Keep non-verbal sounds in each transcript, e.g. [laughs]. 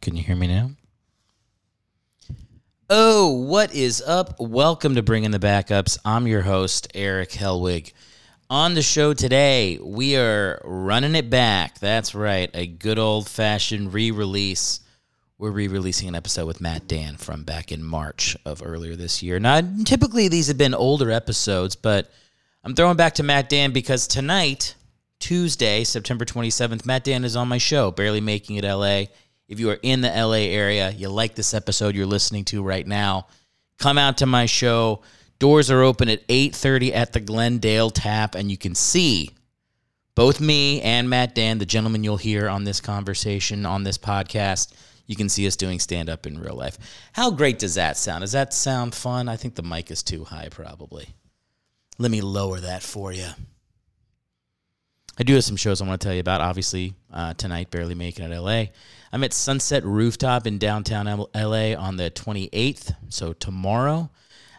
Can you hear me now? Oh, what is up? Welcome to Bringing the Backups. I'm your host, Eric Helwig. On the show today, we are running it back. That's right, a good old fashioned re release. We're re releasing an episode with Matt Dann from back in March of earlier this year. Now, typically these have been older episodes, but I'm throwing back to Matt Dann because tonight, Tuesday, September 27th, Matt Dann is on my show, Barely Making It LA. If you are in the LA area, you like this episode you're listening to right now, come out to my show. Doors are open at 8:30 at the Glendale Tap and you can see both me and Matt Dann, the gentleman you'll hear on this conversation on this podcast. You can see us doing stand up in real life. How great does that sound? Does that sound fun? I think the mic is too high probably. Let me lower that for you. I do have some shows I want to tell you about. Obviously, uh, tonight, barely making it LA. I'm at Sunset Rooftop in downtown LA on the 28th. So tomorrow,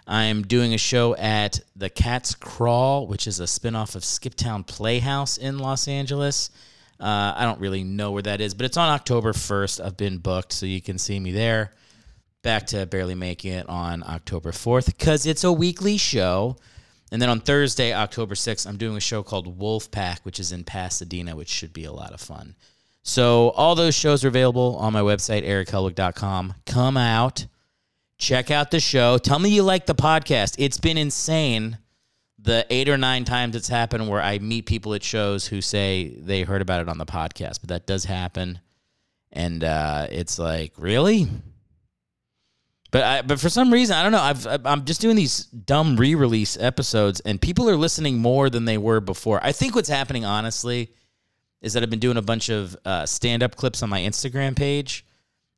I'm doing a show at the Cat's Crawl, which is a spinoff of Skiptown Playhouse in Los Angeles. Uh, I don't really know where that is, but it's on October 1st. I've been booked, so you can see me there. Back to barely making it on October 4th because it's a weekly show. And then on Thursday, October 6th, I'm doing a show called Wolf Pack, which is in Pasadena, which should be a lot of fun. So all those shows are available on my website, erichellwig.com. Come out, check out the show. Tell me you like the podcast. It's been insane the eight or nine times it's happened where I meet people at shows who say they heard about it on the podcast, but that does happen. And uh, it's like, really? But I, but for some reason I don't know. I've I'm just doing these dumb re-release episodes, and people are listening more than they were before. I think what's happening, honestly, is that I've been doing a bunch of uh, stand-up clips on my Instagram page,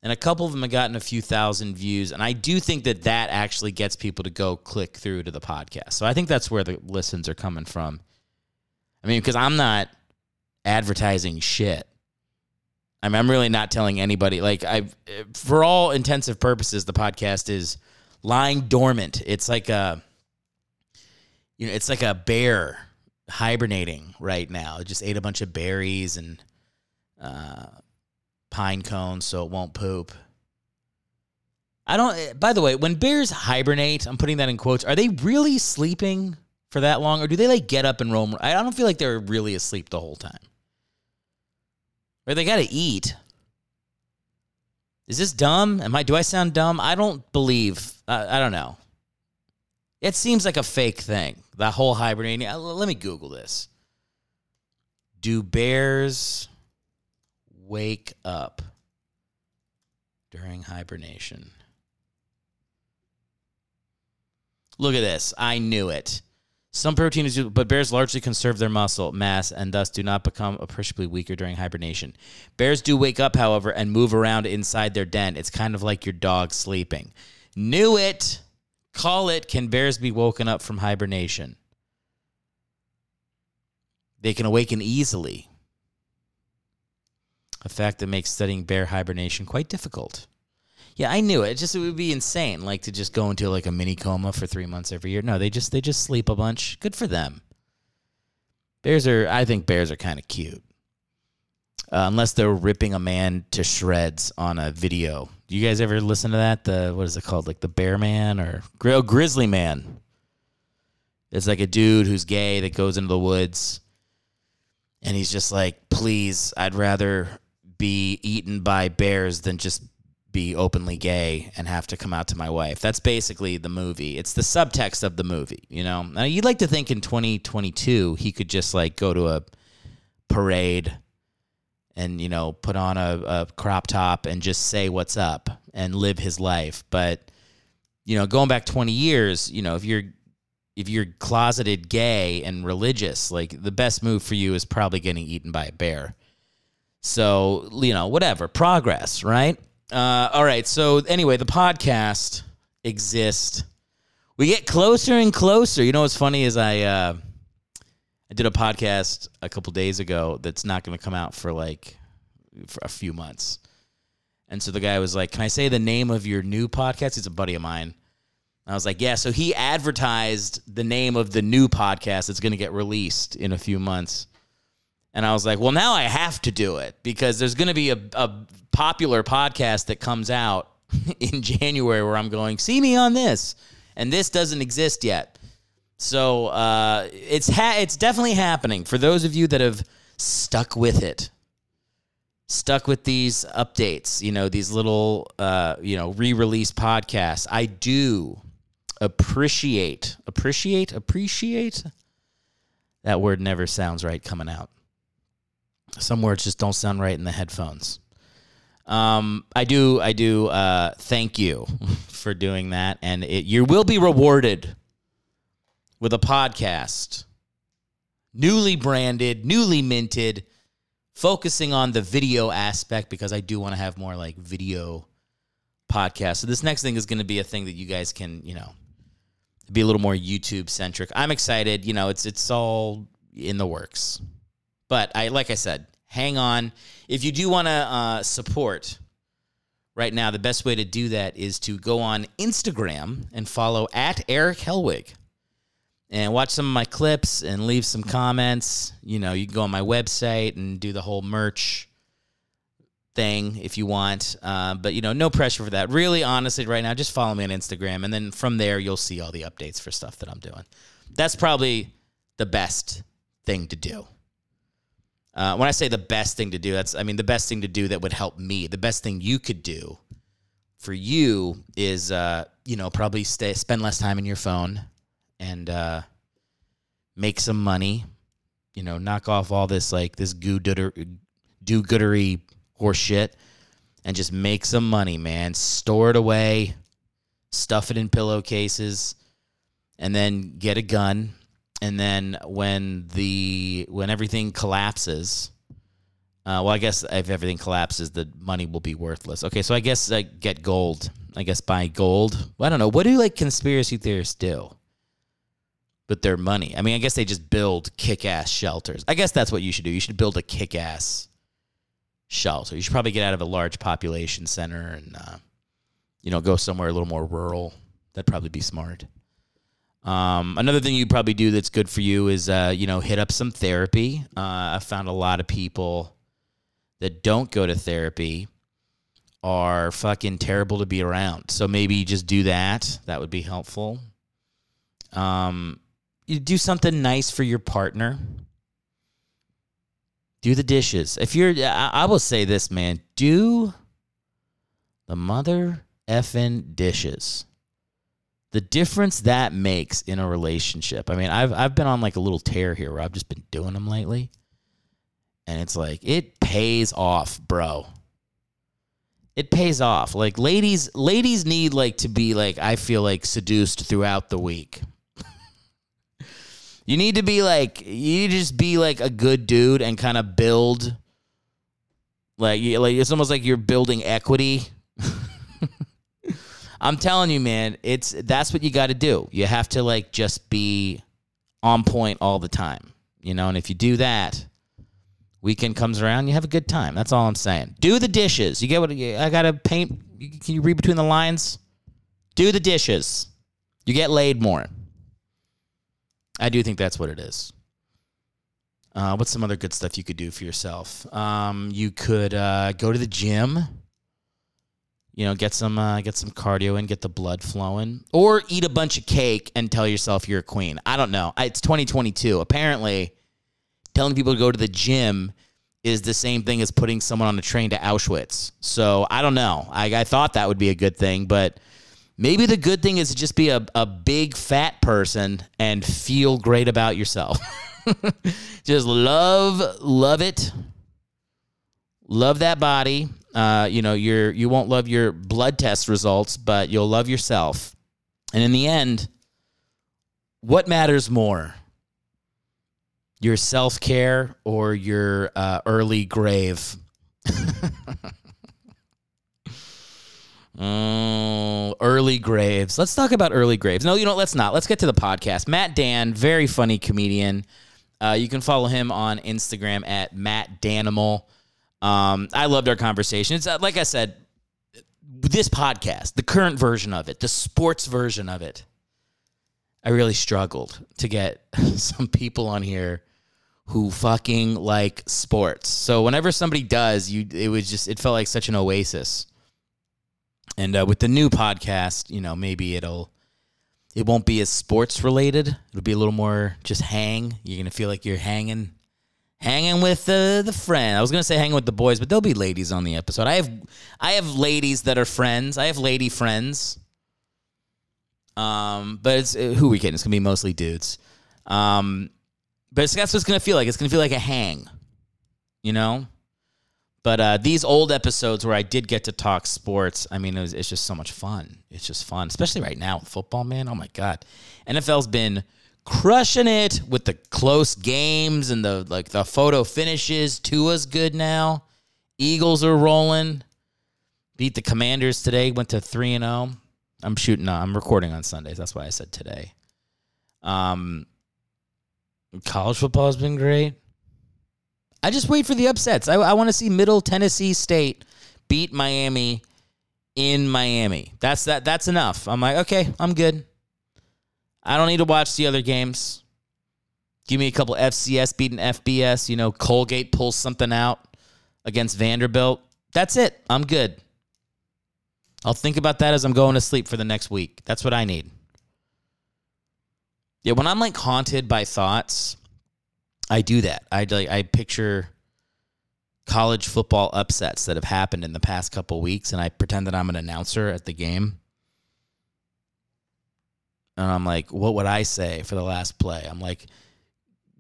and a couple of them have gotten a few thousand views, and I do think that that actually gets people to go click through to the podcast. So I think that's where the listens are coming from. I mean, because I'm not advertising shit. I mean, I'm really not telling anybody. Like I, for all intensive purposes, the podcast is lying dormant. It's like a, you know, it's like a bear hibernating right now. It just ate a bunch of berries and uh, pine cones, so it won't poop. I don't. By the way, when bears hibernate, I'm putting that in quotes. Are they really sleeping for that long, or do they like get up and roam? I don't feel like they're really asleep the whole time. Or they got to eat. Is this dumb? Am I? Do I sound dumb? I don't believe. Uh, I don't know. It seems like a fake thing. The whole hibernating. Uh, Let me Google this. Do bears wake up during hibernation? Look at this. I knew it. Some proteins do, but bears largely conserve their muscle mass and thus do not become appreciably weaker during hibernation. Bears do wake up, however, and move around inside their den. It's kind of like your dog sleeping. Knew it. Call it. Can bears be woken up from hibernation? They can awaken easily. A fact that makes studying bear hibernation quite difficult. Yeah, I knew it. it. Just it would be insane, like to just go into like a mini coma for three months every year. No, they just they just sleep a bunch. Good for them. Bears are. I think bears are kind of cute, uh, unless they're ripping a man to shreds on a video. Do you guys ever listen to that? The what is it called? Like the Bear Man or oh, Grizzly Man? It's like a dude who's gay that goes into the woods, and he's just like, "Please, I'd rather be eaten by bears than just be openly gay and have to come out to my wife. That's basically the movie. It's the subtext of the movie, you know. Now you'd like to think in 2022 he could just like go to a parade and you know put on a, a crop top and just say what's up and live his life. But you know, going back 20 years, you know, if you're if you're closeted gay and religious, like the best move for you is probably getting eaten by a bear. So, you know, whatever, progress, right? Uh, all right. So anyway, the podcast exists. We get closer and closer. You know what's funny is I uh, I did a podcast a couple days ago that's not going to come out for like for a few months. And so the guy was like, "Can I say the name of your new podcast?" He's a buddy of mine. I was like, "Yeah." So he advertised the name of the new podcast that's going to get released in a few months. And I was like, well, now I have to do it because there's going to be a, a popular podcast that comes out [laughs] in January where I'm going, see me on this. And this doesn't exist yet. So uh, it's ha- it's definitely happening for those of you that have stuck with it, stuck with these updates. You know these little uh, you know re-release podcasts. I do appreciate appreciate appreciate. That word never sounds right coming out. Some words just don't sound right in the headphones. Um, I do, I do. Uh, thank you [laughs] for doing that, and it, you will be rewarded with a podcast, newly branded, newly minted, focusing on the video aspect because I do want to have more like video podcasts. So this next thing is going to be a thing that you guys can, you know, be a little more YouTube centric. I'm excited. You know, it's it's all in the works. But I like I said, hang on. If you do want to uh, support right now, the best way to do that is to go on Instagram and follow at Eric Helwig and watch some of my clips and leave some comments. You know, you can go on my website and do the whole merch thing if you want. Uh, but, you know, no pressure for that. Really, honestly, right now, just follow me on Instagram. And then from there, you'll see all the updates for stuff that I'm doing. That's probably the best thing to do. Uh, when I say the best thing to do, that's, I mean, the best thing to do that would help me. The best thing you could do for you is, uh, you know, probably stay, spend less time in your phone and uh, make some money. You know, knock off all this like this goo do goodery horse shit, and just make some money, man. Store it away, stuff it in pillowcases, and then get a gun. And then when the when everything collapses, uh, well, I guess if everything collapses, the money will be worthless. Okay, so I guess like get gold. I guess buy gold. Well, I don't know. What do like conspiracy theorists do? with their money. I mean, I guess they just build kick ass shelters. I guess that's what you should do. You should build a kick ass shelter. You should probably get out of a large population center and, uh, you know, go somewhere a little more rural. That'd probably be smart. Um, another thing you probably do that's good for you is, uh, you know, hit up some therapy. Uh, I found a lot of people that don't go to therapy are fucking terrible to be around. So maybe just do that. That would be helpful. Um, you do something nice for your partner. Do the dishes. If you're, I, I will say this, man. Do the mother effing dishes. The difference that makes in a relationship. I mean, I've I've been on like a little tear here where I've just been doing them lately, and it's like it pays off, bro. It pays off. Like ladies, ladies need like to be like I feel like seduced throughout the week. [laughs] You need to be like you just be like a good dude and kind of build like like it's almost like you're building equity. [laughs] I'm telling you, man, it's that's what you got to do. You have to like just be on point all the time, you know. And if you do that, weekend comes around, you have a good time. That's all I'm saying. Do the dishes. You get what I got to paint. Can you read between the lines? Do the dishes. You get laid more. I do think that's what it is. Uh, what's some other good stuff you could do for yourself? Um, you could uh, go to the gym. You know, get some uh, get some cardio and get the blood flowing, or eat a bunch of cake and tell yourself you're a queen. I don't know. It's 2022. Apparently, telling people to go to the gym is the same thing as putting someone on a train to Auschwitz. So I don't know. I, I thought that would be a good thing, but Maybe the good thing is to just be a, a big fat person and feel great about yourself. [laughs] just love, love it. Love that body. Uh, you know, you're you won't love your blood test results, but you'll love yourself. And in the end, what matters more? Your self care or your uh, early grave? [laughs] Oh, early graves. Let's talk about early graves. No, you know, let's not. Let's get to the podcast. Matt Dann, very funny comedian. Uh, you can follow him on Instagram at Matt Dannimal. Um, I loved our conversation. It's uh, like I said, this podcast, the current version of it, the sports version of it. I really struggled to get [laughs] some people on here who fucking like sports. So whenever somebody does, you it was just it felt like such an oasis. And uh, with the new podcast, you know, maybe it'll it won't be as sports related. It'll be a little more just hang. You're gonna feel like you're hanging, hanging with the the friend. I was gonna say hanging with the boys, but there'll be ladies on the episode. I have I have ladies that are friends. I have lady friends. Um, but it's who we kidding? It's gonna be mostly dudes. Um, but it's, that's what it's gonna feel like. It's gonna feel like a hang, you know. But uh, these old episodes where I did get to talk sports, I mean, it was, it's just so much fun. It's just fun, especially right now with football, man. Oh my god, NFL's been crushing it with the close games and the like the photo finishes. Tua's good now. Eagles are rolling. Beat the Commanders today. Went to three and zero. I'm shooting. Uh, I'm recording on Sundays. That's why I said today. Um, college football has been great. I just wait for the upsets. I, I want to see Middle Tennessee State beat Miami in Miami. That's that. That's enough. I'm like, okay, I'm good. I don't need to watch the other games. Give me a couple FCS beating FBS. You know, Colgate pulls something out against Vanderbilt. That's it. I'm good. I'll think about that as I'm going to sleep for the next week. That's what I need. Yeah, when I'm like haunted by thoughts, I do that. I like I picture college football upsets that have happened in the past couple weeks and I pretend that I'm an announcer at the game. And I'm like, what would I say for the last play? I'm like,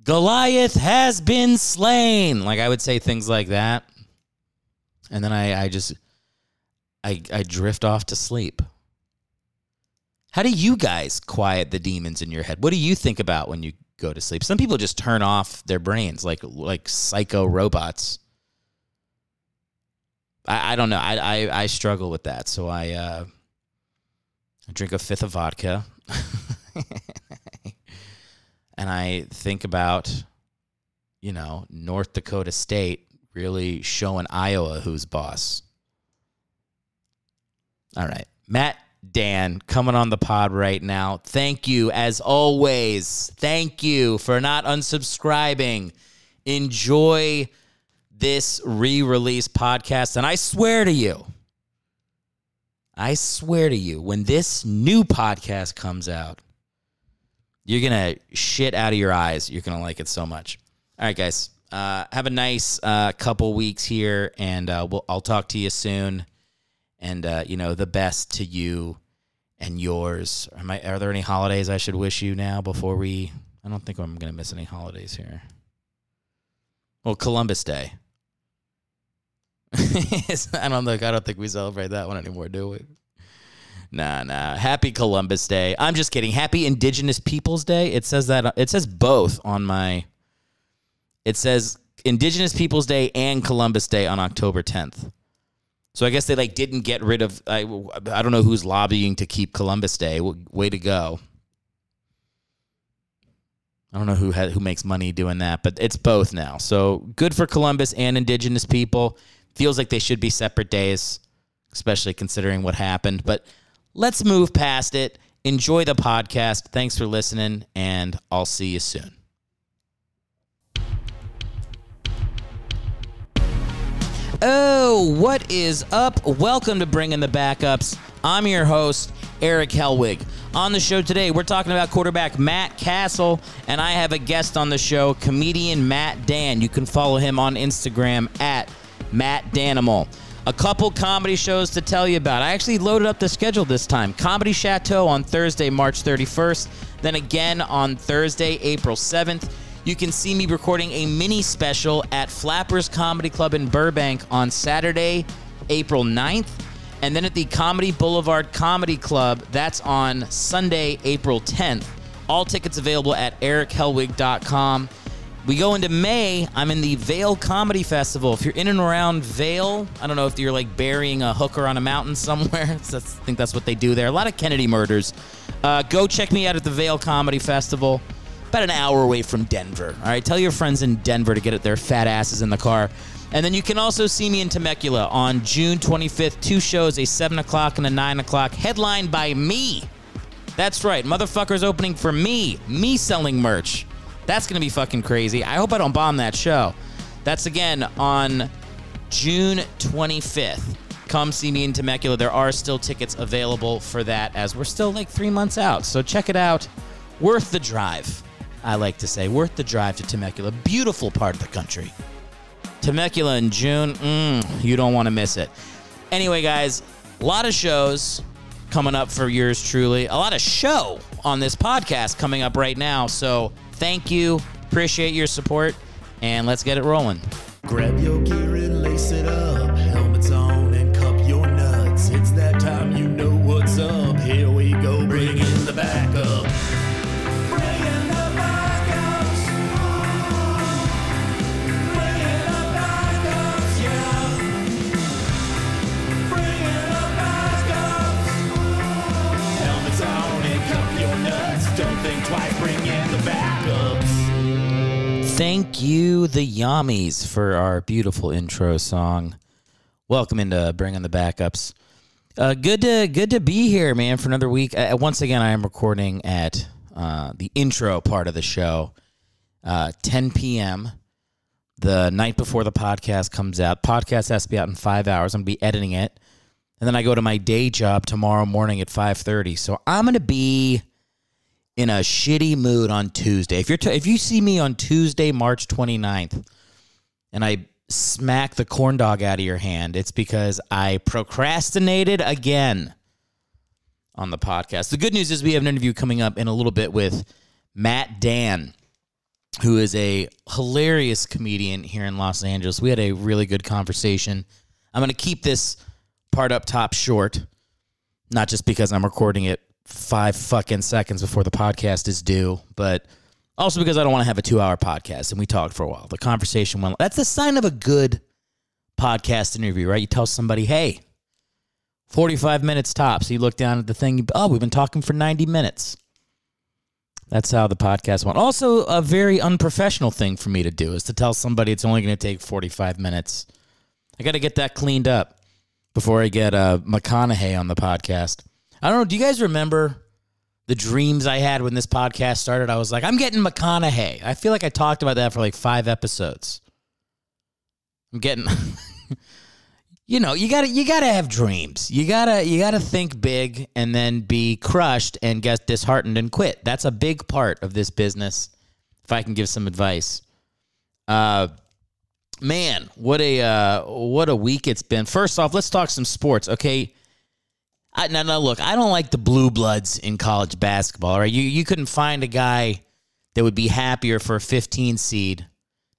Goliath has been slain. Like I would say things like that. And then I, I just I, I drift off to sleep. How do you guys quiet the demons in your head? What do you think about when you go to sleep? Some people just turn off their brains like like psycho robots. I, I don't know. I, I, I struggle with that. So I uh, I drink a fifth of vodka. [laughs] and I think about, you know, North Dakota State really showing Iowa who's boss. All right. Matt Dann coming on the pod right now. Thank you, as always. Thank you for not unsubscribing. Enjoy this re release podcast. And I swear to you, I swear to you, when this new podcast comes out, you're going to shit out of your eyes. You're going to like it so much. All right, guys. Uh, have a nice uh, couple weeks here, and uh, we'll, I'll talk to you soon and uh, you know the best to you and yours. Am I, are there any holidays I should wish you now before we? I don't think I'm gonna miss any holidays here. Well, Columbus Day. [laughs] I don't think I don't think we celebrate that one anymore, do we? Nah, nah. Happy Columbus Day. I'm just kidding. Happy Indigenous Peoples Day. It says that it says both on my. It says Indigenous Peoples Day and Columbus Day on October 10th. So I guess they like didn't get rid of. I I don't know who's lobbying to keep Columbus Day. Way to go. I don't know who who makes money doing that, but it's both now. So good for Columbus and Indigenous people. Feels like they should be separate days, especially considering what happened. But let's move past it. Enjoy the podcast. Thanks for listening, and I'll see you soon. Oh, what is up? Welcome to Bringing the Backups. I'm your host, Eric Helwig. On the show today, we're talking about quarterback Matt Cassel, and I have a guest on the show, comedian Matt Dann. You can follow him on Instagram at Matt Dannimal. A couple comedy shows to tell you about. I actually loaded up the schedule this time. Comedy Chateau on Thursday, March 31st, then again on Thursday, April 7th. You can see me recording a mini special at Flappers Comedy Club in Burbank on Saturday, April 9th. And then at the Comedy Boulevard Comedy Club, that's on Sunday, April 10th. All tickets available at erichelwig.com. We go into May. I'm in the Vail Comedy Festival. If you're in and around Vail, I don't know if you're like burying a hooker on a mountain somewhere. [laughs] I think that's what they do there. A lot of Kennedy murders. Uh, go check me out at the Vail Comedy Festival about an hour away from Denver. All right, tell your friends in Denver to get their fat asses in the car. And then you can also see me in Temecula on June 25th. Two shows, a 7 o'clock and a 9 o'clock, headlined by me. That's right, motherfuckers opening for me. Me selling merch. That's going to be fucking crazy. I hope I don't bomb that show. That's again on June 25th. Come see me in Temecula. There are still tickets available for that as we're still like three months out. So check it out. Worth the drive, I like to say. Worth the drive to Temecula. Beautiful part of the country. Temecula in June, mm, you don't want to miss it. Anyway, guys, a lot of shows coming up for yours truly. A lot of show on this podcast coming up right now. So thank you. Appreciate your support. And let's get it rolling. Grab your gear and lace it up. You, the Yummies, for our beautiful intro song. Welcome into bringing the backups. Uh, good to good to be here, man, for another week. Uh, once again, I am recording at uh, the intro part of the show, uh, 10 p.m. the night before the podcast comes out. Podcast has to be out in five hours. I'm gonna be editing it, and then I go to my day job tomorrow morning at 5:30. So I'm gonna be in a shitty mood on Tuesday. If you're t- if you see me on Tuesday, March 29th, and I smack the corn dog out of your hand, it's because I procrastinated again on the podcast. The good news is we have an interview coming up in a little bit with Matt Dann, who is a hilarious comedian here in Los Angeles. We had a really good conversation. I'm going to keep this part up top short, not just because I'm recording it five fucking seconds before the podcast is due, but also because I don't want to have a two hour podcast. And we talked for a while. The conversation went. That's the sign of a good podcast interview, right? You tell somebody, hey, 45 minutes tops. You look down at the thing, oh, we've been talking for 90 minutes. That's how the podcast went. Also, a very unprofessional thing for me to do is to tell somebody it's only going to take 45 minutes. I got to get that cleaned up before I get uh, McConaughey on the podcast. I don't know. Do you guys remember the dreams I had when this podcast started? I was like, I'm getting McConaughey. I feel like I talked about that for like five episodes. I'm getting, [laughs] you know, you gotta you gotta have dreams. You gotta you gotta think big and then be crushed and get disheartened and quit. That's a big part of this business. If I can give some advice, uh, man, what a uh, what a week it's been. First off, let's talk some sports, okay? I, now, now, look, I don't like the blue bloods in college basketball. Right? You you couldn't find a guy that would be happier for a 15 seed,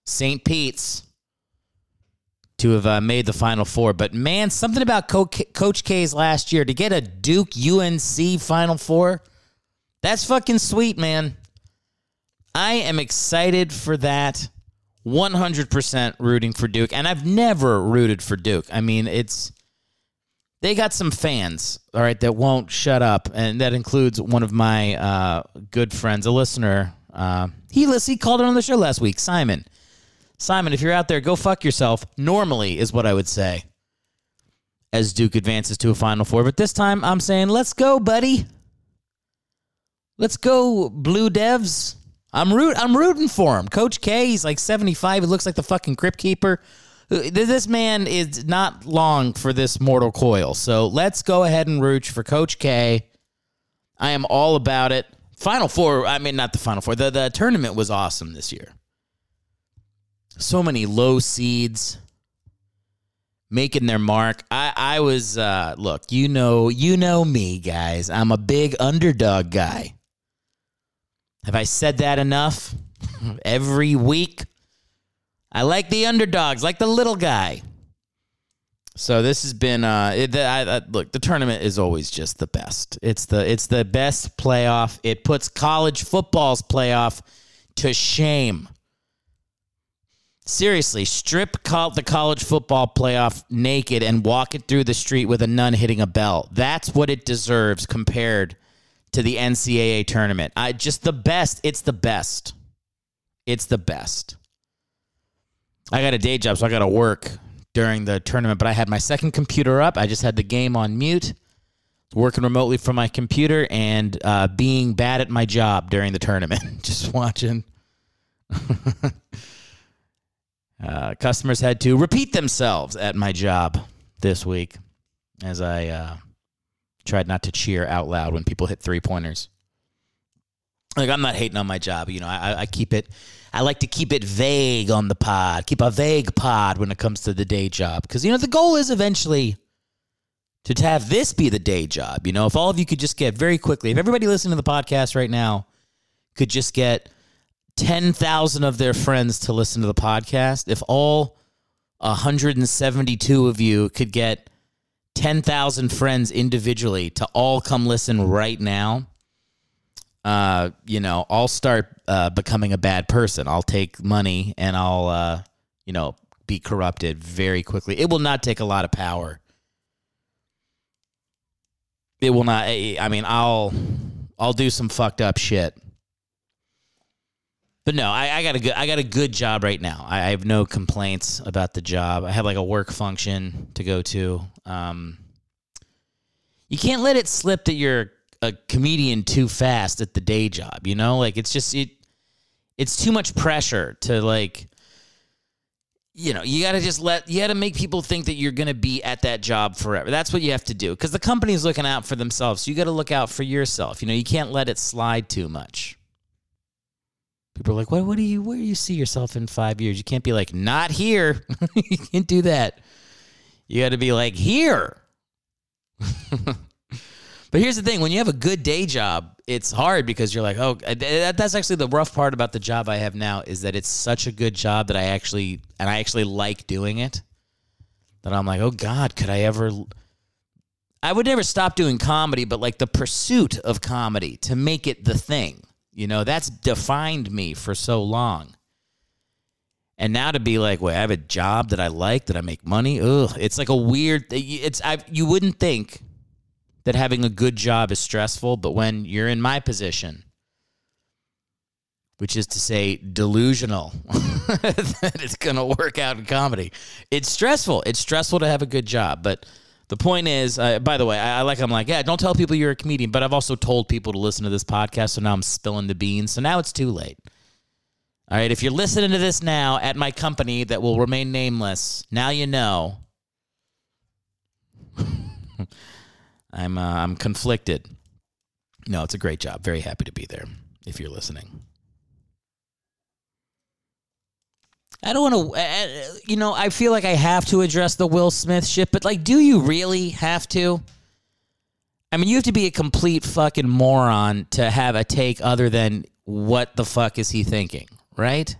St. Pete's, to have uh, made the Final Four. But man, something about Co- Coach K's last year to get a Duke UNC Final Four, that's fucking sweet, man. I am excited for that. 100% rooting for Duke, and I've never rooted for Duke. I mean, it's they got some fans, all right, that won't shut up, and that includes one of my uh, good friends, a listener. Uh, he he called it on the show last week, Simon. Simon, if you're out there, go fuck yourself. Normally is what I would say as Duke advances to a Final Four, but this time I'm saying, let's go, buddy. Let's go, Blue Devs. I'm root. I'm rooting for him. Coach K. He's like 75. He looks like the fucking crypt keeper. This man is not long for this mortal coil. So let's go ahead and root for Coach K. I am all about it. Final four. I mean, not the final four. The the tournament was awesome this year. So many low seeds making their mark. I I was uh, look. You know you know me, guys. I'm a big underdog guy. Have I said that enough? [laughs] Every week. I like the underdogs, like the little guy. So this has been uh, it, I, I, look. The tournament is always just the best. It's the it's the best playoff. It puts college football's playoff to shame. Seriously, strip the college football playoff naked and walk it through the street with a nun hitting a bell. That's what it deserves compared to the NCAA tournament. I just the best. It's the best. It's the best. I got a day job, so I got to work during the tournament. But I had my second computer up. I just had the game on mute, working remotely from my computer, and uh, being bad at my job during the tournament. [laughs] just watching, [laughs] uh, customers had to repeat themselves at my job this week as I uh, tried not to cheer out loud when people hit three pointers. Like I'm not hating on my job, you know. I, I keep it. I like to keep it vague on the pod. Keep a vague pod when it comes to the day job because you know the goal is eventually to have this be the day job. You know, if all of you could just get very quickly, if everybody listening to the podcast right now could just get 10,000 of their friends to listen to the podcast, if all 172 of you could get 10,000 friends individually to all come listen right now, uh, you know, I'll start uh, becoming a bad person. I'll take money and I'll, uh, you know, be corrupted very quickly. It will not take a lot of power. It will not. I mean, I'll, I'll do some fucked up shit. But no, I, I got a good, I got a good job right now. I, I have no complaints about the job. I have like a work function to go to. Um, you can't let it slip that you're a comedian too fast at the day job, you know? Like it's just it it's too much pressure to like you know, you got to just let you got to make people think that you're going to be at that job forever. That's what you have to do cuz the company's looking out for themselves. So you got to look out for yourself. You know, you can't let it slide too much. People are like, "What what do you where do you see yourself in 5 years?" You can't be like, "Not here." [laughs] you can't do that. You got to be like, "Here." [laughs] But here's the thing: when you have a good day job, it's hard because you're like, oh, uh, uh, that's actually the rough part about the job I have now is that it's such a good job that I actually and I actually like doing it. That I'm like, oh God, could I ever? I would never stop doing comedy, but like the pursuit of comedy to make it the thing, you know, that's defined me for so long. And now to be like, wait, I have a job that I like, that I make money. Ugh, it's like a weird. It's I. You wouldn't think that having a good job is stressful, but when you're in my position, which is to say delusional [laughs] that it's going to work out in comedy, it's stressful. It's stressful to have a good job, but the point is, uh, by the way, I, I, like. I'm like, yeah. Don't tell people you're a comedian, but I've also told people to listen to this podcast. So now I'm spilling the beans. So now it's too late. All right. If you're listening to this now at my company that will remain nameless, now you know. [laughs] I'm uh, I'm conflicted. No, it's a great job. Very happy to be there. If you're listening. I don't want to, uh, you know, I feel like I have to address the Will Smith shit, but like, do you really have to? I mean, you have to be a complete fucking moron to have a take other than what the fuck is he thinking, right?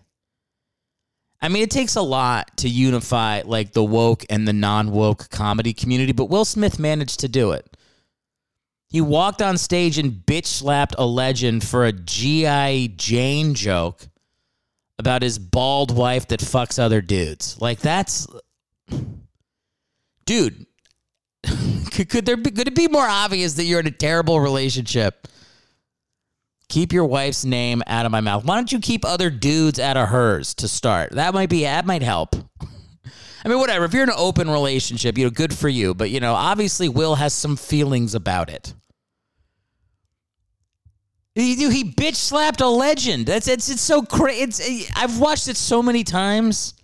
I mean, it takes a lot to unify like the woke and the non woke comedy community, but Will Smith managed to do it. He walked on stage and bitch slapped a legend for a G.I. Jane joke about his bald wife that fucks other dudes. Like that's dude. [laughs] could, could there be could it be more obvious that you're in a terrible relationship? Keep your wife's name out of my mouth. Why don't you keep other dudes out of hers to start? That might be that might help. [laughs] I mean, whatever. If you're in an open relationship, you know, good for you. But you know, obviously, Will has some feelings about it. He, he bitch slapped a legend. That's it's it's so crazy. It's I've watched it so many times.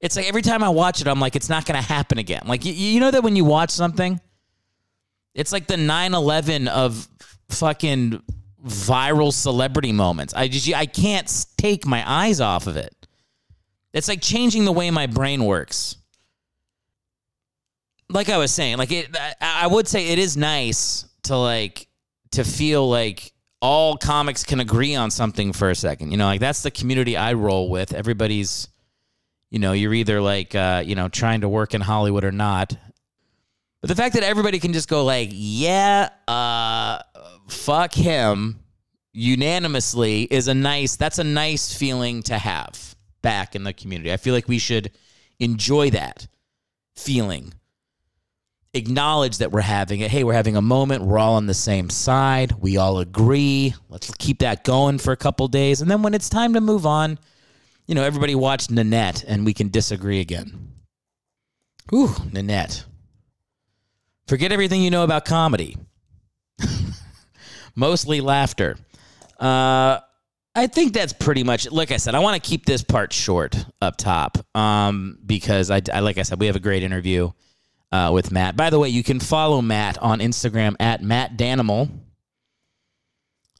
It's like every time I watch it, I'm like, it's not to happen again. Like you, you know that when you watch something, it's like the 9/11 of fucking viral celebrity moments. I just I can't take my eyes off of it. It's like changing the way my brain works. Like I was saying, like it I would say it is nice to like to feel like all comics can agree on something for a second. You know, like that's the community I roll with. Everybody's, you know, you're either like, uh, you know, trying to work in Hollywood or not. But the fact that everybody can just go like, yeah, uh, fuck him unanimously is a nice, that's a nice feeling to have back in the community. I feel like we should enjoy that feeling acknowledge that we're having it. Hey, we're having a moment. We're all on the same side. We all agree. Let's keep that going for a couple days. And then when it's time to move on, you know, everybody watch Nanette and we can disagree again. Ooh, Nanette. Forget everything you know about comedy. [laughs] Mostly laughter. Uh, I think that's pretty much. Like I said, I want to keep this part short up top, um, because I, I, like I said, we have a great interview uh, with Matt. By the way, you can follow Matt on Instagram at Matt Dannimal.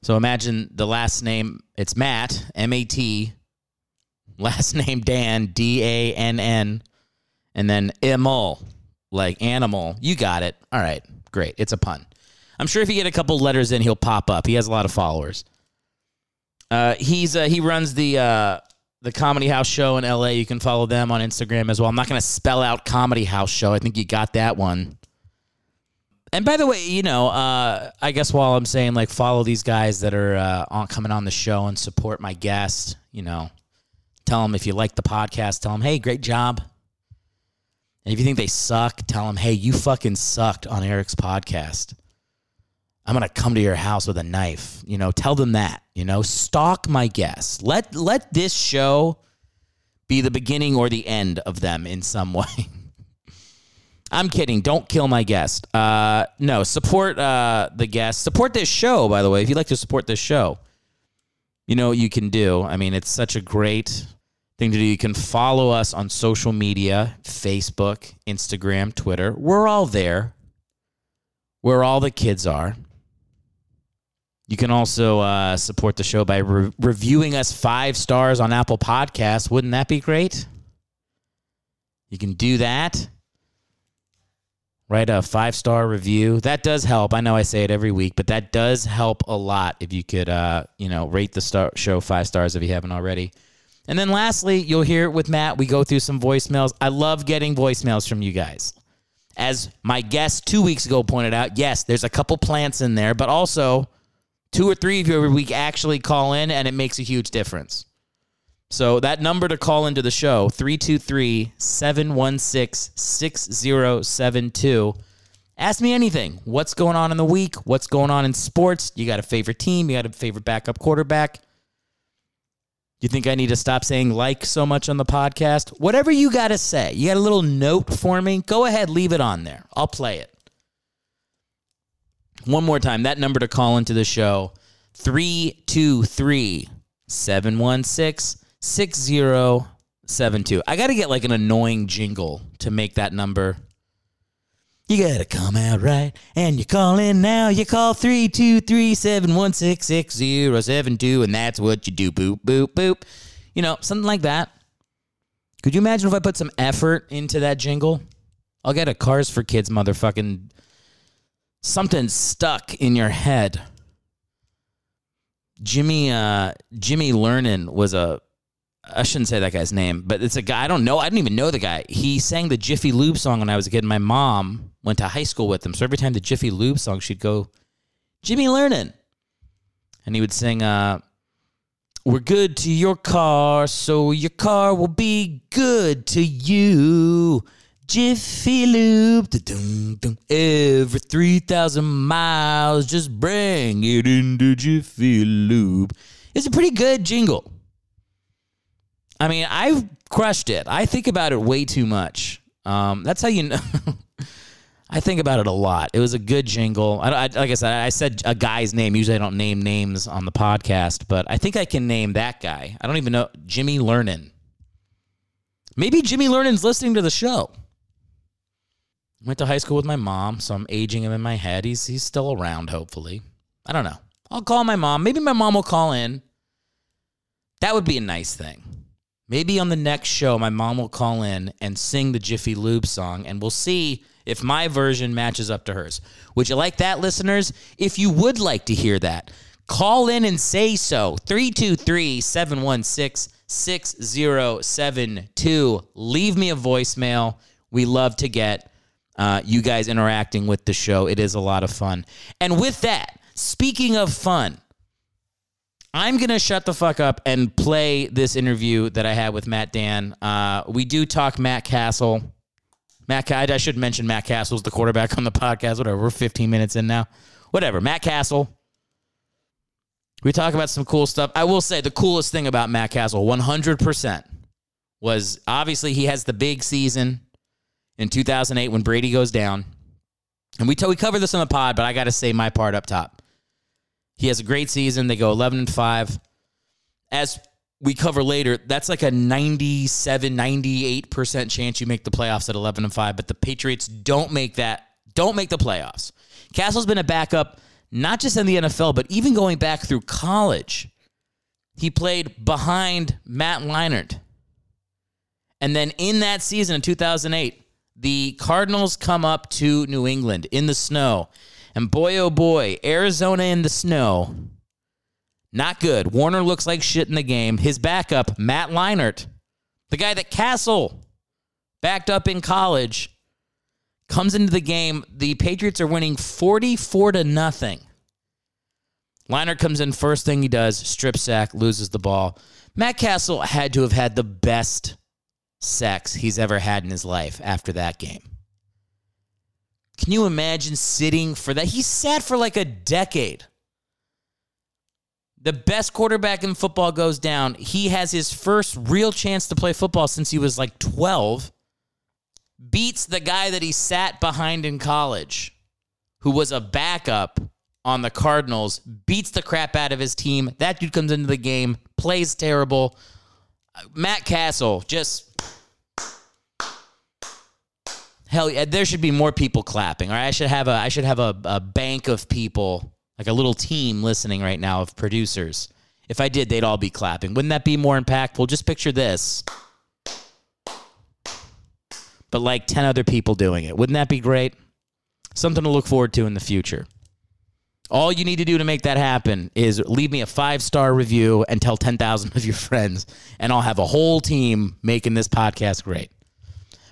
So imagine the last name. It's Matt M A T. Last [laughs] name Dann D A N N, and then Emil like animal. You got it. All right, great. It's a pun. I'm sure if you get a couple letters in, he'll pop up. He has a lot of followers. Uh, he's uh, he runs the uh, the Comedy House Show in LA. You can follow them on Instagram as well. I'm not going to spell out Comedy House Show. I think you got that one. And by the way, you know, uh, I guess while I'm saying like follow these guys that are uh, on coming on the show and support my guest, you know, tell them if you like the podcast, tell them, hey, great job. And if you think they suck, tell them, hey, you fucking sucked on Eric's podcast. I'm gonna come to your house with a knife. You know, tell them that. You know, stalk my guests. Let let this show be the beginning or the end of them in some [laughs] way. I'm kidding. Don't kill my guest. Uh, no, support uh, the guest. Support this show, by the way. If you'd like to support this show, you know what you can do. I mean, it's such a great thing to do. You can follow us on social media Facebook, Instagram, Twitter. We're all there where all the kids are. You can also uh, support the show by re- reviewing us five stars on Apple Podcasts. Wouldn't that be great? You can do that. Write a five star review. That does help. I know I say it every week, but that does help a lot if you could, uh, you know, rate the star- show five stars if you haven't already. And then lastly, you'll hear it with Matt. We go through some voicemails. I love getting voicemails from you guys. As my guest two weeks ago pointed out, yes, there's a couple plants in there, but also two or three of you every week actually call in, and it makes a huge difference. So that number to call into the show, 323-716-6072. Ask me anything. What's going on in the week? What's going on in sports? You got a favorite team? You got a favorite backup quarterback? You think I need to stop saying like so much on the podcast? Whatever you got to say. You got a little note for me? Go ahead, leave it on there. I'll play it. One more time, that number to call into the show 323 716 6072. I got to get like an annoying jingle to make that number. You got to come out right and you call in now. You call 323 716 6072, and that's what you do. Boop, boop, boop. You know, something like that. Could you imagine if I put some effort into that jingle? I'll get a Cars for Kids motherfucking something stuck in your head. Jimmy uh, Jimmy Lernin was a I shouldn't say that guy's name, but it's a guy I don't know. I didn't even know the guy. He sang the Jiffy Lube song when I was a kid. My mom went to high school with him, so every time the Jiffy Lube song, she'd go, "Jimmy Lernin," and he would sing, uh, "We're good to your car, so your car will be good to you." Jiffy Lube, da-dum, dum. every 3,000 miles, just bring it into Jiffy Lube. It's a pretty good jingle. I mean, I've crushed it. I think about it way too much. Um, that's how you know. [laughs] I think about it a lot. It was a good jingle. I, I, like I said, I said a guy's name. Usually, I don't name names on the podcast, but I think I can name that guy. I don't even know Jimmy Lernin. Maybe Jimmy Lernin's listening to the show. Went to high school with my mom, so I'm aging him in my head. He's he's still around, hopefully. I don't know. I'll call my mom. Maybe my mom will call in. That would be a nice thing. Maybe on the next show, my mom will call in and sing the Jiffy Lube song, and we'll see if my version matches up to hers. Would you like that, listeners? If you would like to hear that, call in and say so. 323 716 6072. Leave me a voicemail. We love to get uh, you guys interacting with the show. It is a lot of fun. And with that, speaking of fun, I'm going to shut the fuck up and play this interview that I had with Matt Dann. Uh, we do talk Matt Cassel. Matt, I should mention Matt Cassel's the quarterback on the podcast. Whatever, we're 15 minutes in now. Whatever, Matt Cassel. We talk about some cool stuff. I will say the coolest thing about Matt Cassel, 100%, was obviously he has the big season in 2008 when Brady goes down. And we, t- we cover this on the pod, but I got to say my part up top. He has a great season. They go 11 and 5. as we cover later, that's like a 97, 98% chance you make the playoffs at 11 and 5, but the Patriots don't make that don't make the playoffs. Cassel's been a backup not just in the NFL, but even going back through college. He played behind Matt Leinart. And then in that season in 2008, the Cardinals come up to New England in the snow. And boy, oh boy, Arizona in the snow. Not good. Warner looks like shit in the game. His backup, Matt Leinart, the guy that Cassel backed up in college, comes into the game. The Patriots are winning 44 to nothing. Leinart comes in, first thing he does, strip sack, loses the ball. Matt Cassel had to have had the best sex he's ever had in his life after that game. Can you imagine sitting for that? He sat for like a decade. The best quarterback in football goes down. He has his first real chance to play football since he was like 12. Beats the guy that he sat behind in college, who was a backup on the Cardinals, beats the crap out of his team. That dude comes into the game, plays terrible. Matt Cassel just hell yeah there should be more people clapping or i should have a i should have a, a bank of people like a little team listening right now of producers. If i did they'd all be clapping. Wouldn't that be more impactful? Just picture this. But like 10 other people doing it. Wouldn't that be great? Something to look forward to in the future. All you need to do to make that happen is leave me a five star review and tell 10,000 of your friends, and I'll have a whole team making this podcast great.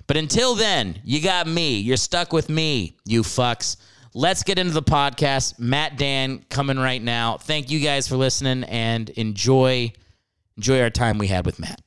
But until then, you got me. You're stuck with me, you fucks. Let's get into the podcast. Matt Dann coming right now. Thank you guys for listening and enjoy enjoy our time we had with Matt.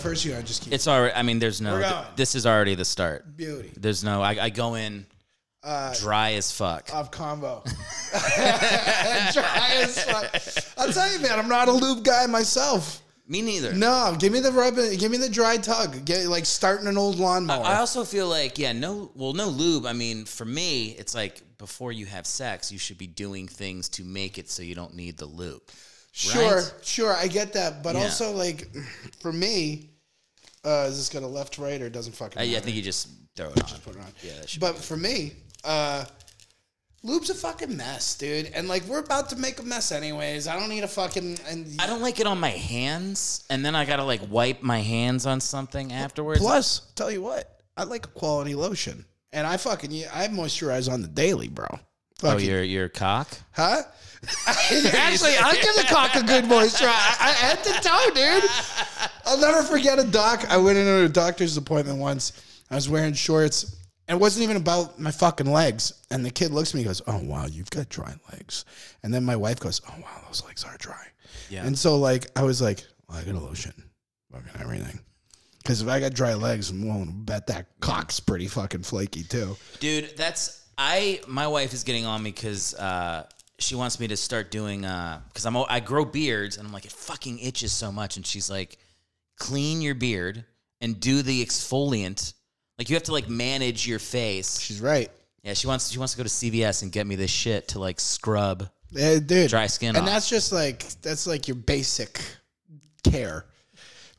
First? You to just keep It's already I mean there's no We're going. this is already the start. beauty There's no I, I go in uh, dry as fuck. off combo. [laughs] [laughs] Dry as fuck. I'll tell you, man, I'm not a lube guy myself. Me neither. No, give me the rub. Give me the dry tug. Get like starting an old lawnmower. I also feel like, yeah, no, well, no lube. I mean, for me, it's like before you have sex, you should be doing things to make it so you don't need the lube. sure, right? sure, I get that, but Yeah. also like for me, uh, is this got to left, right, or it doesn't fucking? I, matter? I think you just throw it on. Just put it on. Yeah, that should but for me, uh, lube's a fucking mess, dude. And like we're about to make a mess anyways. I don't need a fucking and I don't like it on my hands, and then I gotta like wipe my hands on something afterwards. plus, tell you what, I like a quality lotion, and I fucking I moisturize on the daily, bro. oh, Fucking- your your cock. Huh? [laughs] Actually, I'll give the cock a good moisture. I, I head to toe, dude. I'll never forget a doc. I went into a doctor's appointment once. I was wearing shorts. And it wasn't even about my fucking legs. And the kid looks at me and goes, Oh, wow, you've got dry legs. And then my wife goes, Oh, wow, those legs are dry. Yeah. And so, like, I was like, well, I got a lotion, fucking everything. Because if I got dry legs, I'm willing to bet that cock's pretty fucking flaky, too. Dude, that's I. My wife is getting on me because uh, she wants me to start doing uh, because I'm I grow beards and I'm like it fucking itches so much, and she's like, clean your beard and do the exfoliant. Like you have to like manage your face. She's right. Yeah, she wants she wants to go to CVS and get me this shit to like scrub. Yeah, dude. Dry skin And off. that's just like that's like your basic care.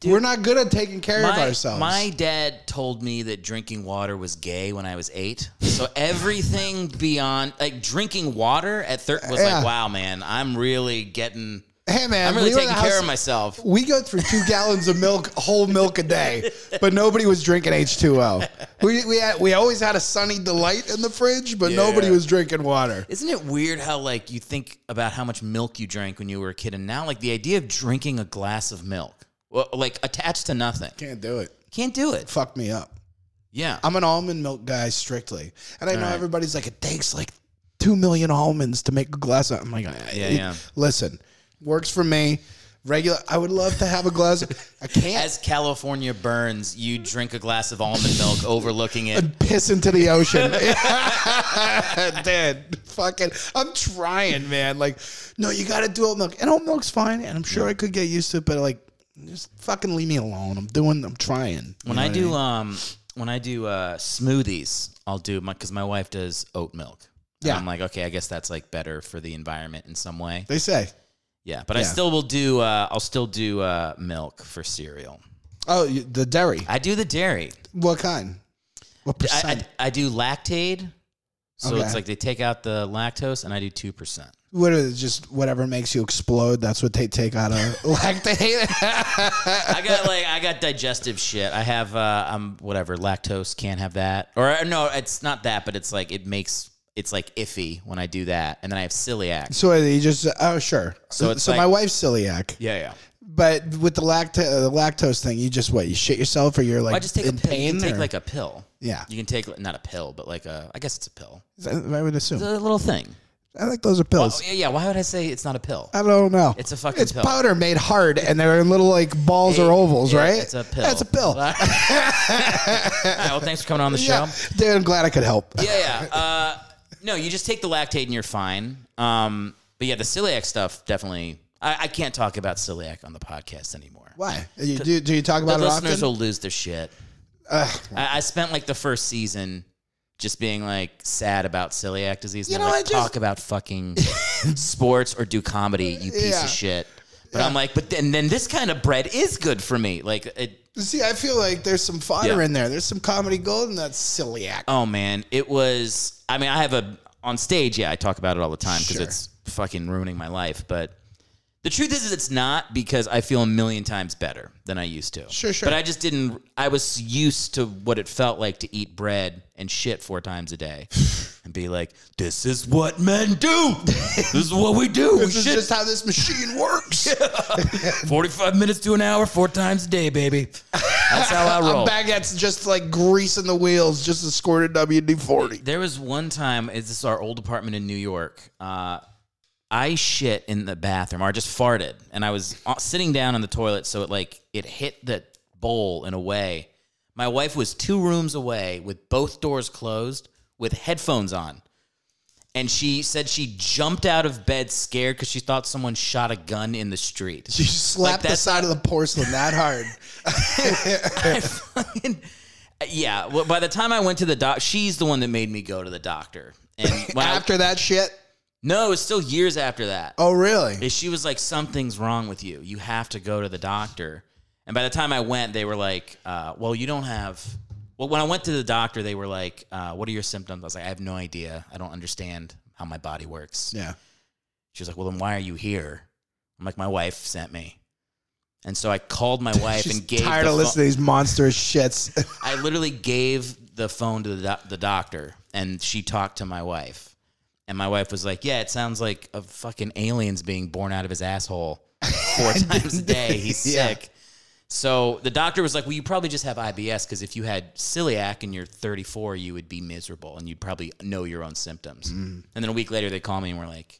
We're not good at taking care of ourselves. my dad told me that drinking water was gay when I was eight. So [laughs] everything beyond like drinking water at thir- was Yeah. like, wow, man, I'm really getting. hey man, I'm really we taking in care of myself. We go through two [laughs] gallons of milk, whole milk a day, but nobody was drinking H2O. We we had, we always had a sunny delight in the fridge, but nobody was drinking water. Isn't it weird how like you think about how much milk you drank when you were a kid, and now like the idea of drinking a glass of milk, well, like attached to nothing, Can't do it. can't do it. Fuck me up. Yeah, I'm an almond milk guy strictly, and I know right. everybody's like, it takes like two million almonds to make a glass. Of, I'm like, Yeah, it- yeah. Listen, works for me. regular. I would love to have a glass. I can't. As California burns, you drink a glass of almond milk [laughs] overlooking it. piss into the ocean. [laughs] [laughs] Dude, fucking, I'm trying, man. Like, no, you got to do oat milk. And oat milk's fine. And I'm sure I could get used to it, but like, just fucking leave me alone. I'm doing, I'm trying. When I do what um when I do uh smoothies, I'll do my because my wife does oat milk. Yeah. I'm like, okay, I guess that's like better for the environment in some way. They say. Yeah, but I still will do. Uh, I'll still do uh, milk for cereal. Oh, the dairy. I do the dairy. What kind? What I, percent? I, I do Lactaid. So Okay. it's like they take out the lactose, and I do two percent. What is it? Just whatever makes you explode. That's what they take out of [laughs] Lactaid. I got like I got digestive shit. I have uh, um whatever lactose can't have that, or uh, no, it's not that, but it's like it makes it's like iffy when I do that, and then I have celiac. so you just oh sure. So it's so like- my wife's celiac. Yeah, yeah. But with the lacta- uh, the lactose thing, you just what? You shit yourself, or you're like I just take a in pill. You pain? can take like a pill. yeah, You can take not a pill, but like a I guess it's a pill. I would assume. It's a little thing. I think those are pills. yeah, yeah. Why would I say it's not a pill? I don't know. It's a fucking It's pill. powder made hard, and they're in little like balls or ovals, Yeah, right? It's a pill. That's a pill. [laughs] All right, well, thanks for coming on the show. yeah, dude, I'm glad I could help. Yeah, yeah. Uh, no, you just take the Lactaid and you're fine. Um, but yeah, the celiac stuff definitely. I, I can't talk about celiac on the podcast anymore. Why? You, do, do you talk The about it listeners often? will lose their shit. I, I spent like the first season just being like sad about celiac disease. And You they're know, like, I just- talk about fucking [laughs] sports or do comedy, you piece Yeah. of shit. But I'm like, but then, then this kind of bread is good for me. Like, it, See, I feel like there's some fodder Yeah. in there. There's some comedy gold in that celiac. oh man, it was. I mean, I have a on stage. Yeah, I talk about it all the time because Sure. it's fucking ruining my life. But the truth is, is it's not because I feel a million times better than I used to. Sure, sure. But I just didn't. I was used to what it felt like to eat bread and shit four times a day, [laughs] and be like, "This is what men do. [laughs] this is what we do. we This is shit just how this machine works. [laughs] forty-five minutes to an hour, four times a day, baby. That's how I roll." Baguette's just like greasing the wheels, just a WD forty. There was one time, is this our old apartment in New York? Uh, I shit in the bathroom, or I just farted, and I was uh, sitting down on the toilet, so it like it hit the bowl in a way. My wife was two rooms away with both doors closed, with headphones on, and she said she jumped out of bed scared because she thought someone shot a gun in the street. She slapped the side of the porcelain that hard. [laughs] I fucking, yeah. Well, by the time I went to the doc, she's the one that made me go to the doctor. And when I- After that shit. No, it was still years after that. Oh, really? And She was like, "Something's wrong with you. You have to go to the doctor." And by the time I went, they were like, uh, "Well, you don't have." Well, when I went to the doctor, they were like, uh, "What are your symptoms?" I was like, "I have no idea. I don't understand how my body works." Yeah. She was like, "Well, then why are you here?" I'm like, "My wife sent me." And so I called my [laughs] wife She's and gave tired the of listening to these monstrous shits. [laughs] I literally gave the phone to the, doc- the doctor, and she talked to my wife. And my wife was like, "Yeah, it sounds like a fucking alien's being born out of his asshole four [laughs] times a day. He's Yeah. sick." So the doctor was like, "Well, you probably just have IBS because if you had celiac and you're 34, you would be miserable and you'd probably know your own symptoms." Mm. And then a week later, they call me and we're like,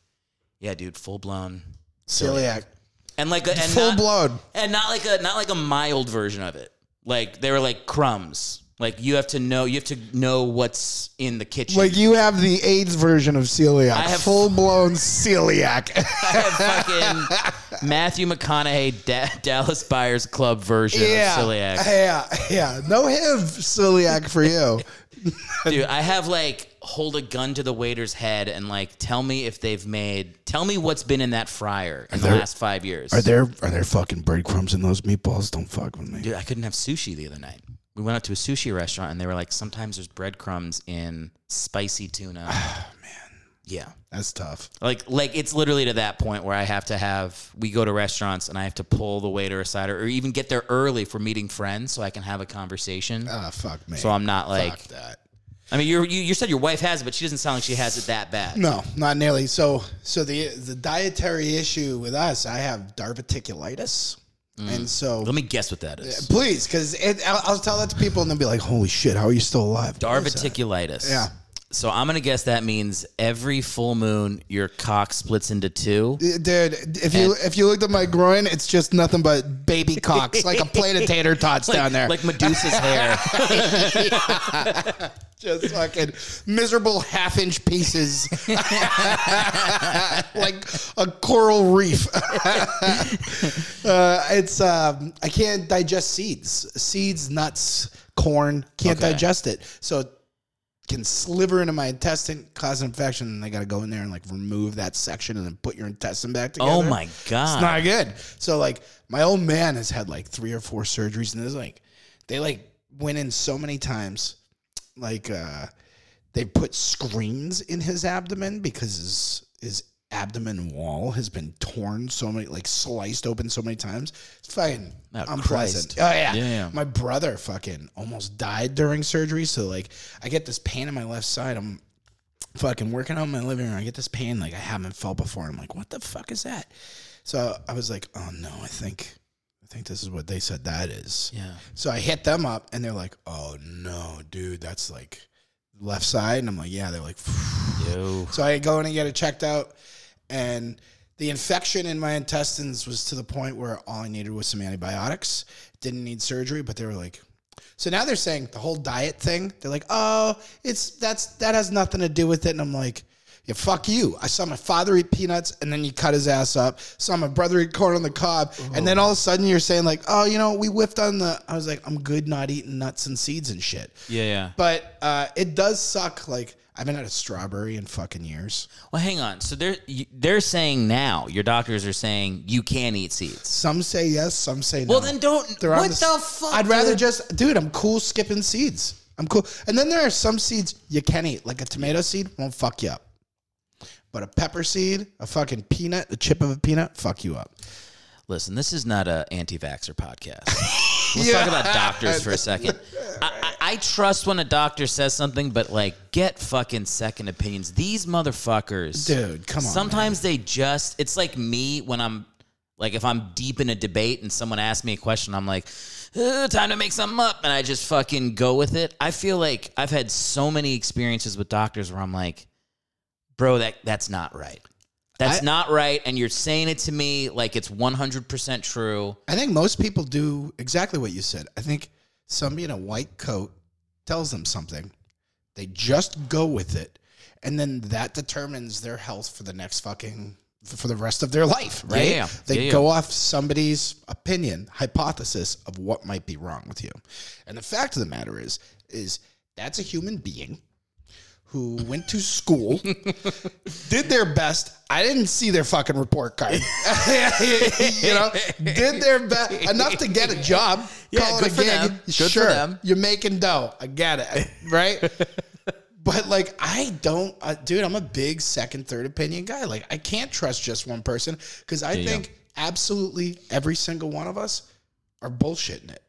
"Yeah, dude, full blown Celiac. and like a, and Full not- blown. and not like a not like a mild version of it. Like they were like crumbs. Like you have to know you have to know what's in the kitchen. Like you have the AIDS version of celiac. I have- full blown celiac. [laughs] I have fucking Matthew McConaughey da- Dallas Buyers Club version yeah. of celiac. Yeah. Yeah. No HIV celiac for you. [laughs] Dude, I have like hold a gun to the waiter's head and like tell me if they've made tell me what's been in that fryer in the last five years. Are there are there fucking breadcrumbs in those meatballs? Don't fuck with me. Dude, I couldn't have sushi the other night. We went out to a sushi restaurant and they were like, sometimes there's breadcrumbs in spicy tuna. [sighs] Oh man. Yeah. That's tough. Like like it's literally to that point where I have to have we go to restaurants and I have to pull the waiter aside or, or even get there early for meeting friends so I can have a conversation. Ah, fuck me. so I'm not like fuck that. I mean you're, you you said your wife has it, but she doesn't sound like she has it that bad. No, not nearly. So, so the the dietary issue with us, I have diverticulitis, Mm. and so Let me guess what that is. please, because I'll, I'll tell that to people, and they'll be like, "Holy shit, how are you still alive?" What is that? Yeah. So I'm gonna guess that means every full moon your cock splits into two. Dude, if you if you looked at my groin, it's just nothing but baby cocks, like a plate of [laughs] tater tots down there. Like Medusa's hair. [laughs] just fucking miserable half inch pieces, [laughs] like a coral reef. uh, it's um, I can't digest seeds, seeds, nuts, corn. Can't Okay. digest it, so can sliver into my intestine, cause an infection, and I got to go in there and like remove that section and then put your intestine back together. oh my god. It's not good. So like my old man has had like three or four surgeries and there's like they like went in so many times. Like uh they put screens in his abdomen because his his abdomen wall has been torn so many like sliced open so many times. It's fucking Oh, unpleasant. Christ. Oh yeah. Yeah, yeah. My brother fucking almost died during surgery. So like I get this pain in my left side. I'm fucking working out in my living room. I get this pain like I haven't felt before. I'm like, what the fuck is that? So I was like, oh no, I think I think this is what they said that is. Yeah. So I hit them up and they're like, oh no, dude, that's like left side. And I'm like, yeah, they're like, [sighs] Yo. so I go in and get it checked out, and the infection in my intestines was to the point where all I needed was some antibiotics. Didn't need surgery, but they were like, so now they're saying the whole diet thing. They're like, oh, it's that's that has nothing to do with it, and I'm like. Yeah, fuck you. I saw my father eat peanuts and then you cut his ass up. Saw my brother eat corn on the cob. And then all of a sudden you're saying, like, oh, you know, we whiffed on the. I was like, I'm good not eating nuts and seeds and shit. Yeah, yeah. But uh, it does suck. Like, I haven't had a strawberry in fucking years. Well, hang on. So they're you- they're saying now your doctors are saying you can't eat seeds. Some say yes, some say no. Well, then don't. On what the fuck? I'd rather dude? just, dude. I'm cool skipping seeds. I'm cool. And then there are some seeds you can eat, like a tomato seed won't fuck you up, but a pepper seed, a fucking peanut, a chip of a peanut, fuck you up. listen. This is not a anti-vaxxer podcast. [laughs] Let's talk about doctors for a second. [laughs] I, I, trust when a doctor says something, but like, get fucking second opinions. These motherfuckers, Dude, come on, Sometimes they just. It's like me when I'm like, if I'm deep in a debate and someone asks me a question, I'm like, "Uh, time to make something up, and I just fucking go with it. I feel like I've had so many experiences with doctors where I'm like, bro, that that's not right. That's I- not right, and you're saying it to me like it's 100% true. I think most people do exactly what you said. I think somebody in a white coat tells them something, they just go with it, and then that determines their health for the next fucking for the rest of their life, right? yeah. They Yeah, yeah. go off somebody's opinion, hypothesis of what might be wrong with you. And the fact of the matter is is that's a human being who went to school, did their best. I didn't see their fucking report card. [laughs] you know, did their best enough to get a job. Yeah, call good it a for gig. them. Good for sure, them. you're making dough. I get it, right? [laughs] But like, I don't, uh, dude. I'm a big second, third opinion guy. Like, I can't trust just one person because I think absolutely every single one of us are bullshitting it.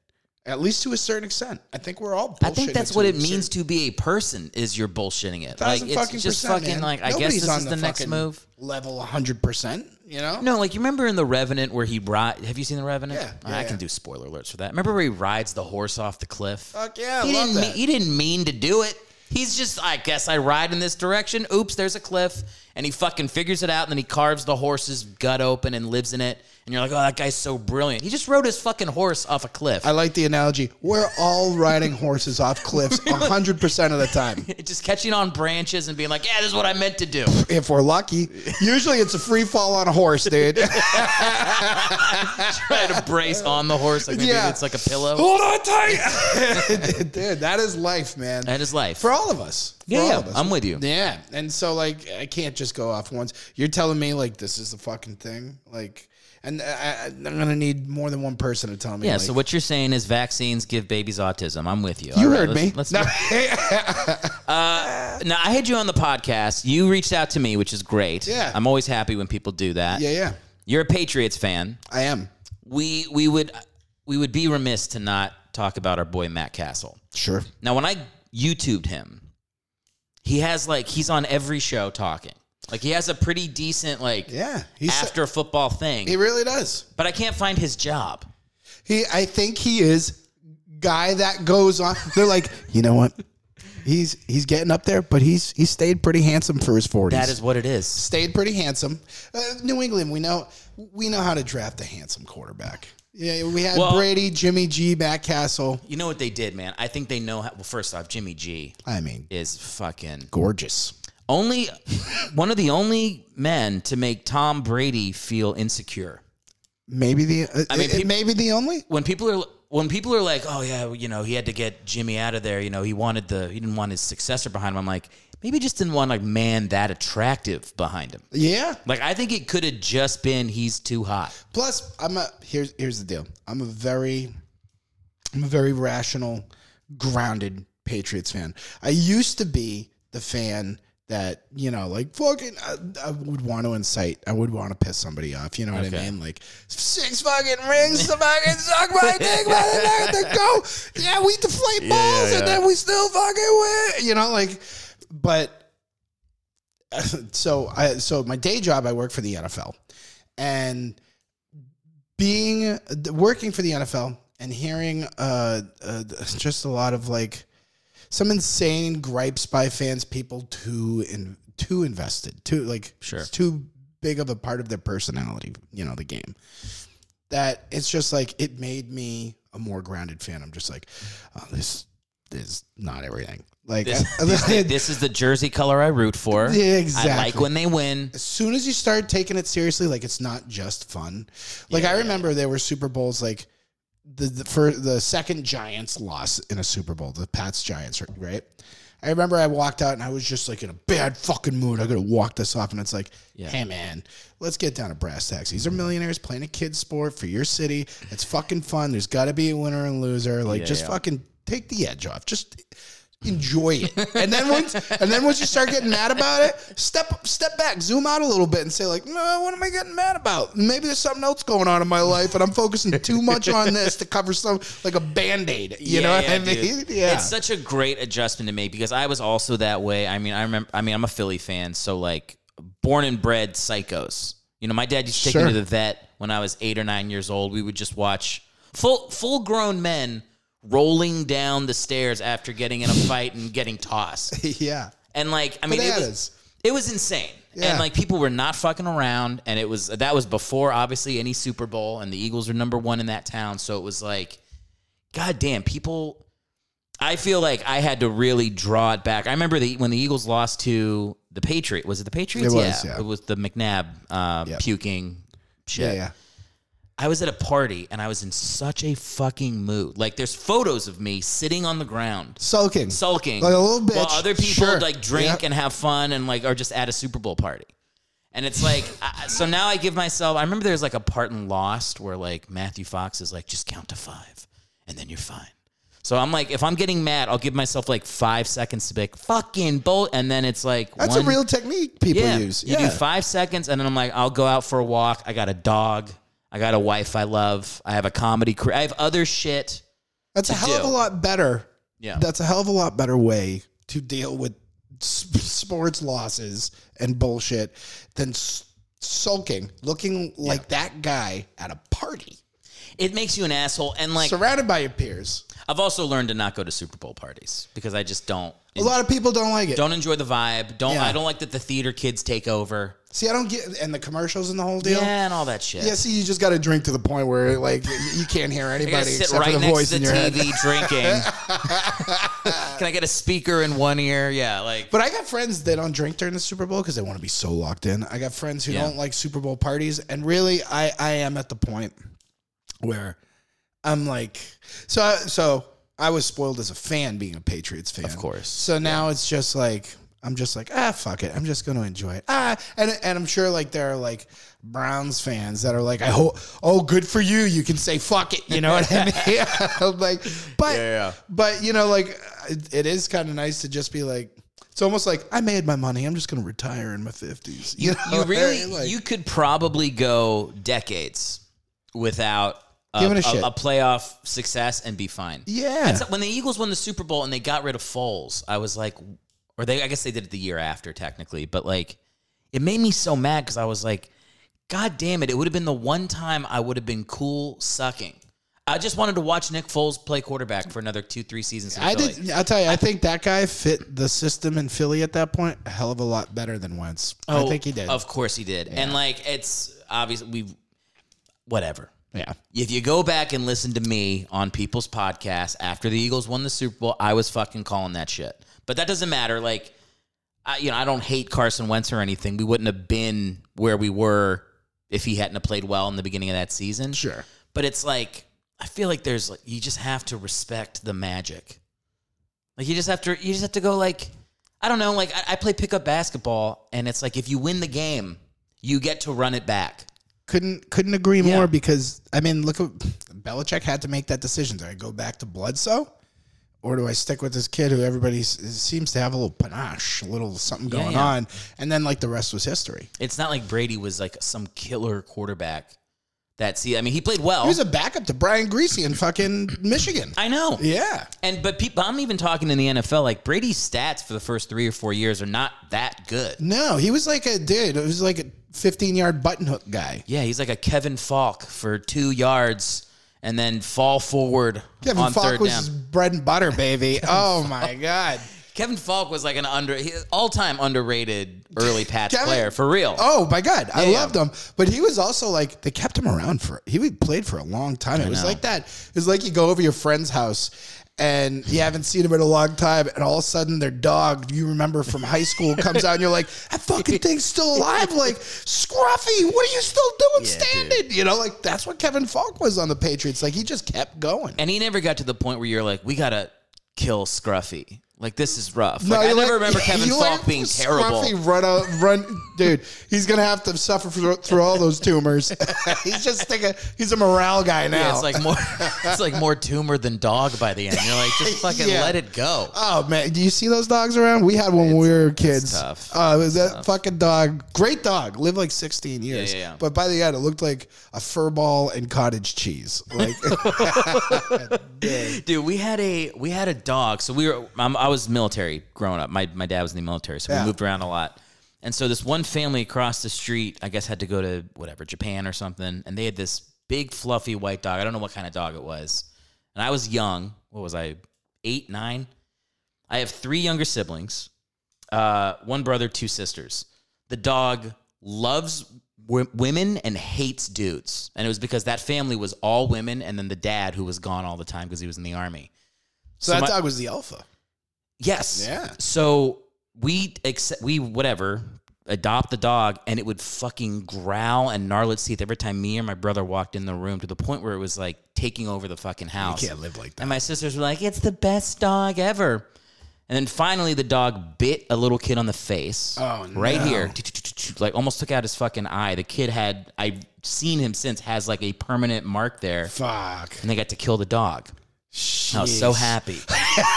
At least to a certain extent. I think we're all. I think that's what it means certain- to be a person is you're bullshitting it. Like it's fucking just percent, fucking man. like I Nobody's guess this is the, next move. Level 100. percent You know. No, like you remember in the Revenant where he ride. Have you seen the Revenant? Yeah, I yeah, can do spoiler alerts for that. Remember where he rides the horse off the cliff? Fuck yeah, he love didn't. Mean, he didn't mean to do it. He's just. I guess I ride in this direction. Oops, there's a cliff, and he fucking figures it out, and then he carves the horse's gut open and lives in it. And you're like, oh, that guy's so brilliant. He just rode his fucking horse off a cliff. I like the analogy. We're all riding horses off cliffs [laughs] 100% of the time. [laughs] just catching on branches and being like, yeah, this is what I meant to do. [laughs] If we're lucky. Usually it's a free fall on a horse, dude. Try to brace on the horse like maybe Yeah. it's like a pillow. Hold on tight. dude, that is life, man. That is life. For all of us. Yeah, yeah. I'm with you. Yeah. And so, like, I can't just go off once. You're telling me, like, this is the fucking thing? Like, and I, going to need more than one person to tell me. Yeah, like, so what you're saying is vaccines give babies autism. I'm with you. You right, heard let's- me. Let's, No. [laughs] Uh, now, I had you on the podcast. You reached out to me, which is great. Yeah. I'm always happy when people do that. yeah, yeah. You're a Patriots fan. I am. We we would we would be remiss to not talk about our boy Matt Cassel. Sure. Now, when I YouTubed him, he has like he's on every show talking. Like he has a pretty decent like Yeah. He's, after football thing. he really does. but I can't find his job. He, I think he is guy that goes on. They're like, you know what? he's he's getting up there, but he's he stayed pretty handsome for his forties. That is what it is. stayed pretty handsome. Uh, New England, we know we know how to draft a handsome quarterback. Yeah, we had Well- Brady, Jimmy G, Matt Cassel. You know what they did, man? I think they know how. Well, first off, Jimmy G I mean, is fucking gorgeous. only one of the only men to make Tom Brady feel insecure. Maybe the uh, I mean, uh, peop- maybe the only. When people are when people are like, "Oh yeah, you know, he had to get Jimmy out of there. You know, he wanted the he didn't want his successor behind him." I'm like, maybe just didn't want like man that attractive behind him. Yeah. Like I think it could have just been he's too hot. Plus, I'm a here's here's the deal. I'm a very I'm a very rational, grounded Patriots fan. I used to be the fan that you know, like fucking, I, I would want to incite. I would want to piss somebody off. You know what Okay. I mean? Like six fucking rings to fucking suck my dick, by the motherfucker, go. Yeah, we deflate [laughs] balls yeah. and then we still fucking win. You know, like, but [laughs] so I so my day job I work for the NFL, and being working for the NFL and hearing uh, uh, just a lot of like some insane gripes by fans, people too in too invested, too like Sure. it's too big of a part of their personality, you know, the game. That it's just like it made me a more grounded fan. I'm just like, oh, this is not everything. Like This, [laughs] this, this is the jersey color I root for. [laughs] Yeah, I like when they win. as soon as you start taking it seriously, like it's not just fun. Like I remember there were Super Bowls, like the the for the second Giants loss in a Super Bowl, the Pats Giants, right? I remember I walked out and I was just like in a bad fucking mood. I gotta walk this off, and it's like, hey man, let's get down to brass tacks. These are millionaires playing a kid's sport for your city. It's fucking fun. There's got to be a winner and loser. Like just yeah. fucking take the edge off. Just enjoy it. And then once and then once you start getting mad about it, step step back, zoom out a little bit and say like, "No, what am I getting mad about? Maybe there's something else going on in my life and I'm focusing too much on this to cover some like a band-aid." You know what I dude. mean? Yeah. It's such a great adjustment to make because I was also that way. I mean, I remember. I mean, I'm a Philly fan, so like born and bred psychos. You know, my dad used to take Sure. me to the vet when I was eight or nine years old. We would just watch full full grown men rolling down the stairs after getting in a fight and getting tossed. [laughs] yeah. And like, I mean, it was it was insane. Yeah. And like people were not fucking around and it was that was before obviously any Super Bowl and the Eagles were number 1 in that town, so it was like god damn, people I feel like I had to really draw it back. I remember the when the Eagles lost to the Patriot. Was it the Patriots? It was, yeah. It was the McNabb uh, Yep. puking shit. Yeah, yeah. I was at a party and I was in such a fucking mood. Like there's photos of me sitting on the ground Sulking. sulking Like a little bitch. while other people Sure. like drink Yep. and have fun and like are just at a Super Bowl party. And it's like, I, so now I give myself. I remember there's like a part in Lost where like Matthew Fox is like, just count to five, and then you're fine. So I'm like, if I'm getting mad, I'll give myself like five seconds to be like, fucking bolt, and then it's like That's one, a real technique people yeah. use. You do five seconds, and then I'm like, I'll go out for a walk. I got a dog. I got a wife I love. I have a comedy career. I have other shit. That's a hell of a lot better. Yeah. That's a hell of a lot better way to deal with sports losses and bullshit than sulking, looking like that guy at a party, It makes you an asshole, and like surrounded by your peers. I've also learned to not go to Super Bowl parties because I just don't A lot of people don't like it. don't enjoy the vibe. Don't Yeah. I don't like that the theater kids take over. See, I don't get and the commercials and the whole deal. Yeah, and all that shit. Yeah, see, you just got to drink to the point where like you can't hear anybody sit except right for the next voice to in the your head. TV [laughs] drinking. [laughs] Can I get a speaker in one ear? Yeah, like But I got friends that don't drink during the Super Bowl because they want to be so locked in. I got friends who Yeah. don't like Super Bowl parties, and really, I I am at the point where I'm like, so so I was spoiled as a fan being a Patriots fan, Of course. So now it's just like I'm just like ah fuck it, I'm just going to enjoy it. Ah, and and I'm sure like there are like Browns fans that are like I hope oh good for you, you can say fuck it, you know what I mean? [laughs] [laughs] I'm like, but yeah. but you know, like it, it is kind of nice to just be like. It's almost like I made my money. I'm just going to retire in my fifties. [laughs] You, know, you really Like, you could probably go decades without a, Giving a a, playoff success and be fine. Yeah. So when the Eagles won the Super Bowl and they got rid of Foles, I was like, or they I guess they did it the year after technically, but like it made me so mad because I was like, God damn it! It would have been the one time I would have been cool sucking. I just wanted to watch Nick Foles play quarterback for another two, three seasons. I Philly. did. I'll tell you. I think that guy fit the system in Philly at that point a hell of a lot better than Wentz. I oh, think he did. Oh, Of course he did. And like it's obvious we whatever. yeah. If you go back and listen to me on people's podcasts after the Eagles won the Super Bowl, I was fucking calling that shit. But that doesn't matter. Like, I, you know, I don't hate Carson Wentz or anything. We wouldn't have been where we were if he hadn't have played well in the beginning of that season. Sure. But it's like I feel like there's like you just have to respect the magic. Like you just have to you just have to go like I don't know like I, I play pickup basketball and it's like if you win the game you get to run it back. Couldn't couldn't agree Yeah. more because I mean, look at Belichick had to make that decision. Do I go back to Bledsoe, or do I stick with this kid who everybody seems to have a little panache, a little something Yeah, going yeah. on, and then like the rest was history. It's not like Brady was like some killer quarterback. That see, I mean, he played well. He was a backup to Brian Griese in fucking Michigan. I know. Yeah. And but people, I'm even talking in the NFL. Like Brady's stats for the first three or four years are not that good. No, he was like a dude. It was like a 15 yard button hook guy. Yeah, he's like a Kevin Faulk for two yards and then fall forward Kevin on Faulk third was down. bread and butter, [laughs] baby. oh my god. Kevin Faulk was like an under all time underrated early [laughs] patch Kevin- player for real. Oh my god, I Yeah, loved him. But he was also like they kept him around for he played for a long time. It was know. like that. It was like you go over your friend's house and you haven't seen him in a long time, and all of a sudden their dog you remember from high school comes out, and you're like, that fucking thing's still alive. Like Scruffy, what are you still doing Yeah, standing? You know, like that's what Kevin Faulk was on the Patriots. Like he just kept going. And he never got to the point where you're like, we gotta kill Scruffy. Like this is rough. No, like, I never remember [laughs] Kevin Faulk being terrible. Run out, run, dude. He's gonna have to suffer through, through all those tumors. [laughs] he's just like a he's a morale guy now. Yeah, it's like more [laughs] it's like more tumor than dog by the end. You're like, just fucking Yeah. let it go. oh man, do you see those dogs around? We had one when we were kids. tough. Oh, it was that fucking dog, great dog, lived like 16 years. yeah, yeah. But by the end, it looked like a fur ball and cottage cheese. Like, Dude, we had a we had a dog. So we were. I'm, I was military growing up. My my dad was in the military, so Yeah. we moved around a lot. And so this one family across the street, I guess, had to go to whatever Japan or something, and they had this big fluffy white dog. I don't know what kind of dog it was. And I was young. What was I? Eight, nine. I have three younger siblings, uh, one brother, two sisters. The dog loves w- women and hates dudes, and it was because that family was all women, and then the dad who was gone all the time because he was in the army. so that my- dog was the alpha. Yes. Yeah. So we accept we whatever adopt the dog, and it would fucking growl and gnarl its teeth every time me or my brother walked in the room to the point where it was like taking over the fucking house. You can't live like that. And my sisters were like, "It's the best dog ever." And then finally, the dog bit a little kid on the face. Oh, no. Right no. here, like almost took out his fucking eye. The kid had I've seen him since has like a permanent mark there, Fuck. and they got to kill the dog. I was so happy.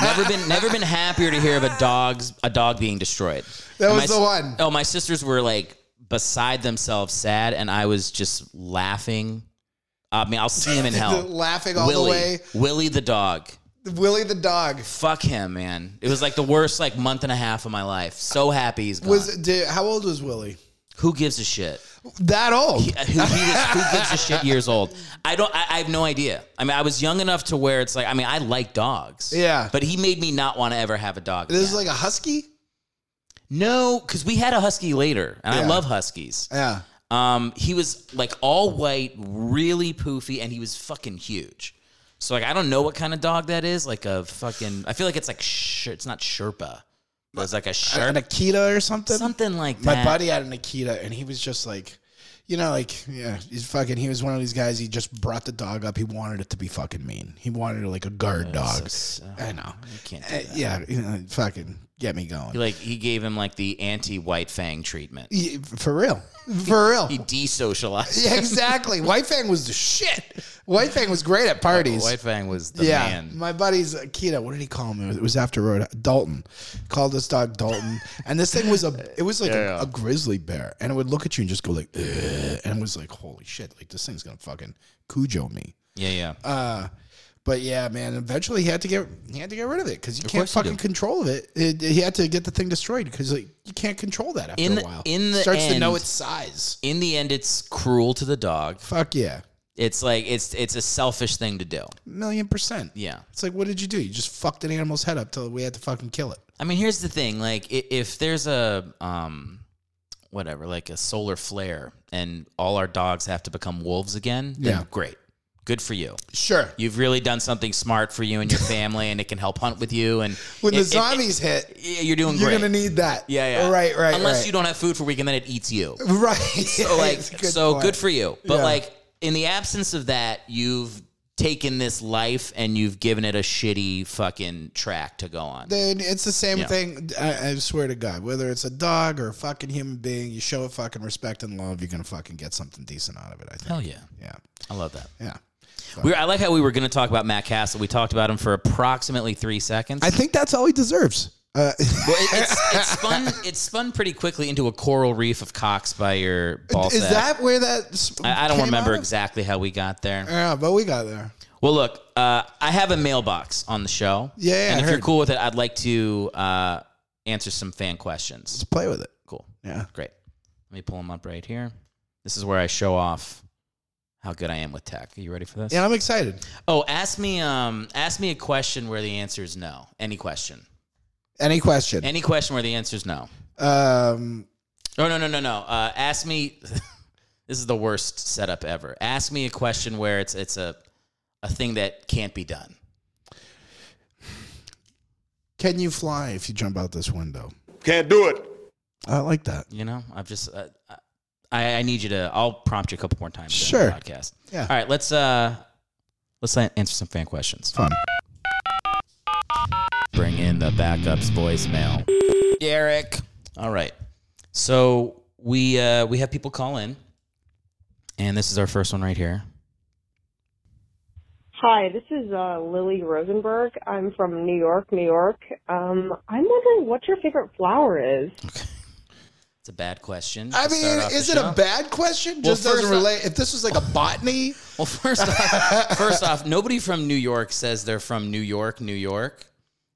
never been never been happier to hear of a dog's a dog being destroyed. That And was my the one. Oh, my sisters were like beside themselves, sad, and I was just laughing. I mean, I'll see him in [laughs] hell. Laughing all Willie, the way. Willie the dog. Willie the dog. Fuck him, man. It was like the worst like month and a half of my life. So happy he's gone. Was did, how old was Willie? Who gives a shit? That old? Who, he was, who gives a shit years old? I don't. I, I have no idea. I mean, I was young enough to where it's like. I mean, I like dogs. Yeah. But he made me not want to ever have a dog. This is like a husky. no, because we had a husky later, and I love huskies. Yeah. Um, he was like all white, really poofy, and he was fucking huge. So like, I don't know what kind of dog that is. Like a fucking. I feel like it's like sh- it's not Sherpa. It's like a An Sherpa, Akita or something. something like that. My buddy had an Akita, and he was just like, you know, like yeah, he's fucking. He was one of these guys. He just brought the dog up. He wanted it to be fucking mean. He wanted it like a guard dog. so- I know. You can't do Uh, that. yeah, you know, fucking get me going. He, like he gave him like the anti-white fang treatment. Yeah, for real, for [laughs] real. He desocialized. Yeah, exactly. White Fang was the shit. White Fang was great at parties. White fang was the yeah, man. my buddy's Akita. What did he call him? It was after Road Dalton. Called this dog Dalton, and this thing was a. It was like Yeah, a, yeah. a grizzly bear, and it would look at you and just go like, "Ugh," and it was like, holy shit! Like this thing's gonna fucking Cujo me. Yeah, yeah. Uh, but yeah, man. Eventually, he had to get he had to get rid of it because you can't course you fucking control of it. it. He had to get the thing destroyed because like, you can't control that after In a while. in the starts to know its size. In the end, it's cruel to the dog. Fuck yeah. It's like it's it's a selfish thing to do. Million percent. Yeah. It's like, what did you do? You just fucked an animal's head up till we had to fucking kill it. I mean, here's the thing: like, i- if there's a um, whatever, like a solar flare, and all our dogs have to become wolves again, then Yeah. great, good for you. Sure. You've really done something smart for you and your [laughs] family, and it can help hunt with you. And When it- the it- zombies hit, it- yeah, you're doing you're great. gonna need that. yeah, yeah, Right, right. Unless right. you don't have food for a week, and then it eats you. [laughs] Right. So like, [laughs] good so good for you. But Yeah. like, in the absence of that, you've taken this life and you've given it a shitty fucking track to go on. Then it's the same Yeah. thing. I, I swear to God, whether it's a dog or a fucking human being, you show it fucking respect and love, you're gonna fucking get something decent out of it. I think. Hell yeah, Yeah. I love that. Yeah. We were, I like how we were going to talk about Matt Cassel. We talked about him for approximately three seconds. I think that's all he deserves. Uh, well, it, it's, [laughs] it's spun. It's spun pretty quickly into a coral reef of cocks by your ball is sack. that where that? I don't came remember exactly how we got there. Yeah, but we got there. Well, look, uh, I have a mailbox on the show. Yeah, yeah, and I if you're cool with it, I'd like to uh, answer some fan questions. Let's play with it. Cool. Yeah. Great. Let me pull them up right here. This is where I show off how good I am with tech. Are you ready for this? Yeah, I'm excited. Oh, ask me um ask me a question where the answer is no. Any question. Any question? Any question where the answer is no. Um, Oh no no no no. Uh, ask me. [laughs] this is the worst setup ever. Ask me a question where it's it's a a thing that can't be done. can you fly if you jump out this window? Can't do it. I like that. You know, I've just uh, I I need you to. I'll prompt you a couple more times. Sure. the podcast. Yeah. All right. Let's uh let's answer some fan questions. Fun. Bring in the backups voicemail. Derek. All right. So we uh, we have people call in, and this is our first one right here. Hi, this is uh, Lily Rosenberg. I'm from New York, New York. Um, I'm wondering what your favorite flower is. Okay. [laughs] It's a bad question. I mean, start off the is it show. a bad question? Well, Just doesn't first relate. If this was like a [laughs] botany, Well, first off, first [laughs] off, nobody from New York says they're from New York, New York.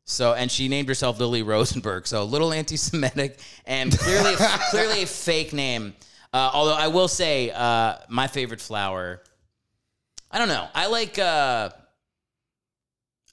So, and she named herself Lily Rosenberg. So, a little anti-Semitic and clearly, [laughs] clearly a fake name. Uh, although I will say, uh, my favorite flower. I don't know. I like. Uh,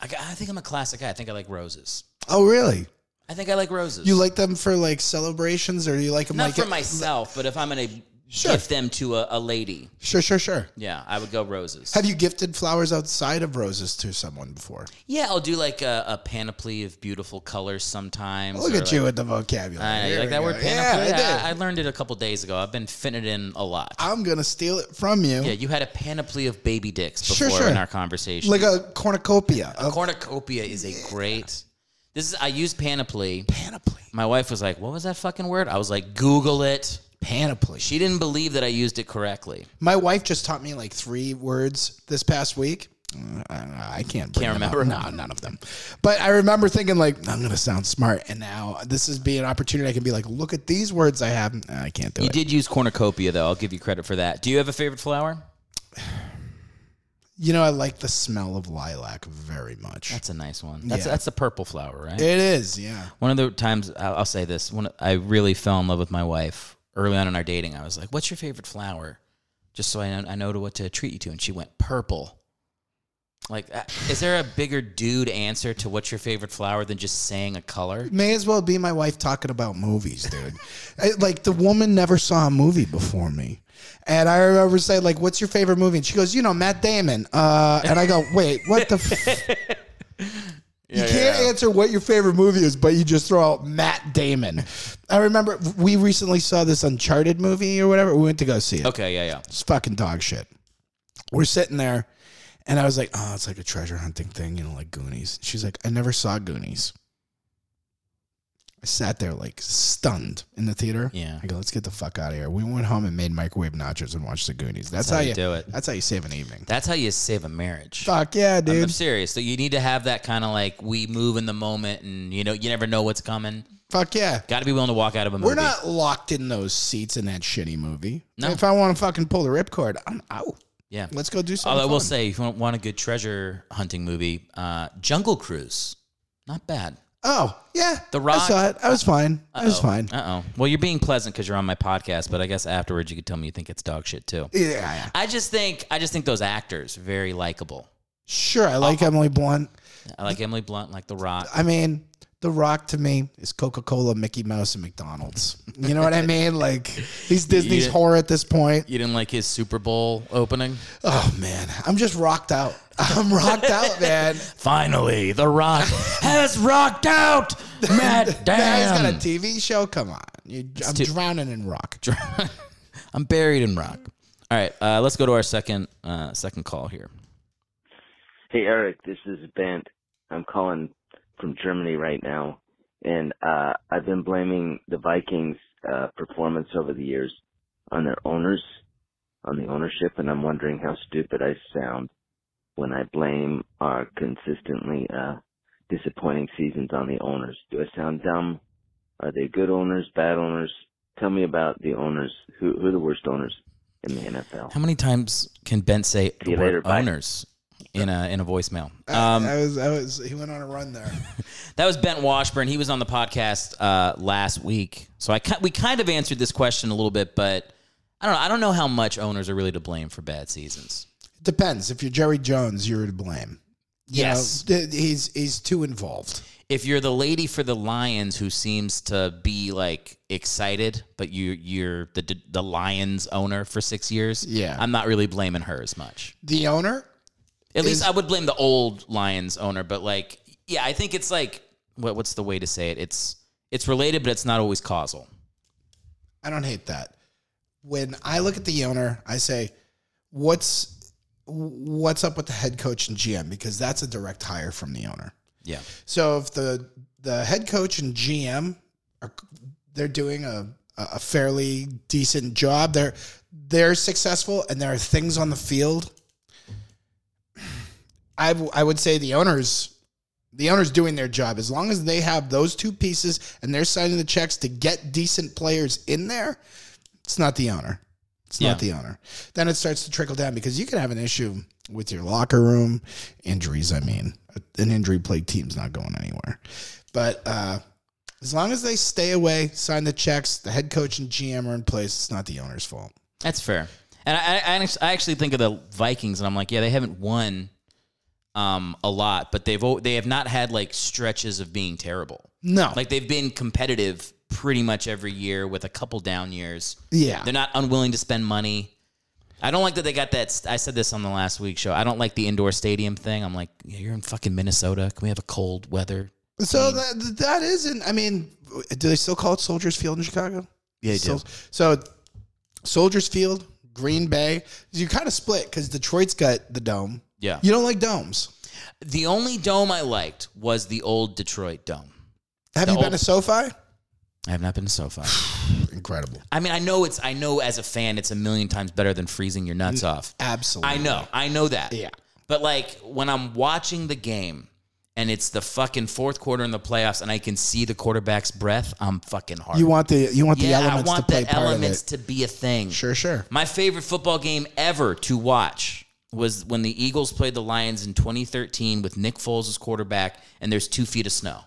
I, I think I'm a classic guy. I think I like roses. oh really? I think I like roses. You like them for like celebrations, or do you like them not like for myself, but if I'm gonna Sure. gift them to a, a lady, Sure, sure, sure. yeah, I would go roses. Have you gifted flowers outside of roses to someone before? Yeah, I'll do like a, a panoply of beautiful colors sometimes. Look or at like- you with the vocabulary. I you like that go. word Yeah, panoply? I did. I, I learned it a couple days ago. I've been fitting it in a lot. I'm gonna steal it from you, yeah, you had a panoply of baby dicks before sure. in our conversation. like a cornucopia of cornucopia is a great. This is I use panoply. panoply. My wife was like, "What was that fucking word?" I was like, "Google it." Panoply. She didn't believe that I used it correctly. My wife just taught me like three words this past week. I, I can't Can't remember? No, none of them. But I remember thinking like I'm gonna sound smart, and now this is be an opportunity. I can be like, look at these words I have. I can't do You it. did use cornucopia though. I'll give you credit for that. Do you have a favorite flower? You know, I like the smell of lilac very much. That's a nice one. That's Yeah. that's a purple flower, right? it is, yeah. One of the times I'll, I'll say this: when I really fell in love with my wife early on in our dating, I was like, "What's your favorite flower?" Just so I know, I know to what to treat you to, and she went purple. Like, uh, is there a bigger dude answer to what's your favorite flower than just saying a color? May as well be my wife talking about movies, dude. [laughs] I- like the woman never saw a movie before me. And I remember saying, like, what's your favorite movie? And she goes, you know, Matt Damon. Uh, and I go, wait, what the f-? [laughs] You can't answer what your favorite movie is, but you just throw out Matt Damon. I remember we recently saw this Uncharted movie or whatever. We went to go see it. Okay, yeah, yeah. It's fucking dog shit. We're sitting there, and I was like, oh, it's like a treasure hunting thing, you know, like Goonies. She's like, I never saw Goonies. I sat there like stunned in the theater. Yeah. I go, let's get the fuck out of here. We went home and made microwave nachos and watched the Goonies. That's, how you do it. That's how you save an evening. That's how you save a marriage. Fuck yeah, dude. I'm serious. So you need to have that kind of like we move in the moment, and you know you never know what's coming. Fuck yeah. Got to be willing to walk out of a movie. We're not locked in those seats in that shitty movie. No. If I want to fucking pull the ripcord, I'm out. Yeah. Let's go do something. Although I will fun. say, if you want- want a good treasure hunting movie, uh, Jungle Cruise, not bad. Oh yeah, The Rock. I saw it. I was fine. I was fine. Uh oh. Well, you're being pleasant because you're on my podcast, but I guess afterwards you could tell me you think it's dog shit too. Yeah. I just think I just think those actors very likable. Sure, I like Emily Blunt. I like Emily Blunt, like The Rock. I mean, The Rock to me is Coca Cola, Mickey Mouse, and McDonald's. You know what I mean? [laughs] Like he's Disney's whore at this point. You didn't like his Super Bowl opening? Oh man, I'm just rocked out. I'm rocked out, [laughs] man. Finally, The Rock [laughs] has rocked out. Matt [laughs] Now he's Damn. got a TV show. Come on, you, I'm too- drowning in rock. I'm buried in rock. All right, uh, let's go to our second uh, second call here. Hey Eric, this is Bent. I'm calling from Germany right now, and uh, I've been blaming the Vikings' uh, performance over the years on their owners, on the ownership, and I'm wondering how stupid I sound when I blame our consistently uh, disappointing seasons on the owners. Do I sound dumb? Are they good owners, bad owners? Tell me about the owners. Who, who are the worst owners in the NFL? How many times can Ben say See the word later, owners in a in a voicemail? Um, Um, I was, I was. He went on a run there. [laughs] that was Ben Washburn. He was on the podcast uh, last week, so I we kind of answered this question a little bit, but I don't know. I don't know how much owners are really to blame for bad seasons. Depends. If you're Jerry Jones, you're to blame. You Yes. know, th- he's he's too involved. if you're the lady for the Lions who seems to be like excited, but you you're the the Lions owner for six years, Yeah. I'm not really blaming her as much. The owner, At Is- least I would blame the old Lions owner, but like, yeah, I think it's like what what's the way to say it? It's it's related, but it's not always causal. I don't hate that. When I look at the owner, I say, "What's what's up with the head coach and GM?" Because that's a direct hire from the owner. Yeah, So if the the head coach and GM are they're doing a a fairly decent job, they're they're successful, and there are things on the field. I w- I would say the owners the owners doing their job as long as they have those two pieces and they're signing the checks to get decent players in there. It's not the owner. It's Yeah. not the owner. Then it starts to trickle down because you can have an issue with your locker room injuries. I mean, an injury plagued team's not going anywhere. But uh, as long as they stay away, sign the checks, the head coach and GM are in place. It's not the owner's fault. that's fair. And I, I, I actually think of the Vikings, and I'm like, yeah, they haven't won um, a lot, but they've they have not had like stretches of being terrible. No, Like they've been competitive pretty much every year with a couple down years. yeah, They're not unwilling to spend money. I don't like that they got that. I said this on the last week show. I don't like the indoor stadium thing. I'm like, yeah, you're in fucking Minnesota. Can we have a cold weather? So that that isn't. I mean, do they still call it Soldiers Field in Chicago? Yeah, they do. So, so Soldiers Field, Green Bay. You kind of split because Detroit's got the dome. Yeah. You don't like domes. The only dome I liked was the old Detroit dome. Have The you been to SoFi? I have not been to SoFi. [sighs] Incredible. I mean, I know it's. I know as a fan, it's a million times better than freezing your nuts off. Absolutely. I know. I know that. Yeah. But like when I'm watching the game and it's the fucking fourth quarter in the playoffs and I can see the quarterback's breath, I'm fucking hard. You want the you want the yeah, I want to play the part elements to be a thing. Sure, sure. My favorite football game ever to watch was when the Eagles played the Lions in 2013 with Nick Foles as quarterback, and there's two feet of snow.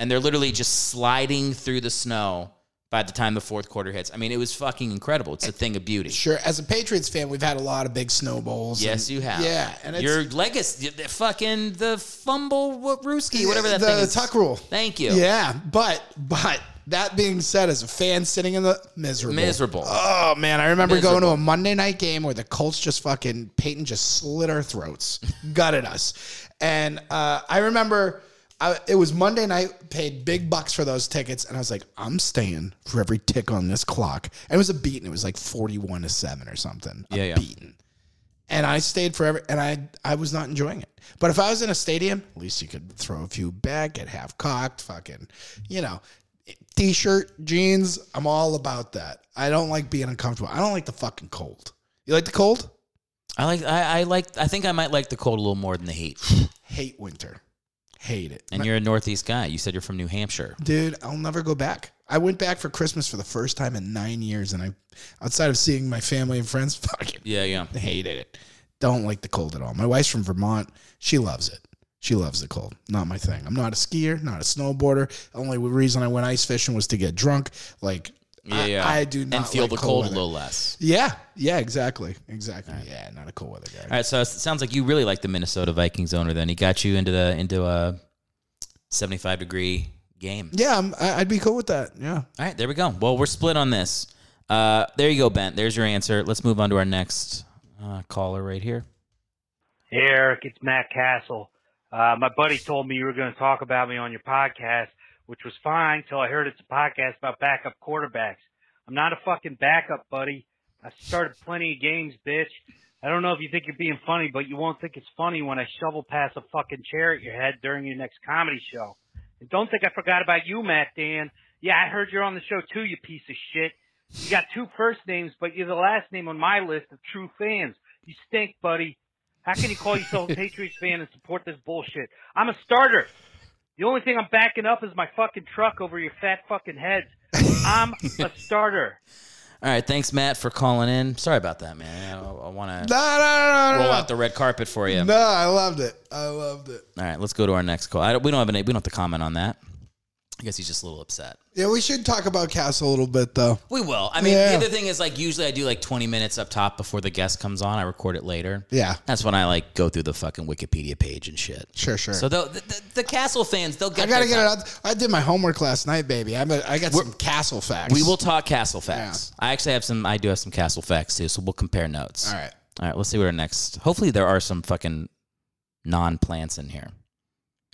And they're literally just sliding through the snow by the time the fourth quarter hits. I mean, it was fucking incredible. It's a thing of beauty. Sure. As a Patriots fan, we've had a lot of big snowballs. Yes, and- you have. Yeah, and it's your legacy, the fucking the fumble Rooski, whatever that the, thing the is. tuck rule. Thank you. Yeah, but but that being said, as a fan sitting in the miserable, Miserable. Oh man, I remember going to a Monday night game where the Colts just fucking Peyton just slit our throats, gutted us, and uh, I remember. I, it was Monday night, paid big bucks for those tickets, and I was like, I'm staying for every tick on this clock. And it was a beating. It was like 41 to 7 or something. Yeah, yeah. beating. And I stayed forever, and I I was not enjoying it. But if I was in a stadium, at least you could throw a few back, get half cocked, fucking, you know, t-shirt, jeans. I'm all about that. I don't like being uncomfortable. I don't like the fucking cold. You like the cold? I like. I, I like. I think I might like the cold a little more than the heat. Hate winter. Hate it. And you're a Northeast guy. You said you're from New Hampshire. Dude, I'll never go back. I went back for Christmas for the first time in nine years, and I, outside of seeing my family and friends, [laughs] fucking Yeah, yeah. hated it. Don't like the cold at all. My wife's from Vermont. She loves it. She loves the cold. Not my thing. I'm not a skier, not a snowboarder. The only reason I went ice fishing was to get drunk. Like, I, I do not and feel like the cold, a little less. Yeah, yeah, exactly, exactly. Yeah, not a cold weather guy. All right, so it sounds like you really like the Minnesota Vikings owner. Then he got you into the into a seventy-five degree game. Yeah, I'm, I- I'd be cool with that. Yeah. All right, there we go. Well, we're split on this. Uh, there you go, Bent. There's your answer. Let's move on to our next uh, caller right here. Hey, Eric, it's Matt Cassel. Uh, my buddy told me you were going to talk about me on your podcast, which was fine till I heard it's a podcast about backup quarterbacks. I'm not a fucking backup, buddy. I started plenty of games, bitch. I don't know if you think you're being funny, but you won't think it's funny when I shovel past a fucking chair at your head during your next comedy show. And don't think I forgot about you, Matt Dann. Yeah, I heard you're on the show too, you piece of shit. You got two first names, but you're the last name on my list of true fans. You stink, buddy. How can you call yourself a [laughs] Patriots fan and support this bullshit? I'm a starter. The only thing I'm backing up is my fucking truck over your fat fucking heads. I'm a [laughs] starter. All right, thanks, Matt, for calling in. Sorry about that, man. I, I want No, to no, no, no, roll no. out the red carpet for you. No, I loved it. I loved it. All right, let's go to our next call. I don't, we don't have any. We don't have to comment on that. I guess he's just a little upset. Yeah, we should talk about Cassel a little bit, though. We will. I mean, Yeah. the other thing is like usually I do like 20 minutes up top before the guest comes on. I record it later. Yeah, That's when I like go through the fucking Wikipedia page and shit. sure, sure. So the, the, the Cassel fans, they'll get. I gotta their get it time. out. I did my homework last night, baby. I'm a, I got some Cassel facts. We will talk Cassel facts. I actually have some. I do have some Cassel facts too, so we'll compare notes. All right. All right. Let's see what our next. Hopefully, there are some fucking non-plants in here.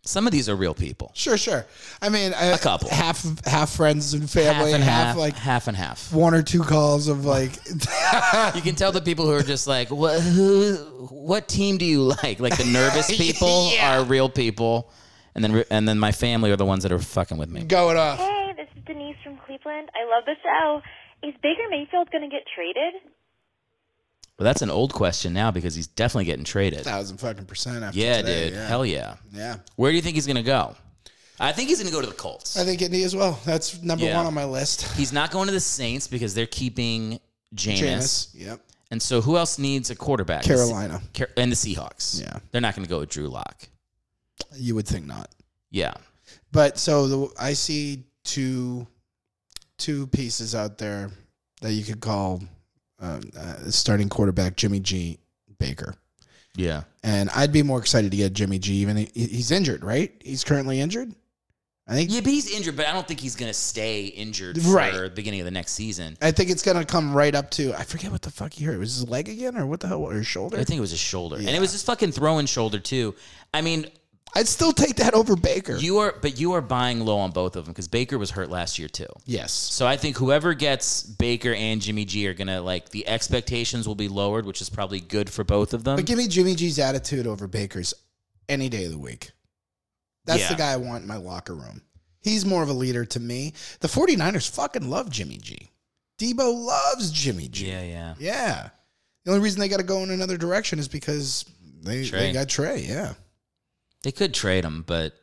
Some of these are real people. Sure, sure. I mean, a couple. half half friends and family, half and half, half, like half and half. one or two calls of like. [laughs] You can tell the people who are just like, what? Who? What team do you like? Like the [laughs] nervous people Yeah. are real people, and then and then my family are the ones that are fucking with me. going off. Hey, this is Denise from Cleveland. I love the show. Is Baker Mayfield going to get traded? But that's an old question now because he's definitely getting traded. Thousand fucking percent. After Yeah, today, dude. Yeah. Hell yeah. yeah. Where do you think he's gonna go? I think he's gonna go to the Colts. I think Indy as well. That's number Yeah. one on my list. [laughs] He's not going to the Saints because they're keeping Jameis. Jameis. Yep. And so who else needs a quarterback? Carolina. Car- and the Seahawks. Yeah. They're not going to go with Drew Lock. You would think not. Yeah. But so the, I see two two pieces out there that you could call um, uh, starting quarterback Jimmy G Baker. Yeah. And I'd be more excited to get Jimmy G. Even he- he's injured, right? He's currently injured. I think. Yeah, but he's injured, but I don't think he's going to stay injured Right. for the beginning of the next season. I think it's gonna come right up to. I forget what the fuck he hurt. Was his leg again, or what the hell? Or his shoulder? I think it was his shoulder. And it was his fucking throwing shoulder, too. I mean, I'd still take that over Baker. you are, but you are buying low on both of them because Baker was hurt last year, too. yes. So I think whoever gets Baker and Jimmy G are gonna like the expectations will be lowered, which is probably good for both of them. But give me Jimmy G's attitude over Baker's any day of the week. That's Yeah. the guy I want in my locker room. He's more of a leader to me. The 49ers fucking love Jimmy G. Deebo loves Jimmy G. yeah, yeah. Yeah. The only reason they got to go in another direction is because they, Trey. they got Trey. Yeah. They could trade him, but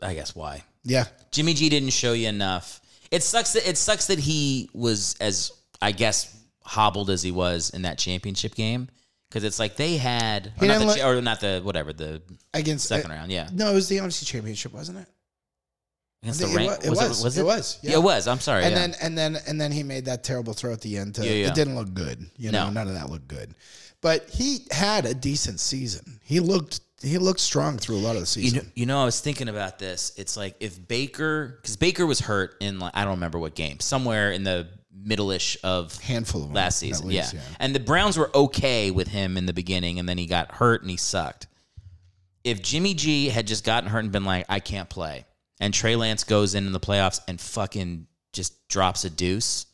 I guess why? Yeah. Jimmy G didn't show you enough. It sucks that it sucks that he was as I guess hobbled as he was in that championship game because it's like they had or not, the, or not the whatever the Against second uh, round, yeah, No, it was the NFC Championship, wasn't it? against the rank. it, was. it was. was it? it? was. Yeah. it was. I'm sorry. and yeah. then and then and then he made that terrible throw at the end. To, Yeah, yeah. It didn't look good. You know, No. none of that looked good. But he had a decent season. He looked he looked strong through a lot of the You season. know, you know, I was thinking about this. It's like if Baker, because Baker was hurt in like I don't remember what game, somewhere in the middle-ish of Handful of last season. least, yeah. yeah. and the Browns were okay with him in the beginning, and then he got hurt and he sucked. If Jimmy G had just gotten hurt and been like, I can't play, and Trey Lance goes in in the playoffs and fucking just drops a deuce,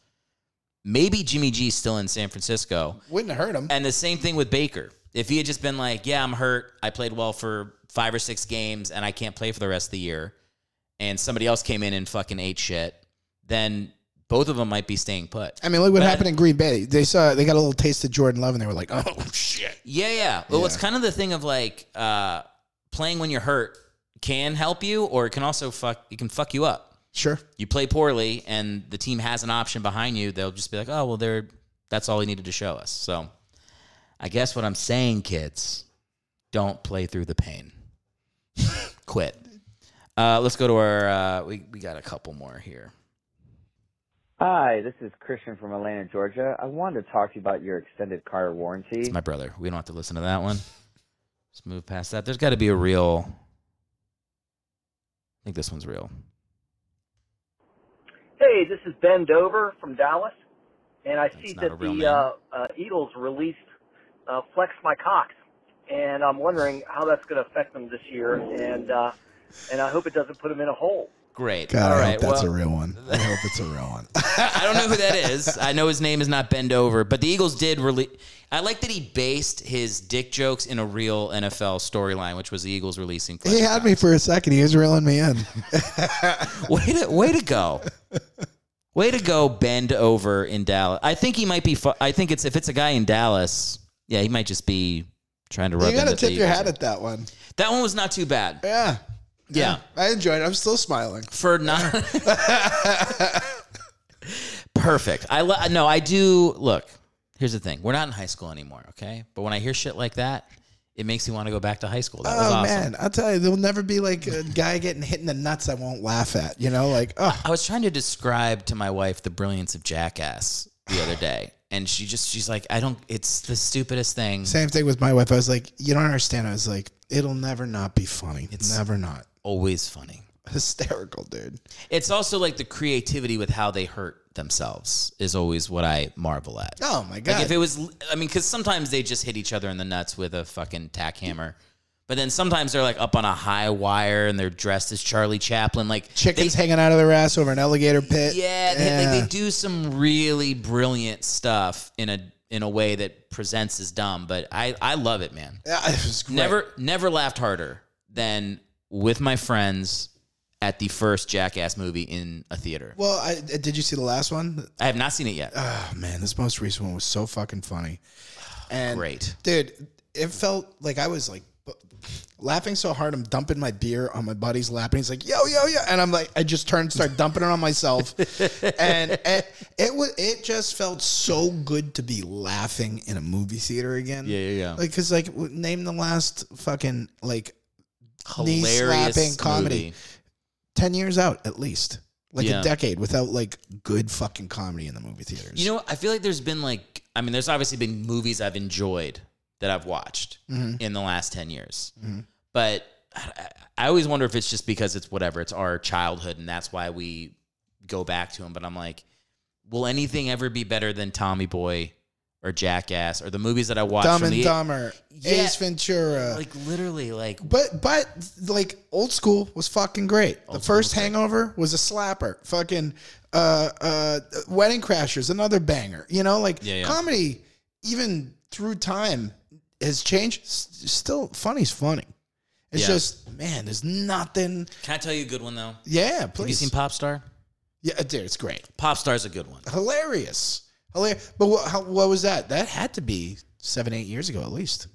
maybe Jimmy G's still in San Francisco. Wouldn't have hurt him. And the same thing with Baker. If he had just been like, "Yeah, I'm hurt. I played well for five or six games, and I can't play for the rest of the year," and somebody else came in and fucking ate shit, then both of them might be staying put. I mean, look what But- happened in Green Bay. They saw they got a little taste of Jordan Love, and they were like, "Oh [laughs] shit!" Yeah, yeah. Well, it's kind of the thing of like uh, playing when you're hurt can help you, or it can also fuck. It can fuck you up. Sure. You play poorly, and the team has an option behind you. They'll just be like, "Oh, well, they're that's all he needed to show us." So, I guess what I'm saying, kids, don't play through the pain. [laughs] Quit. Uh, let's go to our. Uh, we we got a couple more here. Hi, this is Christian from Atlanta, Georgia. I wanted to talk to you about your extended car warranty. It's my brother. We don't have to listen to that one. Let's move past that. There's got to be a real. I think this one's real. Hey, this is Ben Dover from Dallas, and I see that the uh, uh, Eagles released uh, Flex My Cox, and I'm wondering how that's going to affect them this year, and uh, and I hope it doesn't put them in a hole. Great. God, All I right. hope that's well, a real one. I hope it's a real one. [laughs] I don't know who that is. I know his name is not Bend Over, but the Eagles did release. I like that he based his dick jokes in a real NFL storyline, which was the Eagles releasing. he had me for a second. He was reeling me in. [laughs] Way to way to go. Way to go, bend over in Dallas. I think he might be. Fu- I think it's if it's a guy in Dallas. Yeah, he might just be trying to rub. You got to in that the tip your hat at that one. That one was not too bad. Yeah. Yeah. I enjoyed it. I'm still smiling. For not [laughs] perfect. I lo- no, I do. Look, here's the thing. We're not in high school anymore, okay? But when I hear shit like that, it makes me want to go back to high school. That was oh awesome. man, I'll tell you, there'll never be like a guy getting hit in the nuts I won't laugh at. You know, like oh, I was trying to describe to my wife the brilliance of Jackass the other day, and she just she's like, I don't. It's the stupidest thing. same thing with my wife. I was like, you don't understand. I was like, it'll never not be funny. It's never not Always funny. [laughs] hysterical, dude. It's also like the creativity with how they hurt themselves is always what I marvel at. Oh my god. Like if it was, I mean, because sometimes they just hit each other in the nuts with a fucking tack hammer, but then sometimes they're like up on a high wire and they're dressed as Charlie Chaplin, like Chickens they, hanging out of their ass over an alligator pit. yeah, they, like they do some really brilliant stuff in a in a way that presents as dumb, but I I love it, man. Yeah, it was great. Never never laughed harder than with my friends at the first Jackass movie in a theater. Well, I, uh, did you see the last one? I have not seen it yet. Oh man, this most recent one was so fucking funny. And Great. dude. It felt like I was like laughing so hard. I'm dumping my beer on my buddy's lap, and he's like, "Yo, yo, yo!" And I'm like, I just turned, and start dumping it on myself, [laughs] and it, it was it just felt so good to be laughing in a movie theater again. Yeah, yeah, yeah. Like, cause like name the last fucking like knee Hilarious slapping comedy. movie. ten years out at least, like Yeah. a decade without like good fucking comedy in the movie theaters. You know, I feel like there's been like, I mean, there's obviously been movies I've enjoyed that I've watched Mm-hmm. in the last 10 years. But I, I- always wonder if it's just because it's whatever, it's our childhood and that's why we go back to them. But I'm like, will anything ever be better than Tommy Boy or Jackass or the movies that I watched Dumb and the Dumber, Yeah. Ace Ventura. like literally like but but like old school was fucking great. the first was great. Hangover was a slapper. Fucking uh uh Wedding Crashers, another banger. You know, like Yeah, yeah. comedy, even through time, has changed. Still, funny's funny. It's Yeah. just man, there's nothing. Can I tell you a good one though? Yeah, please. Have you seen Popstar? yeah, uh, dude, it's great. Popstar's a good one. hilarious. Hilarious. But what, how, what was that? That had to be seven, eight years ago at least.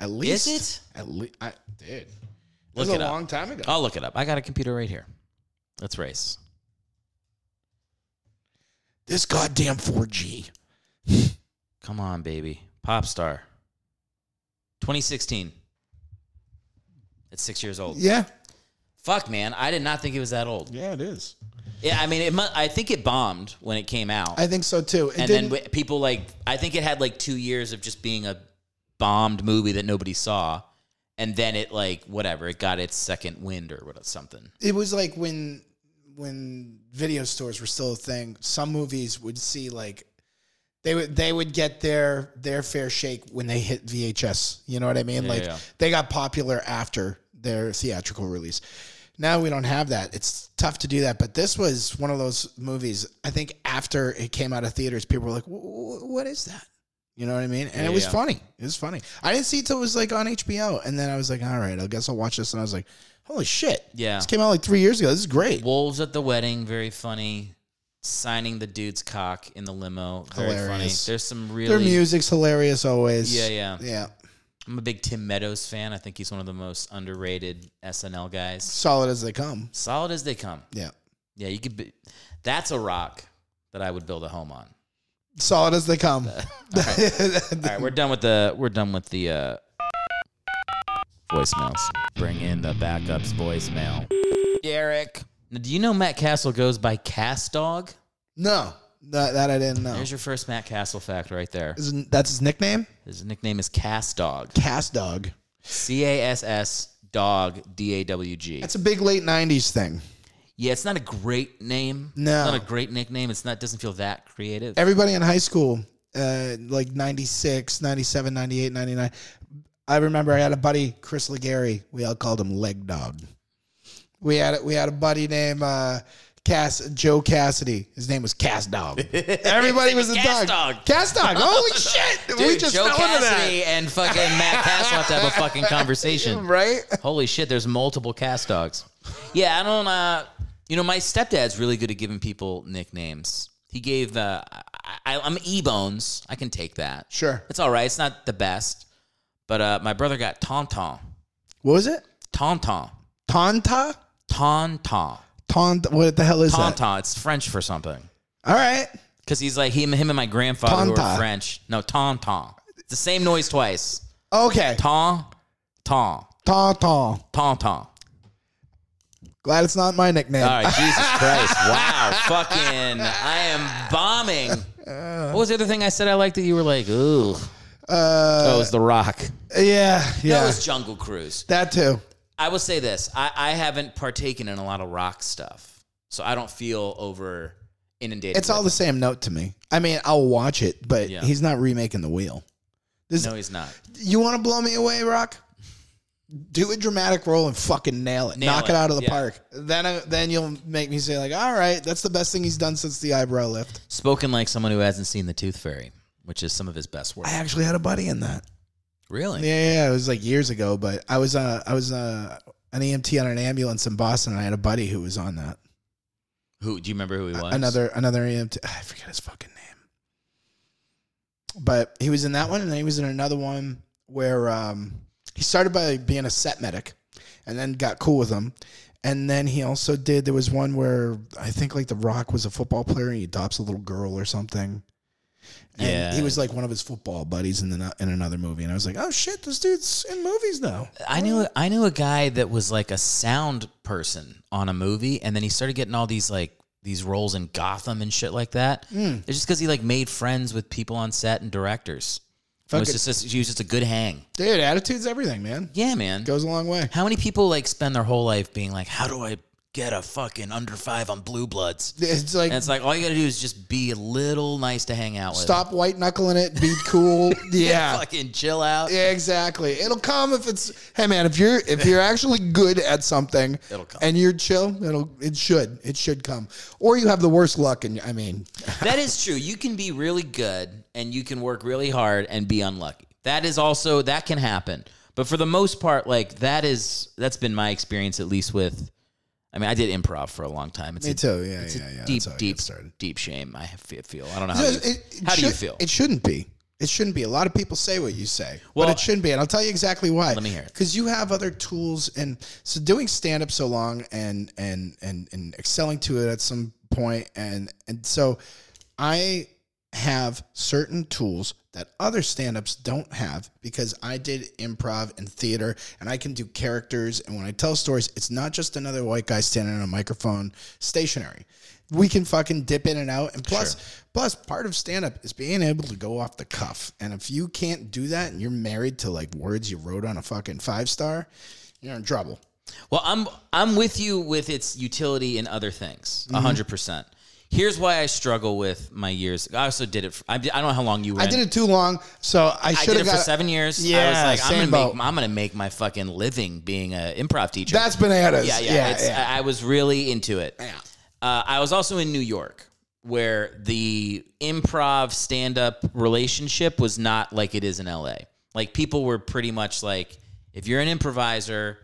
At least. is it? At least. I did. It Look was it a up. long time ago. I'll look it up. I got a computer right here. Let's race. This goddamn 4G. Come on, baby. Popstar. 2016. It's six years old. Yeah. Fuck, man. I did not think it was that old. Yeah, it is. Yeah, I mean, it. Mu- I think it bombed when it came out, I think so too. It and didn't, then w- people like. I think it had like two years of just being a bombed movie that nobody saw, and then it like whatever. It got its second wind or what something. it was like when when video stores were still a thing. Some movies would see like they would they would get their their fair shake when they hit VHS. You know what I mean? Yeah, like yeah. they got popular after their theatrical release. Now we don't have that. It's tough to do that. But this was one of those movies. I think after it came out of theaters, people were like, "Wh- wh- "What is that?" You know what I mean? And Yeah, it was funny. It was funny. I didn't see it till it was like on HBO, and then I was like, "All right, I guess I'll watch this." And I was like, "Holy shit!" Yeah. This came out like three years ago. This is great. Wolves at the wedding, very funny. Signing the dude's cock in the limo, very Hilarious. funny. There's some really Their music's hilarious always. Yeah, yeah. Yeah. I'm a big Tim Meadows fan. I think he's one of the most underrated SNL guys. Solid as they come. Solid as they come. Yeah. Yeah, you could be. That's a rock that I would build a home on. Solid as they come. [laughs] [laughs] All right, we're done with the we're done with the uh, voicemails. Bring in the backups voicemail. Derek. Now, do you know Matt Cassel goes by Cass Dog? No, that, that I didn't know. There's your first Matt Cassel fact right there. Isn't- That's his nickname? His nickname is Cass Dog. Cass Dog. C A S S Dog D A W G. That's a big late '90s thing. Yeah, it's not a great name. No. It's not a great nickname. It's not doesn't feel that creative. Everybody in high school, uh, like 96, 97, 98, 99. I remember I had a buddy, Chris Legary. We all called him Leg Dog. We had we had a buddy named uh, Cass Joe Cassidy. His name was Cass Dog. [laughs] Everybody was a Cass dog. Dog. Cass Dog. Holy [laughs] shit! we Dude, just Joe fell into Cassidy that. and fucking Matt Cassel have to have a fucking [laughs] conversation. Right? Holy shit, there's multiple Cass dogs. Yeah, I don't uh you know, my stepdad's really good at giving people nicknames. He gave uh I, I'm E Bones. I can take that. Sure. It's all right. It's not the best. But uh my brother got Tauntaun. What was it? Tauntaun. Tonta? Tauntaun. Taunt. What the hell is that? Tauntaun. It's French for something. All right. Because he's like him, him and my grandfather who are French. No, tauntaun. It's the same noise twice. Okay. Taun, taun, Tauntaun. tauntaun. Glad it's not my nickname. All right, [laughs] Jesus Christ! Wow, fucking, I am bombing. What was the other thing I said I liked that you were like, ooh? Uh, oh, it was The Rock. yeah, yeah. was Jungle Cruise. that too. I will say this: I, I haven't partaken in a lot of rock stuff, so I don't feel over inundated. It's all the same note to me. I mean, I'll watch it, but Yeah. he's not remaking the wheel. This. No, he's not. You want to blow me away, Rock? Do a dramatic role and fucking nail it. Nail Knock it. it, out of the yeah. park. Then, uh, then you'll make me say like, all right, that's the best thing he's done since the eyebrow lift. Spoken like someone who hasn't seen The Tooth Fairy, which is some of his best work. I actually had a buddy in that. Really? Yeah, yeah, it was like years ago, but I was uh, I was uh, an EMT on an ambulance in Boston, and I had a buddy who was on that. Who do you remember who he was? Another another EMT. I forget his fucking name. But he was in that one, and then he was in another one where um, he started by being a set medic, and then got cool with him. And then he also did. There was one where I think like The Rock was a football player, and he adopts a little girl or something. And Yeah. he was like one of his football buddies in the in another movie, and I was like, oh shit, this dude's in movies now. I knew I knew a guy that was like a sound person on a movie, and then he started getting all these like these roles in Gotham and shit like that. Hmm. It's just because he like made friends with people on set and directors. It was Fucking- just he was just a good hang. Dude, attitude's everything, man. Yeah, man. Goes a long way. How many people like spend their whole life being like, "How do I get a fucking under five on Blue Bloods?" [laughs] It's like And it's like all you got to do is just be a little nice to hang out with. stop white knuckling it, be cool. [laughs] yeah. [laughs] fucking chill out. Yeah, exactly. It'll come if it's hey man, if you're if you're actually good at something It'll come. and you're chill, it'll it should. It should come. Or you have the worst luck and I mean That is true. You can be really good and you can work really hard and be unlucky. That is also that can happen. But for the most part, like that is that's been my experience at least with. I mean, I did improv for a long time. It's Me a, too. Yeah, it's yeah, a yeah. Deep, That's how I deep, deep shame. I feel. I don't know how. You, It- it how do you feel? It shouldn't be. It shouldn't be. A lot of people say what you say, Well- but it shouldn't be. And I'll tell you exactly why. Let me hear it. Because you have other tools, and so doing stand up so long, and and and and excelling to it at some point, and and so I have certain tools that other stand-ups don't have because I did improv and theater and I can do characters and when I tell stories it's not just another white guy standing on a microphone stationary. We can fucking dip in and out and plus plus part of stand-up is being able to go off the cuff. And if you can't do that and you're married to like words you wrote on a fucking five star, you're in trouble. Well, I'm I'm with you with its utility in other things, Mm-hmm. a hundred percent. Here's why I struggle with my years. I also did it. For, I, did- I don't know how long you were. I in. did it too long, so I I should did have it for got seven years. Yeah, I was like, I'm gonna make I'm gonna make my fucking living being an improv teacher. That's bananas. yeah, yeah. Yeah, yeah. I, I was really into it. Yeah. Uh, I was also in New York, where the improv stand up relationship was not like it is in LA. Like people were pretty much like, if you're an improviser,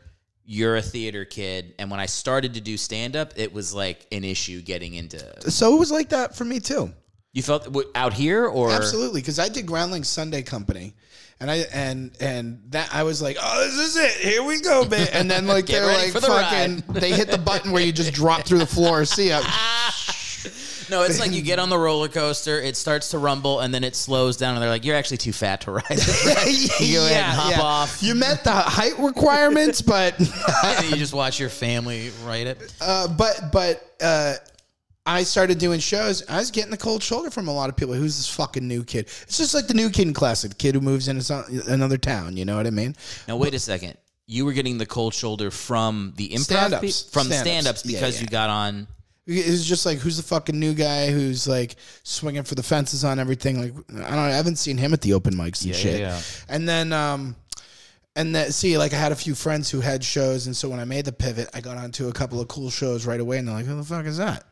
you're a theater kid. And when I started to do stand up, it was like an issue getting into. So it was like that for me too. You felt w- out here or Absolutely, because I did Groundling Sunday Company, and I and and that I was like, oh, this is it. Here we go, man. And then like [laughs] they're like the fucking, they hit the button where you just drop through the floor. See ya. [laughs] No, it's like you get [laughs] on the roller coaster, it starts to rumble, and then it slows down, and they're like, "You're actually too fat to ride it." [laughs] you go ahead and hop off. You met the height requirements, but [laughs] you just watch your family ride it. uh, but but uh, I started doing shows. I was getting the cold shoulder from a lot of people. Who's this fucking new kid? It's just like the new kid in class, the kid who moves into some, another town. You know what I mean? Now wait a second. You were getting the cold shoulder from the improv Stand-ups. from Stand-ups. stand-ups Yeah, because yeah. you got on. It was just like, who's the fucking new guy who's like swinging for the fences on everything? Like, I don't know. I haven't seen him at the open mics and Yeah, shit. yeah, yeah. And then, um, and then see, like, I had a few friends who had shows, and so when I made the pivot, I got onto a couple of cool shows right away, and they're like, "Who the fuck is that?"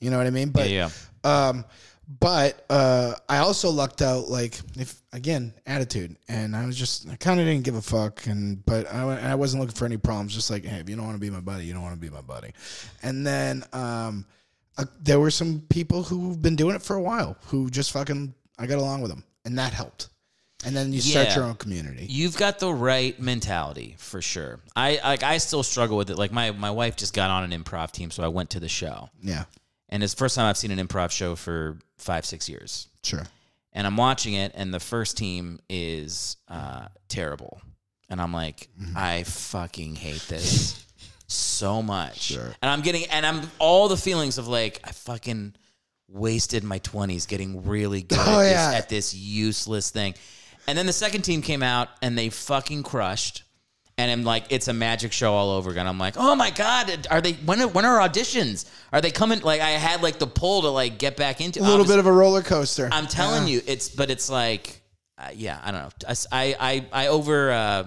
You know what I mean? But yeah, um, but uh, I also lucked out, like if again attitude, and I was just I kind of didn't give a fuck, and but I, I wasn't looking for any problems. Just like, hey, if you don't want to be my buddy, you don't want to be my buddy. And then um, uh, there were some people who've been doing it for a while who just fucking I got along with them, and that helped. And then you start Yeah. your own community. You've got the right mentality for sure. I like I still struggle with it. Like my my wife just got on an improv team, so I went to the show. Yeah, And it's the first time I've seen an improv show for five, six years. sure. And I'm watching it, and the first team is uh, terrible. And I'm like, Mm-hmm. I fucking hate this [laughs] so much. Sure. And I'm getting, and I'm all the feelings of like, I fucking wasted my 20s getting really [laughs] good Oh, at, yeah. this, at this useless thing. And then the second team came out, and they fucking crushed. And I'm like, it's a magic show all over again. I'm like, oh my god, are they? When are, when are auditions? Are they coming? Like, I had like the pull to like get back into A little obviously- bit of a roller coaster. I'm telling you, it's but it's like, uh, yeah, I don't know. I I I, I over uh,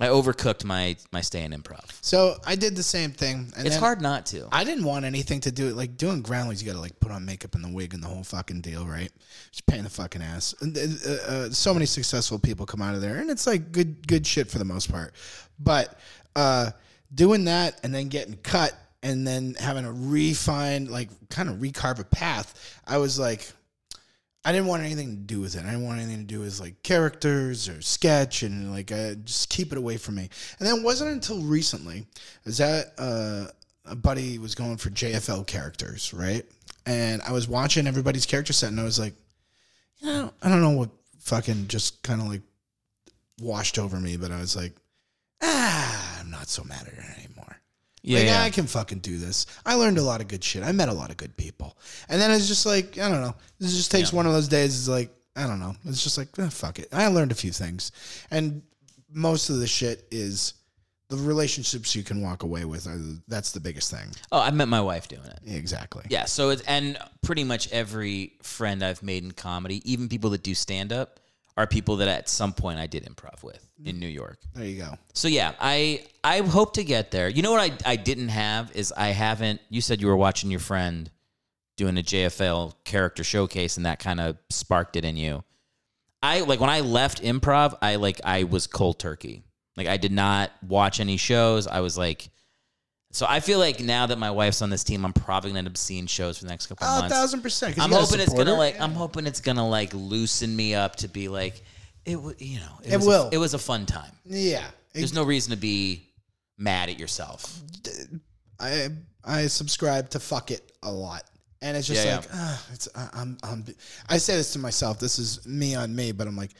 I overcooked my my stay in improv. So I did the same thing. And it's then- hard not to. I didn't want anything to do it. Like doing groundlings, you got to like put on makeup and the wig and the whole fucking deal, right? Just pain in the fucking ass. And, uh, uh, so many successful people come out of there, and it's like good, good shit for the most part. But uh, doing that and then getting cut and then having to refine, like, kind of recarve a path, I was like, I didn't want anything to do with it. I didn't want anything to do with like characters or sketch and like uh, just keep it away from me. And then it wasn't until recently is that uh, a buddy was going for JFL characters, right? And I was watching everybody's character set, and I was like, you know, I don't know what fucking just kind of like washed over me, but I was like, ah, I'm not so mad at anymore. Yeah, like, yeah. I can fucking do this. I learned a lot of good shit. I met a lot of good people. And then it's just like, I don't know. This just takes one of those days. It's like, I don't know. It's just like, eh, fuck it. I learned a few things. And most of the shit is the relationships you can walk away with. Are that's the biggest thing. Oh, I met my wife doing it. Exactly. Yeah. So it's and pretty much every friend I've made in comedy, even people that do stand up, are people that at some point I did improv with in New York. There you go. So yeah, I I hope to get there. You know what I I didn't have is I haven't. You said you were watching your friend doing a JFL character showcase, and that kind of sparked it in you. I like when I left improv, I like I was cold turkey. Like I did not watch any shows. I was like, so I feel like now that my wife's on this team, I'm probably gonna end up seeing shows for the next couple Oh, a months. thousand percent. 'cause I'm you gotta hoping it's support gonna her. like. I'm hoping it's gonna like loosen me up to be like, it. w- You know, It was a- will. it was a fun time. Yeah. There's no reason to be mad at yourself. I I subscribe to fuck it a lot, and it's just Yeah, like ah, it's I, I'm I'm I say this to myself. This is me on me, but I'm like.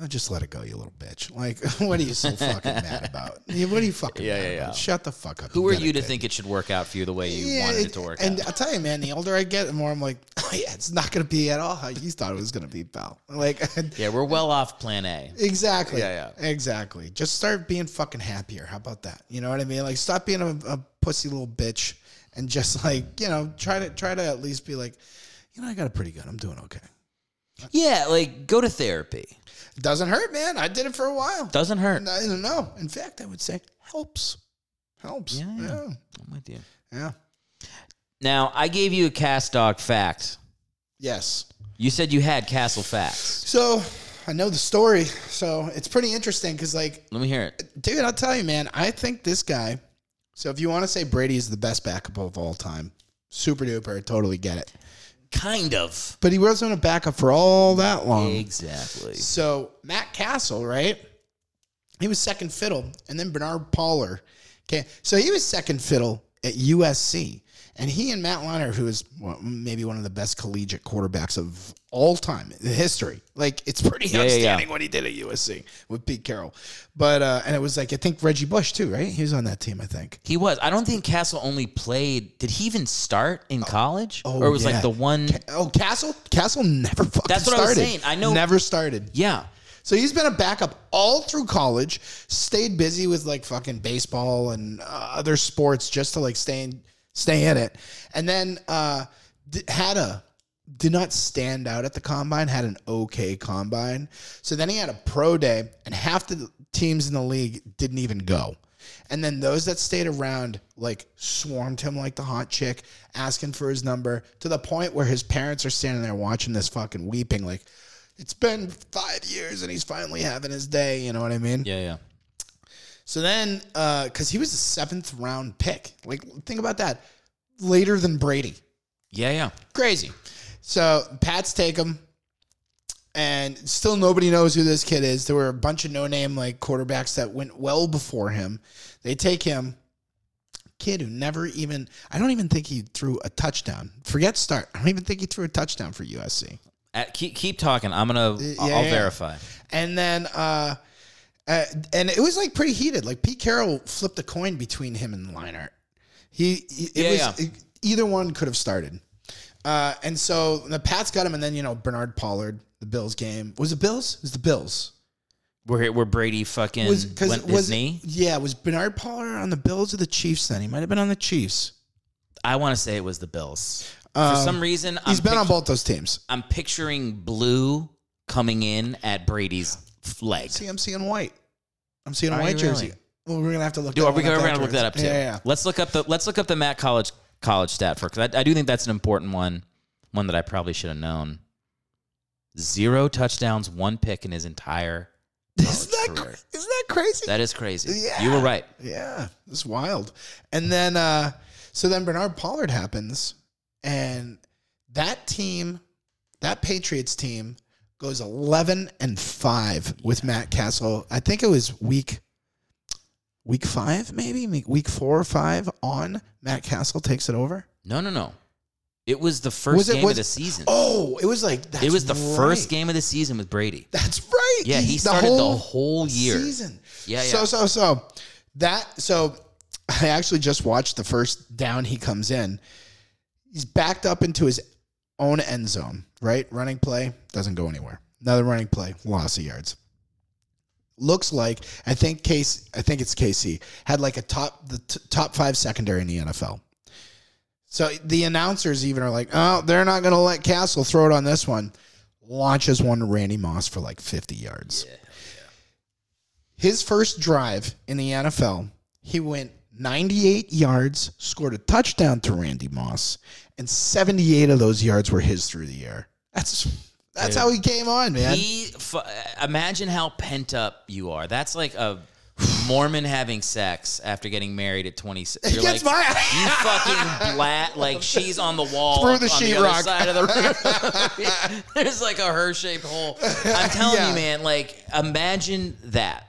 Oh, just let it go, you little bitch. Like, [laughs] what are you so fucking mad about? [laughs] What are you fucking Yeah, mad yeah, about? Shut the fuck up. Who are you to good. think it should work out for you the way you Yeah, wanted it to work out? and out? I'll tell you, man, the older I get, the more I'm like, [laughs] oh, yeah, it's not going to be at all how you thought it was going to be, pal. Like, Yeah, we're well off plan A. Exactly. Yeah, Exactly. Just start being fucking happier. How about that? You know what I mean? Like stop being a, a pussy little bitch and just like, you know, try to try to at least be like, you know, I got it pretty good. I'm doing okay. Yeah, like go to therapy. It doesn't hurt, man. I did it for a while. Doesn't hurt. And I don't know. In fact, I would say helps. Helps. Yeah, yeah. Yeah. I'm with you. Yeah. Now, I gave you a Cass dog fact. Yes. You said you had Cassel facts. So I know the story. So it's pretty interesting because, like, Let me hear it. dude, I'll tell you, man, I think this guy. So if you want to say Brady is the best backup of all time, super duper, I totally get it. Kind of. But he wasn't a backup for all that long. Exactly. So Matt Cassel, right? He was second fiddle, and then Bernard Pollard. Okay, so he was second fiddle at USC, And he and Matt Leinart, who is well, maybe one of the best collegiate quarterbacks of all time in history, like it's pretty Yeah, yeah, yeah. outstanding what he did at USC with Pete Carroll. But uh, and it was like I think Reggie Bush too, right? He was on that team, I think. He was. I don't think Cassel only played. Did he even start in college? Oh, or it was yeah. like the one. Ca- oh, Cassel, Cassel never fucking That's what I started. was saying. I know- never started. Yeah. So he's been a backup all through college, stayed busy with like fucking baseball and uh, other sports just to like stay in, stay in it. And then uh had a did not stand out at the combine, had an okay combine. So then he had a pro day and half the teams in the league didn't even go. And then those that stayed around like swarmed him like the hot chick, asking for his number to the point where his parents are standing there watching this fucking weeping like it's been five years and he's finally having his day. You know what I mean? Yeah, yeah. So then, because he was a seventh round pick, like think about that, later than Brady, Yeah, yeah. crazy. So Pats take him, and still nobody knows who this kid is. There were a bunch of no name like quarterbacks that went well before him. They take him, kid who never even. I don't even think he threw a touchdown. Forget start. I don't even think he threw a touchdown for USC. Uh, keep keep talking. I'm gonna. I'll, yeah, I'll yeah. verify. And then, uh, uh, and it was like pretty heated. Like Pete Carroll flipped a coin between him and Leinart. He, he- it Yeah, was yeah. it- either one could have started. Uh, and so the Pats got him, and then you know Bernard Pollard, the Bills game was it Bills? It was the Bills? Where where Brady fucking Was went was his knee. yeah was Bernard Pollard on the Bills or the Chiefs? Then he might have been on the Chiefs. I want to say it was the Bills. Um, For some reason, He's I'm been on both those teams. I'm picturing blue coming in at Brady's leg. See, I'm seeing white. I'm seeing a Are white you jersey. really? Well, we're gonna have to look. Do that are we one gonna, we're gonna look that up too? afterwards. Yeah, yeah. Let's look up the let's look up the Matt College college stat for because I, I do think that's an important one, one that I probably should have known. Zero touchdowns, one pick in his entire [laughs] Isn't that, college cra- career. isn't that crazy? That is crazy. Yeah. You were right. Yeah, it's wild. And then, uh, so then Bernard Pollard happens, and that team, that Patriots team, goes eleven and five with Matt Cassel. I think it was week, week five, maybe week- week four or five. On Matt Cassel takes it over. No, no, no. It was the first Was it- game was- of the season. Oh, it was like that's it was the first game of the season with Brady. That's right. Yeah, he started the whole year. season. Yeah, So so so that so I actually just watched the first down he comes in. He's backed up into his own end zone, right? Running play doesn't go anywhere. Another running play, loss of yards. Looks like I think Case I think it's KC had like a top the t- top 5 secondary in the NFL. So the announcers even are like, "Oh, they're not going to let Cassel throw it on this one." Launches one to Randy Moss for like 50 yards. His first drive in the NFL, he went 98 yards, scored a touchdown to Randy Moss, and 78 of those yards were his through the air. That's that's Dude. how he came on, man. He f- uh, imagine how pent up you are. That's like a Mormon having sex after getting married at 26. It You're like, my- you fucking blat like she's on the wall Through on the sheetrock. side of the [laughs] room. [laughs] There's like a her shaped hole. I'm telling Yeah. you, man. Like imagine that.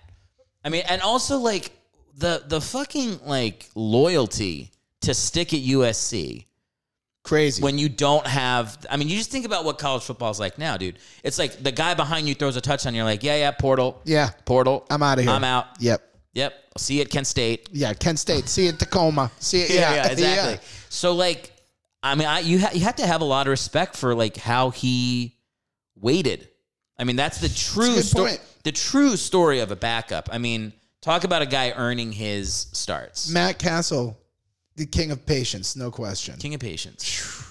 I mean, and also like the the fucking like loyalty to stick at USC Crazy. when you don't have I mean you just think about what college football is like now, dude. It's like the guy behind you throws a touchdown, you're like, yeah, yeah, portal, yeah, portal. I'm out of here. I'm out. Yep. Yep. I'll see you at Kent State. Yeah, Kent State. See you at Tacoma. See it. [laughs] Yeah, Yeah, yeah, exactly. yeah. So like, I mean, I you ha- you have to have a lot of respect for like how he waited. I mean, that's the true story. The true story of a backup. I mean, talk about a guy earning his starts. Matt Cassel, the king of patience, no question. King of patience.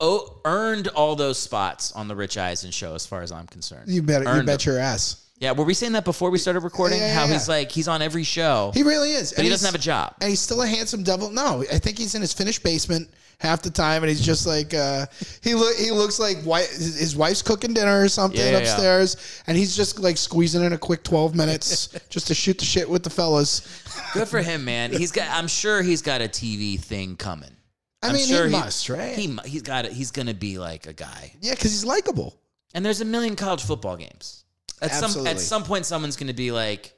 Oh, earned all those spots on the Rich Eisen show, as far as I'm concerned. You bet. You bet them. your ass. Yeah, were we saying that before we started recording? Yeah, How yeah. he's like he's on every show, He really is. but he doesn't have a job. and he's still a handsome devil. No, I think he's in his finished basement half the time, and he's just like uh, he look he looks like wi- his his wife's cooking dinner or something Yeah, yeah, yeah. upstairs, and he's just like squeezing in a quick twelve minutes [laughs] just to shoot the shit with the fellas. Good for him, man. He's got. I'm sure he's got a TV thing coming. I I'm mean, sure he must, right? He mu- he's got it. He's gonna be like a guy. yeah, because he's likable. And there's a million college football games. At some Absolutely. at some point, someone's gonna be like,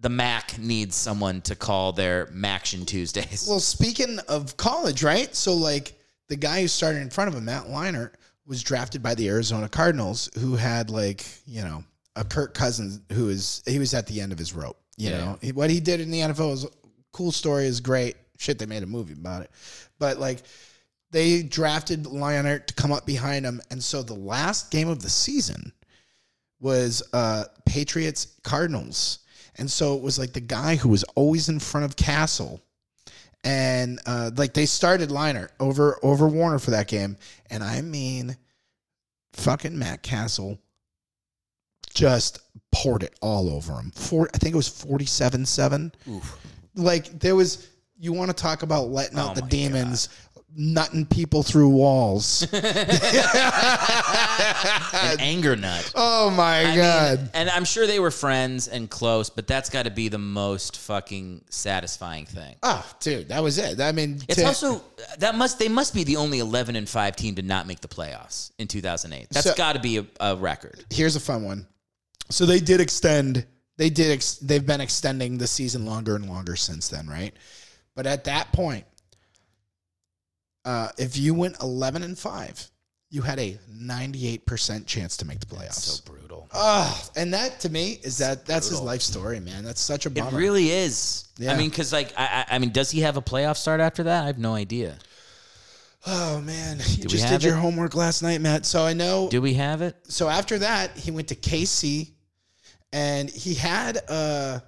the Mac needs someone to call their MACtion Tuesdays. Well, speaking of college, right? So, like, the guy who started in front of him, Matt Leinart, was drafted by the Arizona Cardinals, who had, like, you know, a Kirk Cousins who is, he was at the end of his rope. You Yeah. know, He- what he did in the NFL was a cool story, is great. Shit, they made a movie about it. But, like, they drafted Leinart to come up behind him. And so the last game of the season was uh, Patriots Cardinals. And so it was like the guy who was always in front of Cassel. And uh, like they started Leinart over over Warner for that game. And I mean fucking Matt Cassel just poured it all over him. Four I think it was 47-7. Like there was you want to talk about letting out Oh the demons, nutting people through walls. [laughs] An anger nut. oh my I mean, god. and I'm sure they were friends and close, but that's got to be the most fucking satisfying thing. Oh, dude, that was it. I mean, It's to- also that must they must be the only 11 and 5 team to not make the playoffs in 2008. That's So- got to be a, a record. here's a fun one. So they did extend. They did. Ex, they've been extending the season longer and longer since then, right? But at that point, uh, if you went eleven and five, you had a ninety-eight percent chance to make the playoffs. So brutal. Oh, and that to me is that that's his life story, man. That's such a It really is. Yeah. I mean, because like I, I I mean, does he have a playoff start after that? I have no idea. oh man, you just did your it? homework last night, Matt. So I know. Do we have it? so after that, he went to KC, and he had uh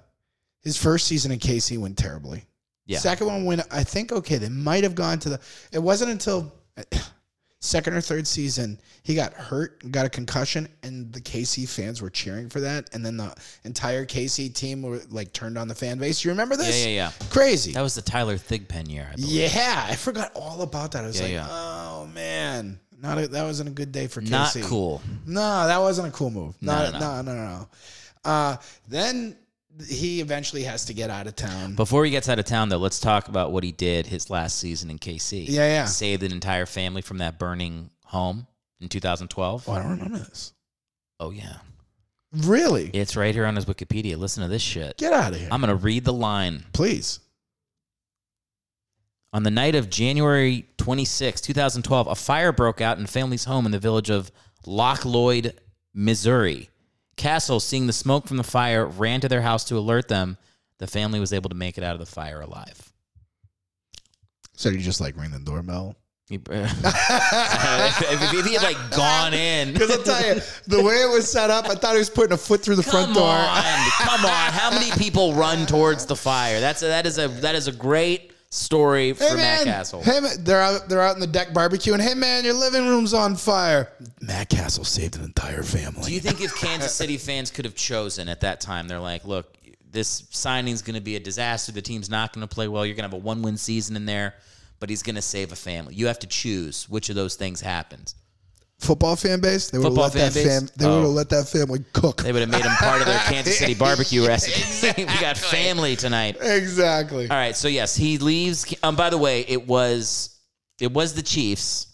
his first season in KC went terribly. Yeah. Second one went, I think, okay. They might have gone to the. It wasn't until [clears throat] second or third season he got hurt, got a concussion, and the KC fans were cheering for that, and then the entire KC team were like turned on the fan base. You remember this? yeah, yeah. yeah. Crazy. That was the Tyler Thigpen year. I believe. yeah, I forgot all about that. I was Yeah, like, yeah. oh man, not a, that wasn't a good day for KC. Not cool. No, that wasn't a cool move. No, No, no, no, no, no. no. Uh, then he eventually has to get out of town. Before he gets out of town, though, let's talk about what he did his last season in KC. Yeah, yeah. Saved an entire family from that burning home in 2012. oh, I don't remember this. Oh yeah, Really? it's right here on his Wikipedia. Listen to this shit. Get out of here, I'm gonna read the line. please. On the night of January 26, 2012, a fire broke out in family's home in the village of Loch Lloyd, Missouri. Cassel, seeing the smoke from the fire, ran to their house to alert them. The family was able to make it out of the fire alive. So you just like ring the doorbell? [laughs] If, if- he had like gone in, [laughs] Because I'll tell you, the way it was set up, I thought he was putting a foot through the front come door. on, come on. How many people run towards the fire? That's a, that is a that is a great story for Hey Matt man, Cassel. hey man, they're out. They're out in the deck barbecuing. Hey man, your living room's on fire. Matt Cassel saved an entire family. Do you think if [laughs] Kansas City fans could have chosen at that time, they're like, look, this signing's going to be a disaster. The team's not going to play well. You're going to have a one win season in there, but he's going to save a family. You have to choose which of those things happens. Football fan base? They would have Football let that fan base? fam. They would have Oh. let that family cook. They would have made him part of their [laughs] Kansas City barbecue recipe. [laughs] we got family tonight. exactly. All right, so yes, he leaves. Um, by the way, it was it was the Chiefs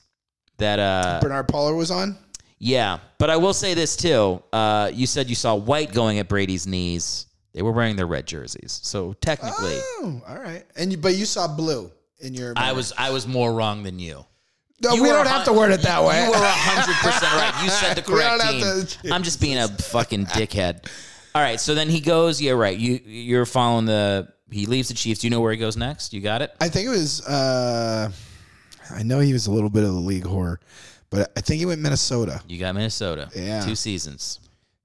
that uh Bernard Pollard was on. yeah, but I will say this too. Uh, you said you saw white going at Brady's knees. They were wearing their red jerseys, so technically, Oh, all right. And you, but you saw blue in your. I was I was more wrong than you. No, You we don't have to word it that way. You were hundred percent right. You said the [laughs] correct team. to- I'm just being a fucking dickhead. All right, so then he goes. Yeah, right. You you're following the. He leaves the Chiefs. Do you know where he goes next? You got it. I think it was. Uh, I know he was a little bit of the league whore, but I think he went Minnesota. You got Minnesota. Yeah. two seasons.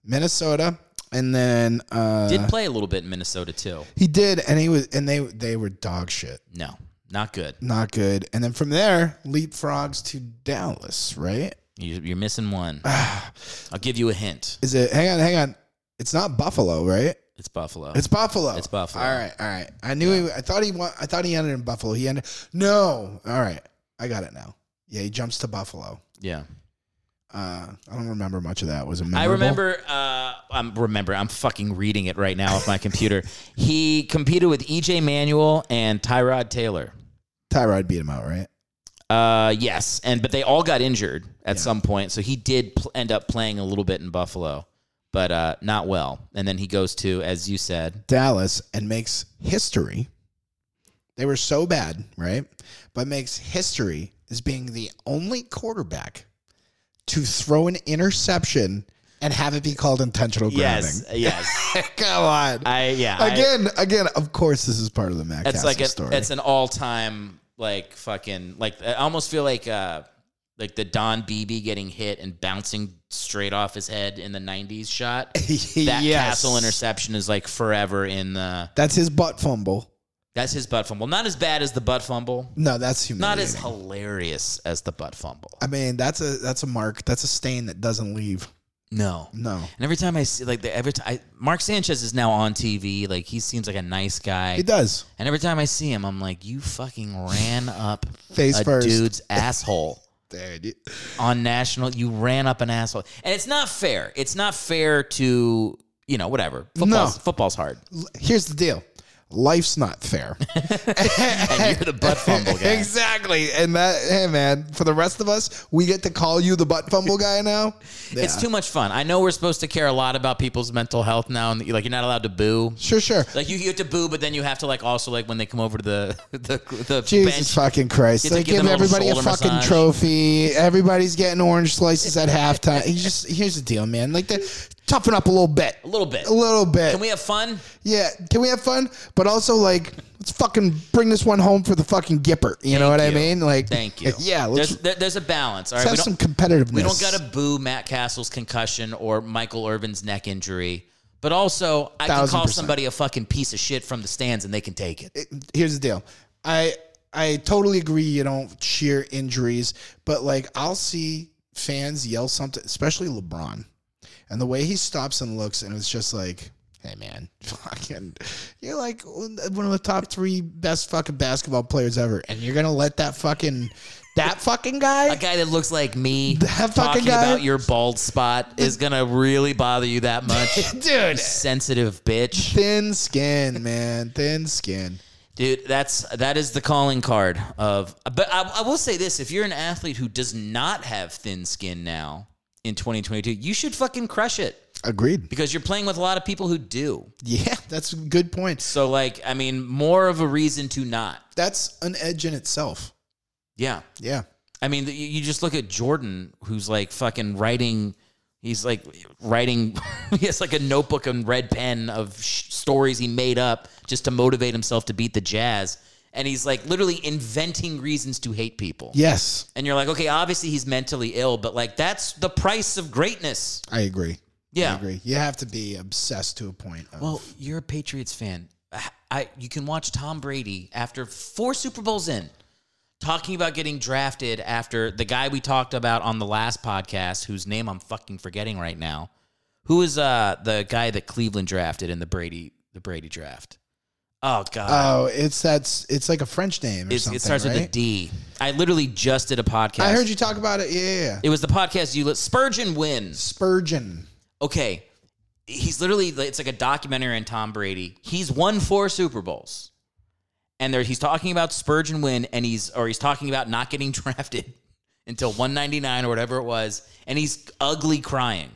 Minnesota, and then uh, Did play a little bit in Minnesota too. he did, and he was, and they they were dog shit, No, not good. not good. And then from there, leapfrogs to Dallas. Right? You, you're missing one. [sighs] I'll give you a hint. Is it? Hang on, hang on. It's not Buffalo, right? It's Buffalo. It's Buffalo. It's Buffalo. All right, all right. I knew. He, I thought he. I thought he ended in Buffalo. He ended. No. All right. I got it now. Yeah, he jumps to Buffalo. yeah. Uh, I don't remember much of that. Was it? I remember. Uh, I'm remember. I'm fucking reading it right now off my computer. [laughs] He competed with EJ Manuel and Tyrod Taylor. Tyrod beat him out, right? Uh, yes, and but they all got injured at some point, so he did pl- end up playing a little bit in Buffalo. but uh, not well. And then he goes to, as you said, Dallas and makes history. They were so bad, right? But makes history as being the only quarterback to throw an interception and have it be called intentional grounding. yes, yes. [laughs] Come on. I yeah. I- again, again, of course, this is part of the Matt it's Cassel like a, story. it's an all-time like fucking like I almost feel like uh like the Don Beebe getting hit and bouncing straight off his head in the 90s shot. [laughs] That Yes. Cassel interception is like forever in the That's his butt fumble. That's his butt fumble. Not as bad as the butt fumble. No, that's Not as hilarious as the butt fumble. I mean, that's a that's a mark. That's a stain that doesn't leave. No. No. And every time I see like the, every time Mark Sanchez is now on TV, like he seems like a nice guy. He does. And every time I see him, I'm like, you fucking ran [laughs] up Face a first. dude's asshole. [laughs] Dude. on national. You ran up an asshole, and it's not fair. It's not fair to you know whatever. Football's, No. football's hard, Here's the deal. Life's not fair. [laughs] and you're the butt fumble guy. exactly. And that, hey man, for the rest of us, we get to call you the butt fumble guy now. It's too much fun. I know we're supposed to care a lot about people's mental health now, and like you're not allowed to boo. Sure, sure. Like you get to boo, but then you have to like also like when they come over to the [laughs] the, the Jesus bench. fucking Christ. You They give a everybody a shoulder fucking massage. trophy. Everybody's getting orange slices at halftime. He's just here's the deal, man. Like the toughen up a little bit. A little bit. A little bit. Can we have fun? Yeah, can we have fun? But also like let's fucking bring this one home for the fucking Gipper. You know what Thank I you. mean? Like Thank you. Yeah, let's, there's there, there's a balance. All right, let's have some competitiveness. We don't got to boo Matt Cassel's concussion or Michael Irvin's neck injury, but also I can Thousand call percent. somebody a fucking piece of shit from the stands and they can take it. here's the deal. I I totally agree you don't cheer injuries, but like I'll see fans yell something, especially LeBron. And the way he stops and looks and it's just like, hey man, [laughs] fucking you're like one of the top three best fucking basketball players ever. And you're gonna let that fucking that fucking guy A guy that looks like me [laughs] That fucking talking guy- about your bald spot is gonna really bother you that much, [laughs] Dude. Sensitive bitch. thin skin, man. Thin skin. Dude, that's that is the calling card of. But I, I will say this: if you're an athlete who does not have thin skin now in 2022, you should fucking crush it Agreed. because you're playing with a lot of people who do. Yeah, that's a good point. So, like, I mean, more of a reason to not. That's an edge in itself. Yeah, Yeah. I mean, you- just look at Jordan, who's like fucking writing. He's like writing. [laughs] he has like a notebook and red pen of sh- stories he made up just to motivate himself to beat the Jazz. And he's like literally inventing reasons to hate people. Yes, And you're like, okay, obviously he's mentally ill, but like that's the price of greatness. I agree. Yeah. I agree. You have to be obsessed to a point. Of, Well, you're a Patriots fan. I, I you can watch Tom Brady after four Super Bowls in, talking about getting drafted after the guy we talked about on the last podcast, whose name I'm fucking forgetting right now, who is uh the guy that Cleveland drafted in the Brady the Brady draft. Oh God. oh, it's that's it's like a French name or It's- something. it starts with a right? D. I literally just did a podcast. I heard you talk about it. Yeah, yeah, yeah. It was the podcast you let Spergon Wynn's. Spergon. okay, he's literally it's like a documentary on Tom Brady. He's won four Super Bowls, and there he's talking about Spergon Wynn, and he's or he's talking about not getting [laughs] drafted until 199 or whatever it was, and he's ugly crying,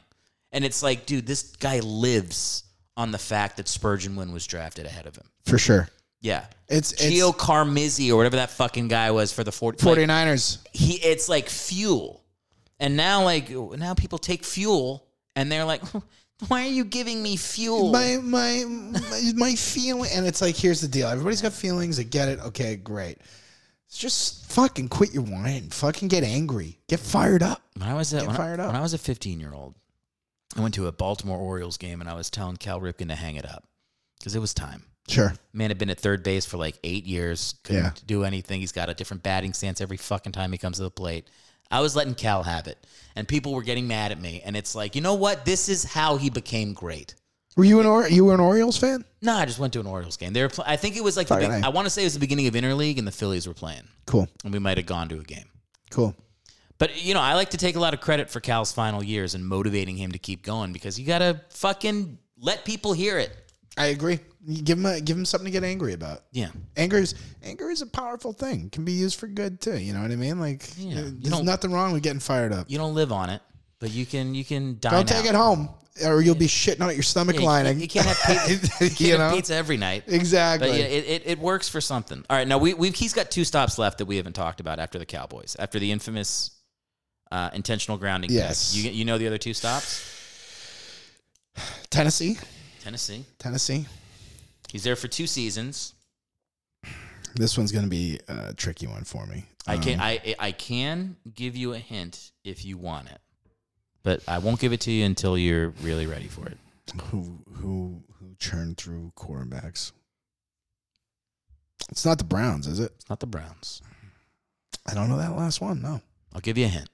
and it's like, dude, this guy lives on the fact that Spergon Wynn was drafted ahead of him. For sure. Yeah. It's, it's Gio Carmazzi or whatever that fucking guy was for the 40, like, 49ers. he it's like fuel. And now like now people take fuel and they're like, [laughs] why are you giving me fuel? my, my my my feeling and it's like here's the deal. Everybody's got feelings. I get it. Okay, great. It's just fucking quit your whining. Fucking get angry. Get fired up. when I was a, Get when, fired I, up. when I was a 15 year old, I went to a Baltimore Orioles game and I was telling Cal Ripken to hang it up because it was time. Sure. Man had been at third base for like eight years, couldn't Yeah. do anything. He's got a different batting stance every fucking time he comes to the plate. I was letting Cal have it, and people were getting mad at me. And it's like, you know what? This is how he became great. Were you an or- you were an Orioles fan? No, I just went to an Orioles game. They were. Pl- I think it was like the Fucking big, A. I want to say it was the beginning of interleague, and the Phillies were playing, Cool. and we might have gone to a game. Cool. But you know, I like to take a lot of credit for Cal's final years and motivating him to keep going because you gotta fucking let people hear it. I agree. You give him a, give him something to get angry about. Yeah, Anger is anger is a powerful thing. Can be used for good too. You know what I mean? Like, Yeah. uh, You there's nothing wrong with getting fired up. you don't live on it, but you can you can dine Don't take out. it home. or you'll be shitting out your stomach Yeah, you- lining. You can't have [laughs] pizza, you can't You have know? pizza every night. Exactly. But yeah, it, it, it works for something. All right, now we we've he's got two stops left that we haven't talked about after the Cowboys, after the infamous uh, intentional grounding. pick. Yes. you you know the other two stops. Tennessee, Tennessee. Tennessee. He's there for two seasons. This one's gonna be a tricky one for me. I can Um, I I can give you a hint if you want it, but I won't give it to you until you're really ready for it. who who who churned through quarterbacks. It's not the Browns, is it? It's not the Browns. I don't know that last one. No. I'll give you a hint.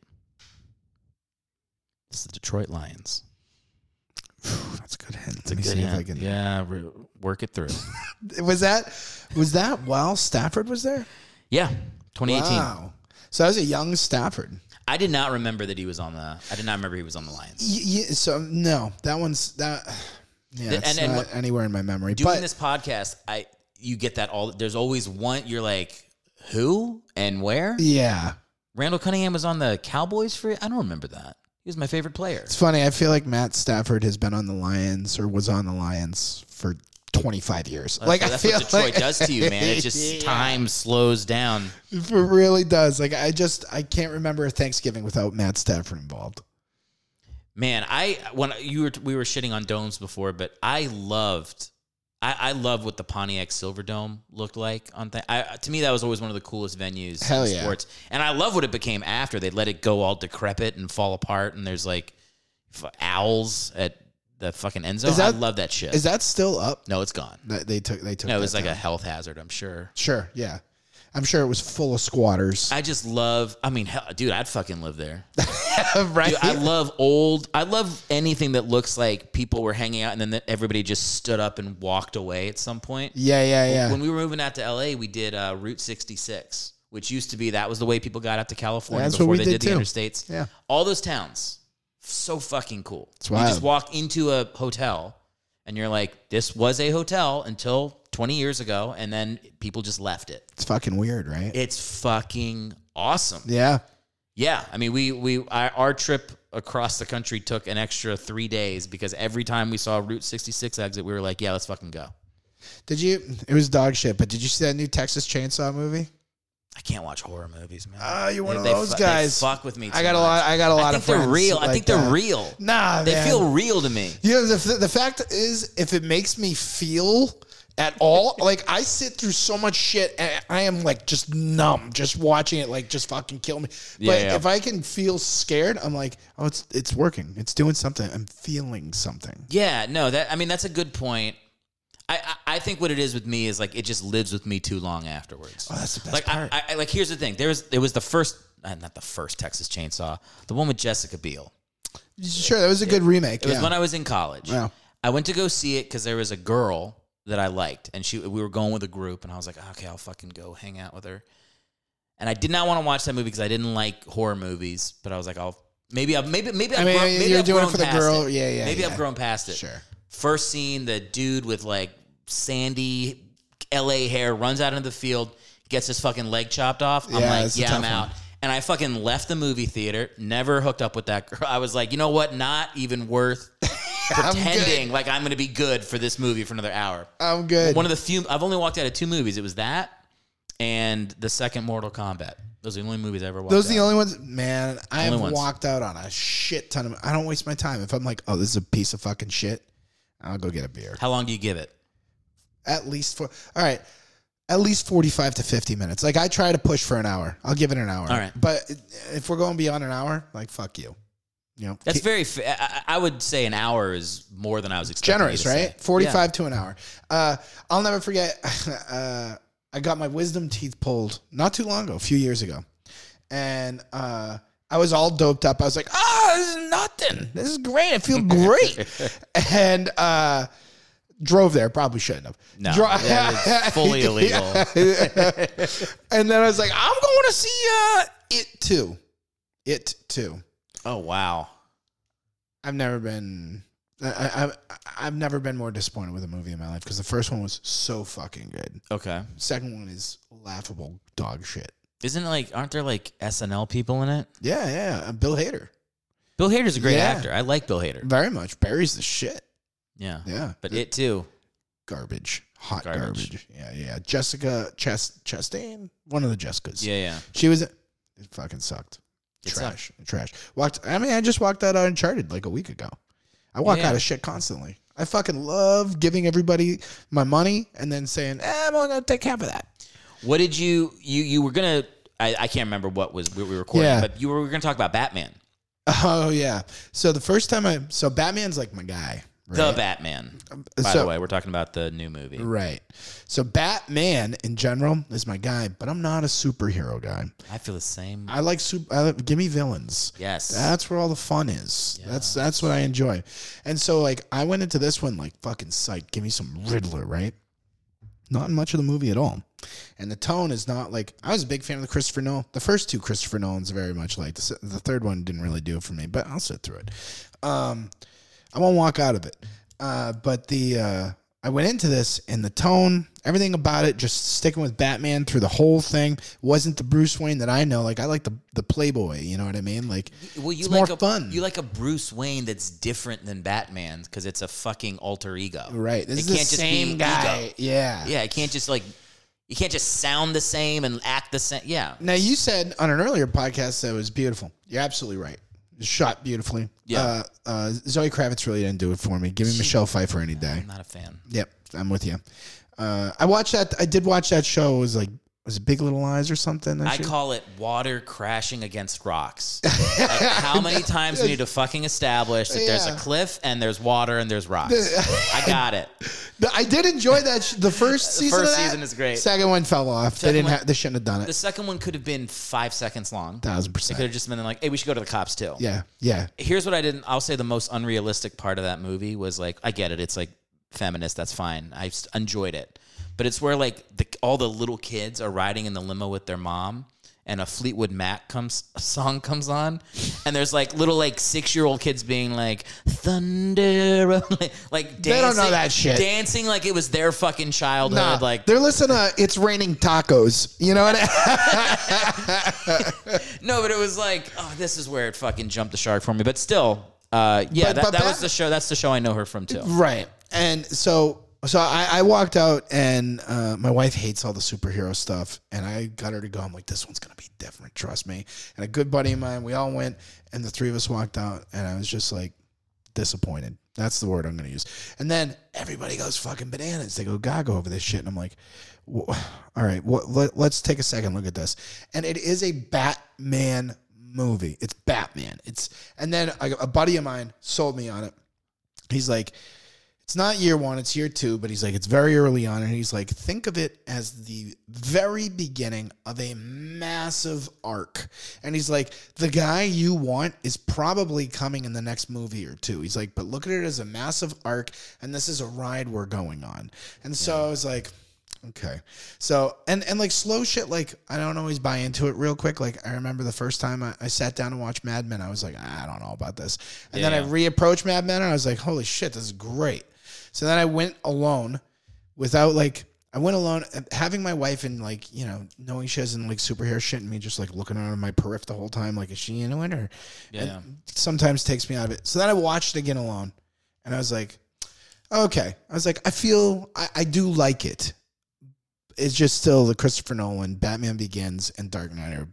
It's the Detroit Lions. That's a good hint. A Let me see if I can. Yeah, re- work it through. [laughs] Was that was that while Stafford was there? yeah, 2018. Wow. So that was a young Stafford. I did not remember that he was on the. I did not remember he was on the Lions. Y- y- so no, that one's that. Yeah, The- it's and- and not what- anywhere in my memory. Doing but this podcast, I you get that all. There's always one. You're like, who and where? yeah, Randall Cunningham was on the Cowboys for. I don't remember that. He was my favorite player. it's funny. I feel like Matt Stafford has been on the Lions or was on the Lions for 25 years. That's, like that's I feel what Detroit like, does to you, man. It [laughs] just Yeah. time slows down. It really does. Like I just I can't remember a Thanksgiving without Matt Stafford involved. Man, I when you were we were shitting on domes before, but I loved, I, I loved what the Pontiac Silverdome looked like on that. I to me that was always one of the coolest venues Hell in yeah. sports, and I love what it became after they let it go all decrepit and fall apart, and there's like f- owls at the fucking end zone. Is that- I love that shit. Is that still up? no, it's gone. That they took they took No, it was like a health hazard. I'm sure. Sure, yeah. I'm sure it was full of squatters. I just love. I mean, hell, dude, I'd fucking live there. [laughs] right? Dude, I love old. I love anything that looks like people were hanging out and then everybody just stood up and walked away at some point. yeah, yeah, yeah. When we were moving out to LA, we did uh, Route 66, which used to be that was the way people got out to California That's before they did did, the interstates. Yeah. all those towns, so fucking cool. It's you just walk into a hotel and you're like, this was a hotel until 20 years ago, and then people just left it. it's fucking weird, right? It's fucking awesome. yeah. Yeah, I mean, we we our, our trip across the country took an extra three days because every time we saw Route 66 exit, we were like, yeah, let's fucking go. Did you? It was dog shit. But did you see that new Texas Chainsaw movie? I can't watch horror movies, man. Ah, you're one They- of they those fu- they guys. fuck with me. I too got a lot. much. I got a lot I think of friends. they're real. I like think they're that. real. Nah, they man. feel real to me. You know, the, the fact is, if it makes me feel at all, like I sit through so much shit and I am like just numb just watching it, like just fucking kill me. Yeah, but yeah. if I can feel scared, I'm like, oh, it's it's working. It's doing something. I'm feeling something. Yeah, no, that I mean that's a good point. I, I I think what it is with me is like it just lives with me too long afterwards. Oh, that's the best like part. I, I like here's the thing. There was it was the first uh, not the first Texas Chainsaw, the one with Jessica Biel. Sure, that was a good remake. It was when I was in college. Yeah. I went to go see it because there was a girl that I liked, and she we were going with a group, and I was like, okay, I'll fucking go hang out with her. And I did not want to watch that movie because I didn't like horror movies, but I was like, I'll maybe I've maybe maybe I've I mean, grown, maybe you're I've doing it for the girl. it. Yeah, yeah, Maybe yeah. I've grown past it. Sure. First scene, the dude with like sandy LA hair runs out into the field, gets his fucking leg chopped off. I'm Yeah, like, it's a yeah, I'm tough out. one. And I fucking left the movie theater, never hooked up with that girl. I was like, you know what? Not even worth [laughs] pretending like I'm going to be good for this movie for another hour. I'm good. One of the few, I've only walked out of two movies. It was that and the second Mortal Kombat. Those are the only movies I ever watched. Those are the out. only ones, man. I Only have ones. walked out on a shit ton of. I don't waste my time. If I'm like, oh, this is a piece of fucking shit, I'll go get a beer. How long do you give it? At least for all right, at least forty five to fifty minutes. Like I try to push for an hour. I'll give it an hour. All right. but if we're going beyond an hour, like fuck you. You know, That's keep- very. Fa- I, I would say an hour is more than I was expecting. generous, right? say. Forty Yeah. to an hour. Uh, I'll never forget. [laughs] Uh, I got my wisdom teeth pulled not too long ago, a few years ago, and uh, I was all doped up. I was like, "Ah, this is nothing. This is great. I feel [laughs] great." and uh, drove there. Probably shouldn't have. No, Dro- that is [laughs] fully illegal. [laughs] and then I was like, "I'm going to see uh, it too." It too. Oh wow. I've never been. I, I, I've- I've never been more disappointed with a movie in my life because the first one was so fucking good. Okay. Second one is laughable dog shit. Isn't it like? Aren't there like SNL people in it? Yeah, yeah. Bill Hader. Bill Hader's a great Yeah. actor. I like Bill Hader. Very much. Barry's the shit. Yeah. Yeah. But it too. garbage. Hot Garbage. garbage. Yeah, yeah. Jessica Chest Chastain, one of the Jessicas. Yeah, yeah. She was. It fucking sucked. It trash. Trash. Walked. I mean, I just walked out of Uncharted like a week ago. I walk Yeah. out of shit constantly. I fucking love giving everybody my money and then saying, eh, I'm gonna take half of that. What did you you you were gonna? I, I can't remember what was we were recording, Yeah. but you were, gonna talk about Batman, Oh yeah. So the first time I so Batman's like my guy. The? Batman. By so- the way, we're talking about the new movie. Right. So Batman in general is my guy, but I'm not a superhero guy. I feel the same. I like super. I, give me villains. Yes. That's where all the fun is. That's that's what I enjoy. And so like I went into this one like fucking psyched. Give me some Riddler, right? Not much of the movie at all. And the tone is not like I was a big fan of the Christopher Nolan. The first two Christopher Nolans very much like The, the third one didn't really do it for me, but I'll sit through it. Um, I won't walk out of it. Uh, but the uh, I went into this and the tone, everything about it, just sticking with Batman through the whole thing wasn't the Bruce Wayne that I know. Like I like the the Playboy, you know what I mean? Like Well, you it's like more a, fun. You like a Bruce Wayne that's different than Batman because it's a fucking alter ego. Right. This It is the same guy. ego. Yeah. Yeah, it can't just like you can't just sound the same and act the same. Yeah. Now you said on an earlier podcast that it was beautiful. You're absolutely right. Shot beautifully. Yeah. Uh, uh, Zoe Kravitz really didn't do it for me. Give me Michelle Pfeiffer any day. I'm not a fan. Yep, I'm with you. Uh, I watched that. I did watch that show. It was like was it Big Little Lies or something? that I shit? call it water crashing against rocks. [laughs] Like, how many times we need to fucking establish that there's a cliff and there's water and there's rocks? I got it. [laughs] I did enjoy that. Sh- the first The season. first of that. season is great. Second one fell off. Second they didn't. one- Ha- they shouldn't have done it. The second one could have been five seconds long. Thousand percent. It could have just been like, hey, we should go to the cops too. Yeah. Yeah. Here's what I didn't. I'll say the most unrealistic part of that movie was like, I get it. It's like feminist. That's fine. I enjoyed it, but it's where like the, all the little kids are riding in the limo with their mom. And a Fleetwood Mac comes song comes on, and there's like little like six year old kids being like thunder, [laughs] like, like dancing, They don't know that shit. dancing like it was their fucking childhood. Nah, like they're listening to "It's Raining Tacos." You know what? I- [laughs] No, but it was like, oh, this is where it fucking jumped the shark for me. But still, uh, yeah, But- that, but that was the show. That's the show I know her from too. Right. And so so I, I walked out and uh, my wife hates all the superhero stuff and I got her to go. I'm like, this one's gonna be different, trust me. And a good buddy of mine, we all went and the three of us walked out and I was just like disappointed. That's the word I'm gonna use. And then everybody goes fucking bananas. They go gaga over this shit. And I'm like, all right, let, let's take a second look at this. And it is a Batman movie. It's Batman. It's and then a buddy of mine sold me on it. He's like, it's not year one, it's year two, but he's like, it's very early on. And he's like, think of it as the very beginning of a massive arc. And he's like, the guy you want is probably coming in the next movie or two. He's like, but look at it as a massive arc, and this is a ride we're going on. And so I was like, Okay. So and and like slow shit, like I don't always buy into it real quick. Like I remember the first time I, I sat down and watched Mad Men, I was like, ah, I don't know about this. And then I Yeah. reapproached Mad Men and I was like, holy shit, this is great. So then I went alone without like I went alone having my wife and like, you know, knowing she hasn't like superhero shit and me just like looking around my periph the whole time, like, is she into it or Yeah, yeah. sometimes takes me out of it. So then I watched it again alone and I was like, okay. I was like, I feel I, I do like it. It's just still the Christopher Nolan, Batman Begins, and Dark Knight are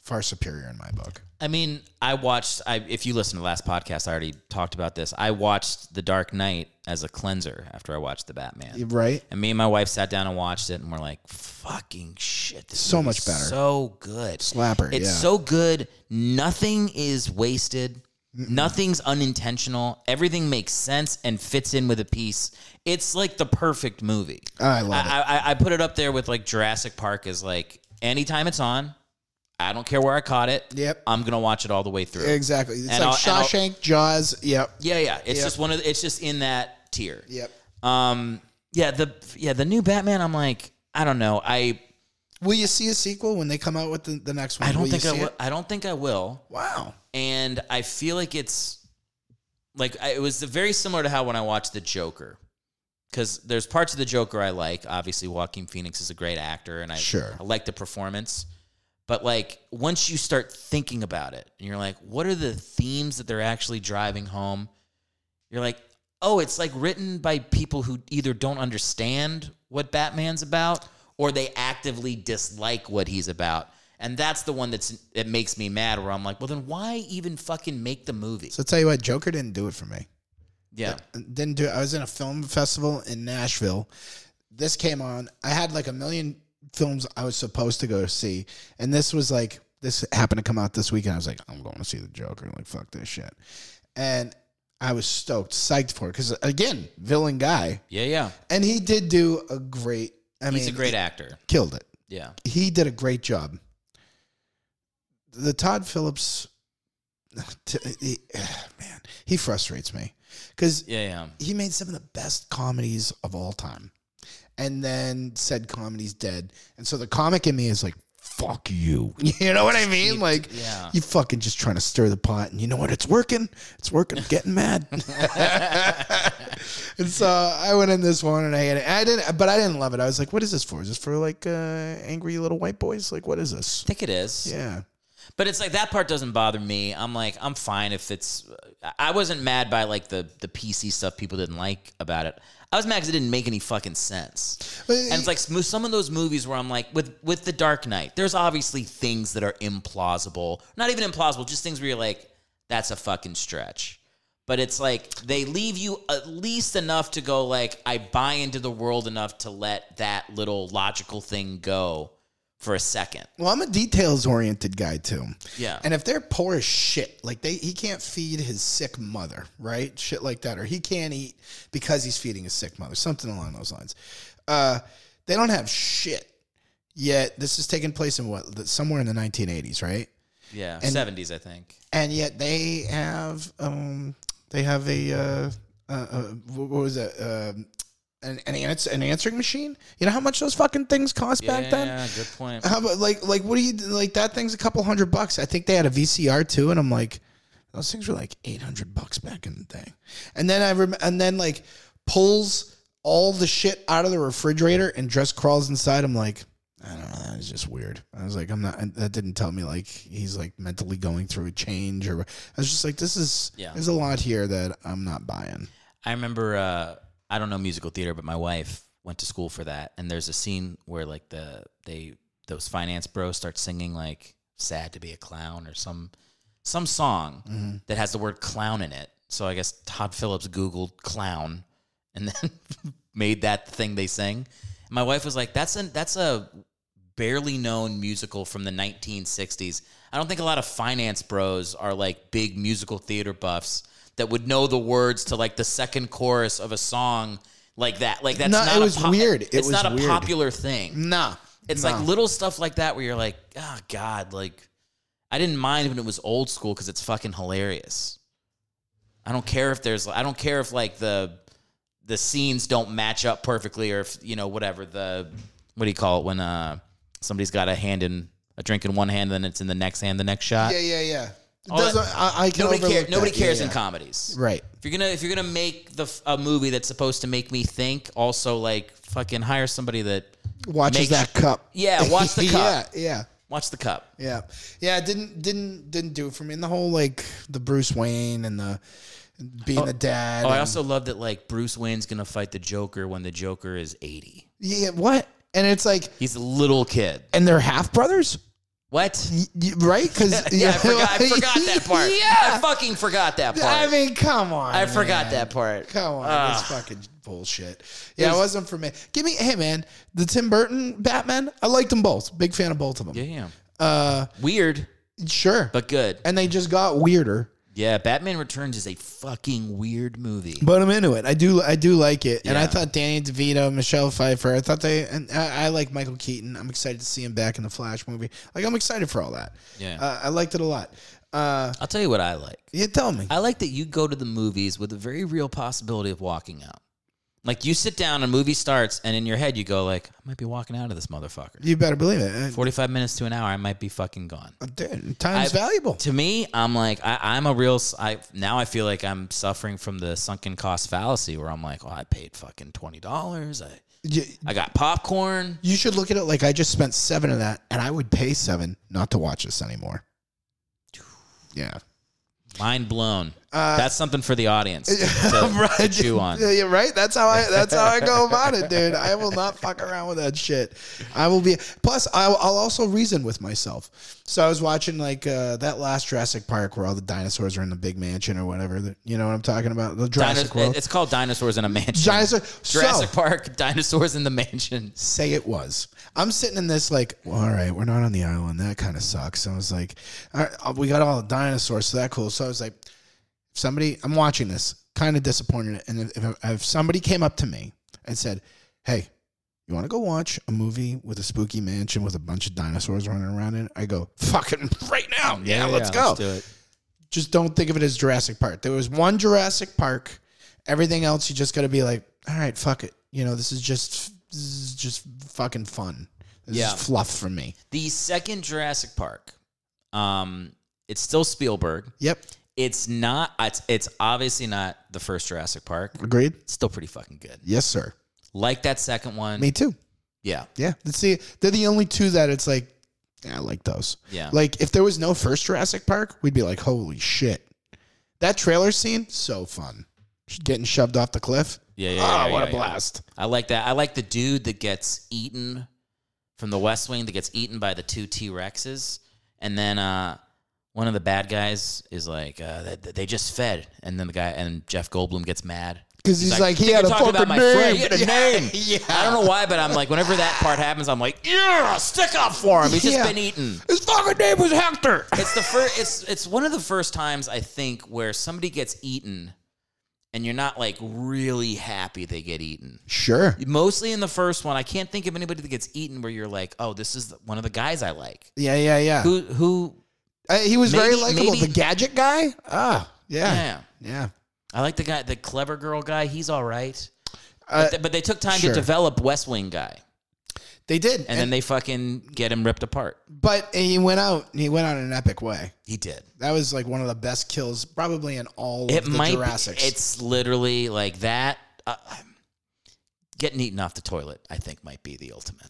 far superior in my book. I mean, I watched. I if you listen to the last podcast, I already talked about this. I watched The Dark Knight as a cleanser after I watched the Batman. Right? And me and my wife sat down and watched it, and we're like, "Fucking shit! This is So much better. so good, Slapper, It's yeah. so good. Nothing is wasted. Nothing's unintentional. Everything makes sense and fits in with a piece. It's like the perfect movie. I love it. I, I, I put it up there with like Jurassic Park as like anytime it's on, I don't care where I caught it. Yep. I'm gonna watch it all the way through. Exactly. It's And like I'll- Shawshank, Jaws. Yep. Yeah, yeah. It's Yep. just one of the, it's just in that tier. Yep. Um. Yeah. The yeah the new Batman. I'm like I don't know. I Will you see a sequel when they come out with the, the next one? I don't Will think I will. it? I don't think I will. Wow. And I feel like it's like I, it was very similar to how when I watched the Joker. Because there's parts of the Joker I like. Obviously, Joaquin Phoenix is a great actor, and I Sure. I like the performance. But like once you start thinking about it, and you're like, what are the themes that they're actually driving home? You're like, oh, it's like written by people who either don't understand what Batman's about or they actively dislike what he's about. And that's the one that's that makes me mad where I'm like, well then why even fucking make the movie? So tell you what, Joker didn't do it for me. yeah. Didn't do it. I was in a film festival in Nashville. This came on. I had like a million films I was supposed to go see, and this was like this happened to come out this weekend. I was like, I'm going to see the Joker. Like fuck this shit, and I was stoked, psyched for it because again, villain guy, Yeah, yeah. and he did do a great. I He's mean, he's a great actor. Killed it. Yeah. He did a great job. The Todd Phillips, he, [sighs] man, he frustrates me because Yeah, yeah. he made some of the best comedies of all time. And then said comedy's dead. And so the comic in me is like, fuck you. [laughs] You know what I mean? Like, yeah. you fucking just trying to stir the pot. And you know what? It's working. It's working. I'm getting mad. [laughs] and so I went in this one and I had it. I didn't, but I didn't love it. I was like, what is this for? Is this for like uh, angry little white boys? Like, what is this? I think it is. Yeah. But it's like that part doesn't bother me. I'm like, I'm fine if it's. I wasn't mad by like the the PC stuff people didn't like about it. I was mad because it didn't make any fucking sense. and it's like some some of those movies where I'm like, with with the Dark Knight, there's obviously things that are implausible. Not even implausible, just things where you're like, that's a fucking stretch. But it's like they leave you at least enough to go like, I buy into the world enough to let that little logical thing go for a second. Well, I'm a details oriented guy too. Yeah. And if they're poor as shit, like they he can't feed his sick mother, right? Shit like that, or he can't eat because he's feeding his sick mother, something along those lines. Uh, they don't have shit. Yet this is taking place in what somewhere in the 1980s, right? Yeah, And- 70s, I think. And yet they have um they have a uh, uh, uh what was it um an an, ans- an answering machine. You know how much those fucking things cost back then? Yeah, good point. How about like like what do you like that thing's a couple hundred bucks. I think they had a VCR too, and I'm like, those things were like eight hundred bucks back in the day. And then I rem- and then like pulls all the shit out of the refrigerator and just crawls inside. I'm like, I don't know, that is just weird. I was like, I'm not. That didn't tell me like he's like mentally going through a change or. I was just like, this is Yeah. there's a lot here that I'm not buying. I remember uh, I don't know musical theater, but my wife went to school for that, and there's a scene where like the they those finance bros start singing like "Sad to Be a Clown" or some some song mm-hmm. that has the word clown in it. So I guess Todd Phillips googled clown and [laughs] then made that the thing they sing. My wife was like, "That's a that's a barely known musical from the 1960s. I don't think a lot of finance bros are like big musical theater buffs that would know the words to like the second chorus of a song like that. Like that's No, not it a was weird. It it's was not a weird. popular thing. Nah, It's nah. like little stuff like that where you're like, oh god, like I didn't mind when it was old school because it's fucking hilarious. I don't care if there's I don't care if like the the scenes don't match up perfectly or if you know whatever the what do you call it when uh somebody's got a hand in a drink in one hand then it's in the next hand the next shot. Yeah, yeah, yeah. Doesn't- I, I can nobody cares. Nobody that. Yeah, cares in yeah. comedies, Right. If you're gonna if you're gonna make the a movie that's supposed to make me think, also like fucking hire somebody that Watches makes- that cup. Yeah, watch the [laughs] cup. yeah, yeah. Watch the cup. Yeah, yeah. it Didn't didn't didn't do it for me. And the whole like the Bruce Wayne and the being oh, the dad. Oh, I also love that like Bruce Wayne's gonna fight the Joker when the Joker is eighty. yeah. What? And it's like He's a little kid. and they're half brothers, What? right? Because [laughs] yeah, I forgot. I [laughs] forgot that part. Yeah. I fucking forgot that part. I mean, come on. I forgot man. that part. Come on, Ugh. it's fucking bullshit. Yeah, it There's- wasn't for me. Give me, hey man, the Tim Burton Batman. I liked them both. Big fan of both of them. Yeah, yeah. Uh, Weird, sure, but good. and they just got weirder. Yeah, Batman Returns is a fucking weird movie. But I'm into it. I do. I do like it. And I thought Danny DeVito, Michelle Pfeiffer. I thought they. And I, I like Michael Keaton. I'm excited to see him back in the Flash movie. Like I'm excited for all that. Yeah. Uh, I liked it a lot. Uh, I'll tell you what I like. yeah, tell me. I like that you go to the movies with a very real possibility of walking out. Like you sit down, a movie starts, and in your head you go like, I might be walking out of this motherfucker. You better believe it. Uh, Forty-five minutes to an hour, I might be fucking gone. Dude, time's I- valuable. To me, I'm like, I, I'm a real. I now I feel like I'm suffering from the sunken cost fallacy, where I'm like, oh, I paid fucking twenty dollars. I You, I got popcorn. you should look at it like I just spent seven of that, and I would pay seven not to watch this anymore. Yeah. Mind blown. Uh, That's something for the audience to, [laughs] to chew on. Yeah, right. That's how I. That's how I go [laughs] about it, dude. I will not fuck around with that shit. I will be. Plus, I'll, I'll also reason with myself. So I was watching like uh, that last Jurassic Park where all the dinosaurs are in the big mansion or whatever. that- You know what I'm talking about? The Jurassic World. it's called Dinosaurs in a Mansion. Dinosaur- [laughs] Jurassic so- Park, Dinosaurs in the Mansion. say it was. I'm sitting in this like, well, all right, we're not on the island. That kind of sucks. I was like, all right, uh, we got all the dinosaurs, so that cool. So I was like, somebody, I'm watching this, kind of disappointed. And if, if, somebody came up to me and said, hey, you want to go watch a movie with a spooky mansion with a bunch of dinosaurs running around in it? I go, fucking right now. Yeah, let's go. do it. Just don't think of it as Jurassic Park. There was one Jurassic Park. Everything else, you just got to be like, all right, fuck it. You know, this is just, this is just fucking fun. This Yeah. is fluff for me. The second Jurassic Park, um, it's still Spielberg. Yep. It's not. It's, it's obviously not the first Jurassic Park. Agreed. It's still pretty fucking good. Yes, sir. Like that second one. Me too. Yeah. Yeah. Let's see. They're the only two that it's like, yeah, I like those. Yeah. Like if there was no first Jurassic Park, we'd be like, holy shit. That trailer scene, so fun. Getting shoved off the cliff. Yeah, yeah, Ah, yeah, what yeah, a blast. I like that. I like the dude that gets eaten from the West Wing that gets eaten by the two T Rexes, and then uh, one of the bad guys is like, uh, they, they just fed, and then the guy and Jeff Goldblum gets mad. Because he's, like, "I he had a fucking name. He had a name. [laughs] yeah. I don't know why, but I'm like, whenever that part happens, I'm like, yeah, stick up for him. He's Yeah. just been eaten. His fucking name was Hector. It's the first. It's it's one of the first times I think where somebody gets eaten, and you're not like really happy they get eaten. Sure. Mostly in the first one, I can't think of anybody that gets eaten where you're like, oh, this is one of the guys I like. Yeah, yeah, yeah. Who who? Uh, he was very Maybe- likable. maybe- The gadget guy? Ah, yeah. Yeah, Yeah. I like the guy, the clever girl guy. He's all right. Uh, But, th- but they took time sure. to develop West Wing guy, They did. and then they fucking get him ripped apart. but he went out. He went out in an epic way. He did. That was like one of the best kills, probably in all It of the might. Be, it's literally like that. Uh, getting eaten off the toilet, I think, might be the ultimate.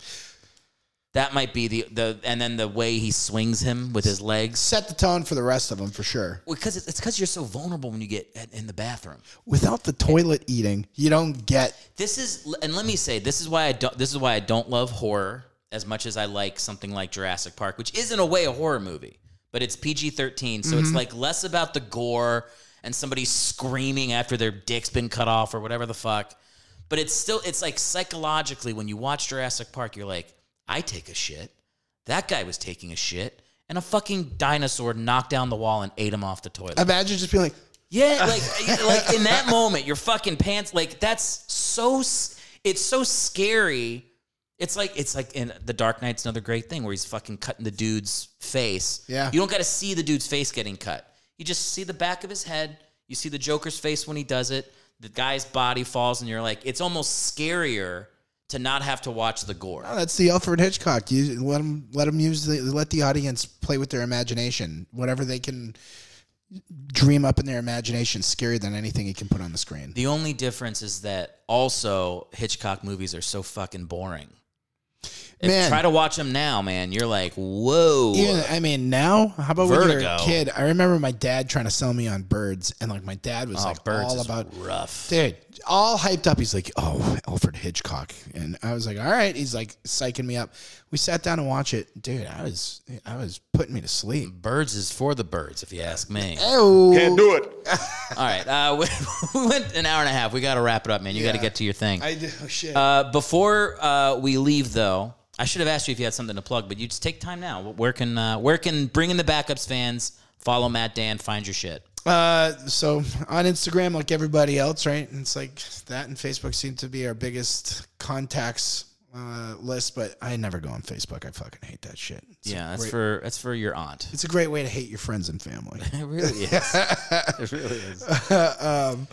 That might be the the, and then the way he swings him with his legs. set the tone for the rest of them for sure. Because it's because you're so vulnerable when you get in- the bathroom. Without the toilet eating, you don't get. This is, and let me say, this is why I don't. This is why I don't love horror as much as I like something like Jurassic Park, which is in a way a horror movie, but it's PG thirteen, so it's mm-hmm. like less about the gore and somebody screaming after their dick's been cut off or whatever the fuck. But it's still, it's like psychologically when you watch Jurassic Park, you're like, I take a shit. That guy was taking a shit, and a fucking dinosaur knocked down the wall and ate him off the toilet. Imagine just being like, Yeah, like [laughs] like in that moment, your fucking pants like that's so it's so scary. It's like it's like in The Dark Knight's another great thing where he's fucking cutting the dude's face. Yeah. You don't got to see the dude's face getting cut. You just see the back of his head. You see the Joker's face when he does it. The guy's body falls and you're like it's almost scarier to not have to watch the gore. oh, that's the Alfred Hitchcock. You let them let them use the let the audience play with their imagination. Whatever they can dream up in their imagination, scarier than anything you can put on the screen. The only difference is that also Hitchcock movies are so fucking boring. If, Man. try to watch them now, man. You're like, whoa. I mean, now, how about when you were a kid? I remember my dad trying to sell me on birds, and like my dad was Oh, like Birds all about rough. dude, all hyped up. He's like, "Oh, Alfred Hitchcock," and I was like, "All right." He's like psyching me up. We sat down and watched it, dude. I was, I was putting me to sleep. Birds is for the birds, if you ask me. Oh, can't do it. [laughs] All right, uh, we, [laughs] we went an hour and a half. We got to wrap it up, man. You got to get to your thing. I do. Oh, shit. Uh, before uh, we leave, though, I should have asked you if you had something to plug, but you just take time now. Where can uh, where can bring in the backups fans follow Matt Dann, find your shit? Uh, so on Instagram, like everybody else, right? And It's like that and Facebook seem to be our biggest contacts uh, list, but I never go on Facebook. I fucking hate that shit. It's Yeah, that's great- for that's for your aunt. It's a great way to hate your friends and family. [laughs] It really is. [laughs] it really is. [laughs] um,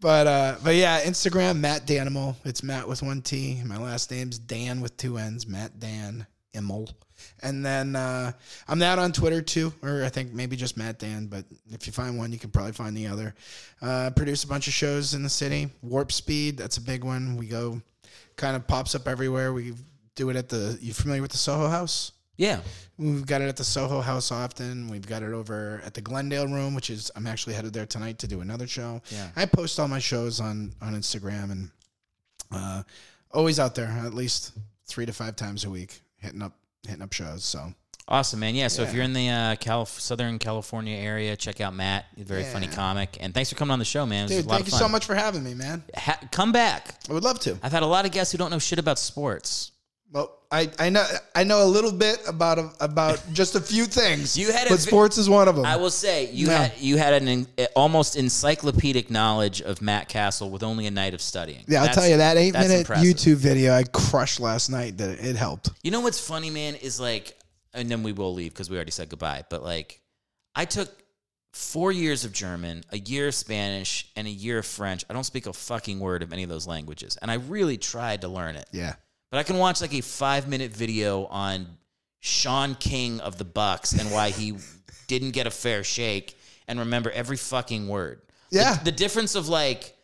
but uh, but yeah, Instagram Matt Dannimal. It's Matt with one T. My last name's Dann with two N's. Matt Dan Immel. And then uh, I'm that on Twitter too, or I think maybe just Matt Dann. But if you find one, you can probably find the other. Uh, produce a bunch of shows in the city. Warp Speed, that's a big one. We go, kind of pops up everywhere. We do it at the. You familiar with the Soho House? Yeah. We've got it at the Soho House often. We've got it over at the Glendale Room, which is I'm actually headed there tonight to do another show. Yeah. I post all my shows on on Instagram and uh, always out there at least three to five times a week hitting up hitting up shows. So Awesome, man. Yeah. So if you're in the uh, Calif- Southern California area, check out Matt. He's a very funny comic. And thanks for coming on the show, man. It was dude, a lot thank you so much for having me, man. Ha- come back. I would love to. I've had a lot of guests who don't know shit about sports. Well, I, I know I know a little bit about a, about just a few things. [laughs] You had a but vi- sports is one of them. I will say you Yeah. had you had an en- eh, almost encyclopedic knowledge of Matt Cassel with only a night of studying. yeah, I'll That's- tell you that eight that's minute impressive. YouTube video I crushed last night. That it helped. You know what's funny, man, is like, and then we will leave because we already said goodbye. But like, I took four years of German, a year of Spanish, and a year of French. I don't speak a fucking word of any of those languages, and I really tried to learn it. Yeah. But I can watch like a five minute video on Shaun King of the Bucks and why he [laughs] didn't get a fair shake and remember every fucking word. Yeah. The, difference of like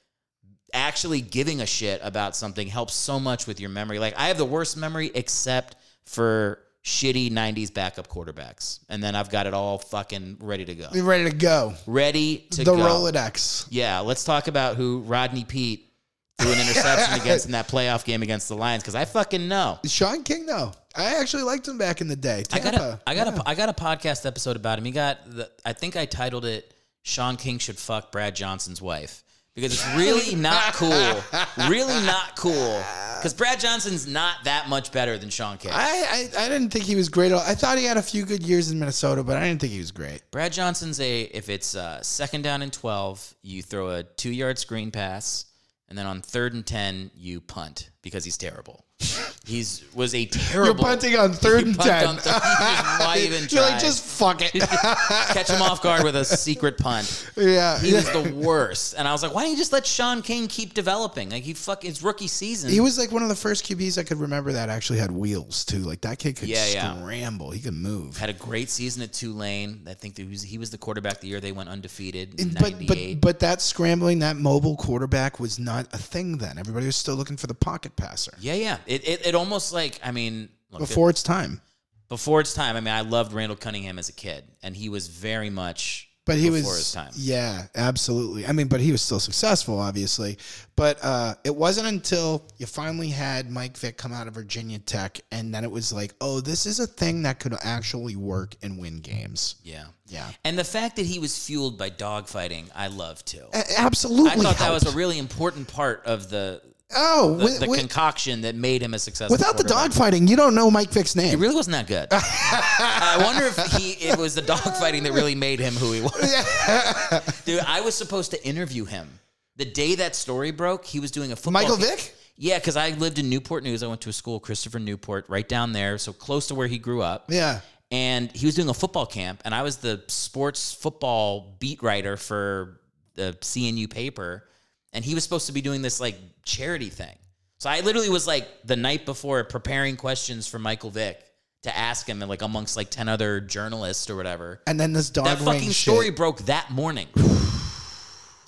actually giving a shit about something helps so much with your memory. Like I have the worst memory except for shitty 90s backup quarterbacks. And then I've got it all fucking ready to go. Be ready to go. Ready to the go. Rolodex. Yeah, let's talk about who Rodney Peete threw an interception [laughs] against in that playoff game against the Lions because I fucking know. Shaun King, though, I actually liked him back in the day. I got a, I got a, I got a podcast episode about him. He got, the, I think I titled it "Shaun King should fuck Brad Johnson's wife" because it's really not cool, [laughs] really not cool. Because Brad Johnson's not that much better than Shaun King. I, I I didn't think he was great. I thought he had a few good years in Minnesota, but I didn't think he was great. Brad Johnson's a if it's uh, second down and twelve, you throw a two yard screen pass, and then on third and ten, you punt because he's terrible. [laughs] He's was a terrible. You're punting on [laughs] third and ten. on why even try? You're like, just fuck it. [laughs] catch him off guard with a secret punt. yeah, He was the worst, and I was like, why don't you just let Shaun King keep developing? Like he fuck his rookie season. He was like one of the first QBs I could remember that actually had wheels too. Like that kid could Yeah, yeah. scramble. He could move. had a great season at Tulane. I think he was, he was the quarterback the year they went undefeated. In But but but that scrambling, that mobile quarterback was not a thing then. Everybody was still looking for the pocket passer yeah, yeah. It, it it almost like I mean look, before its time. before its time. I mean, I loved Randall Cunningham as a kid, and he was very much But he before was his time. Yeah, absolutely. I mean, but he was still successful, obviously. But uh, it wasn't until you finally had Mike Vick come out of Virginia Tech, and then it was like, oh, this is a thing that could actually work and win games. Yeah, Yeah, and the fact that he was fueled by dogfighting, I love too. A- absolutely. I thought that was a really important part of the oh, the, with- the with- concoction that made him a successful. without the dogfighting, you don't know Mike Vick's name. He really wasn't that good. [laughs] I wonder if he it was the dogfighting that really made him who he was. [laughs] Dude, I was supposed to interview him. The day that story broke, he was doing a football Michael ca- Vick? Yeah, because I lived in Newport News. I went to a school, Christopher Newport, right down there, so close to where he grew up. Yeah. And he was doing a football camp, and I was the sports football beat writer for the CNU paper, and he was supposed to be doing this like charity thing. So I literally was like the night before preparing questions for Michael Vick to ask him, and like amongst like ten other journalists or whatever. And then this dog that fucking shit. story broke that morning. [sighs]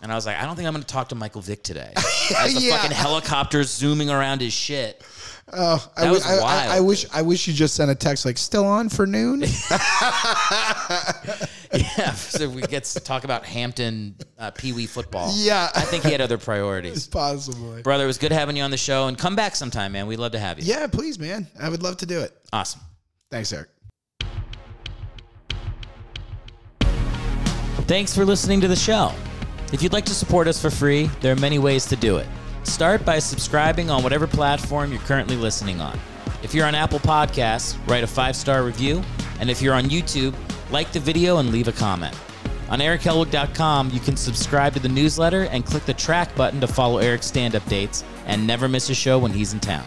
And I was like, I don't think I'm going to talk to Michael Vick today. [laughs] As the Yeah. fucking helicopter's zooming around his shit. Oh, I, was I- I- wild, I wish I wish you just sent a text like still on for noon. [laughs] Yeah, so we get to talk about Hampton uh, Pee Wee football. Yeah. I think he had other priorities. Possibly. Brother, it was good having you on the show, and come back sometime, man. We'd love to have you. Yeah, please, man. I would love to do it. Awesome. Thanks, Eric. Thanks for listening to the show. If you'd like to support us for free, there are many ways to do it. Start by subscribing on whatever platform you're currently listening on. If you're on Apple Podcasts, write a five star review. And if you're on YouTube, like the video and leave a comment. On erichellwig.com, you can subscribe to the newsletter and click the track button to follow Eric's stand up dates and never miss a show when he's in town.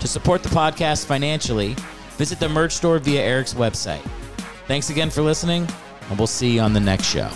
To support the podcast financially, visit the merch store via Eric's website. Thanks again for listening, and we'll see you on the next show.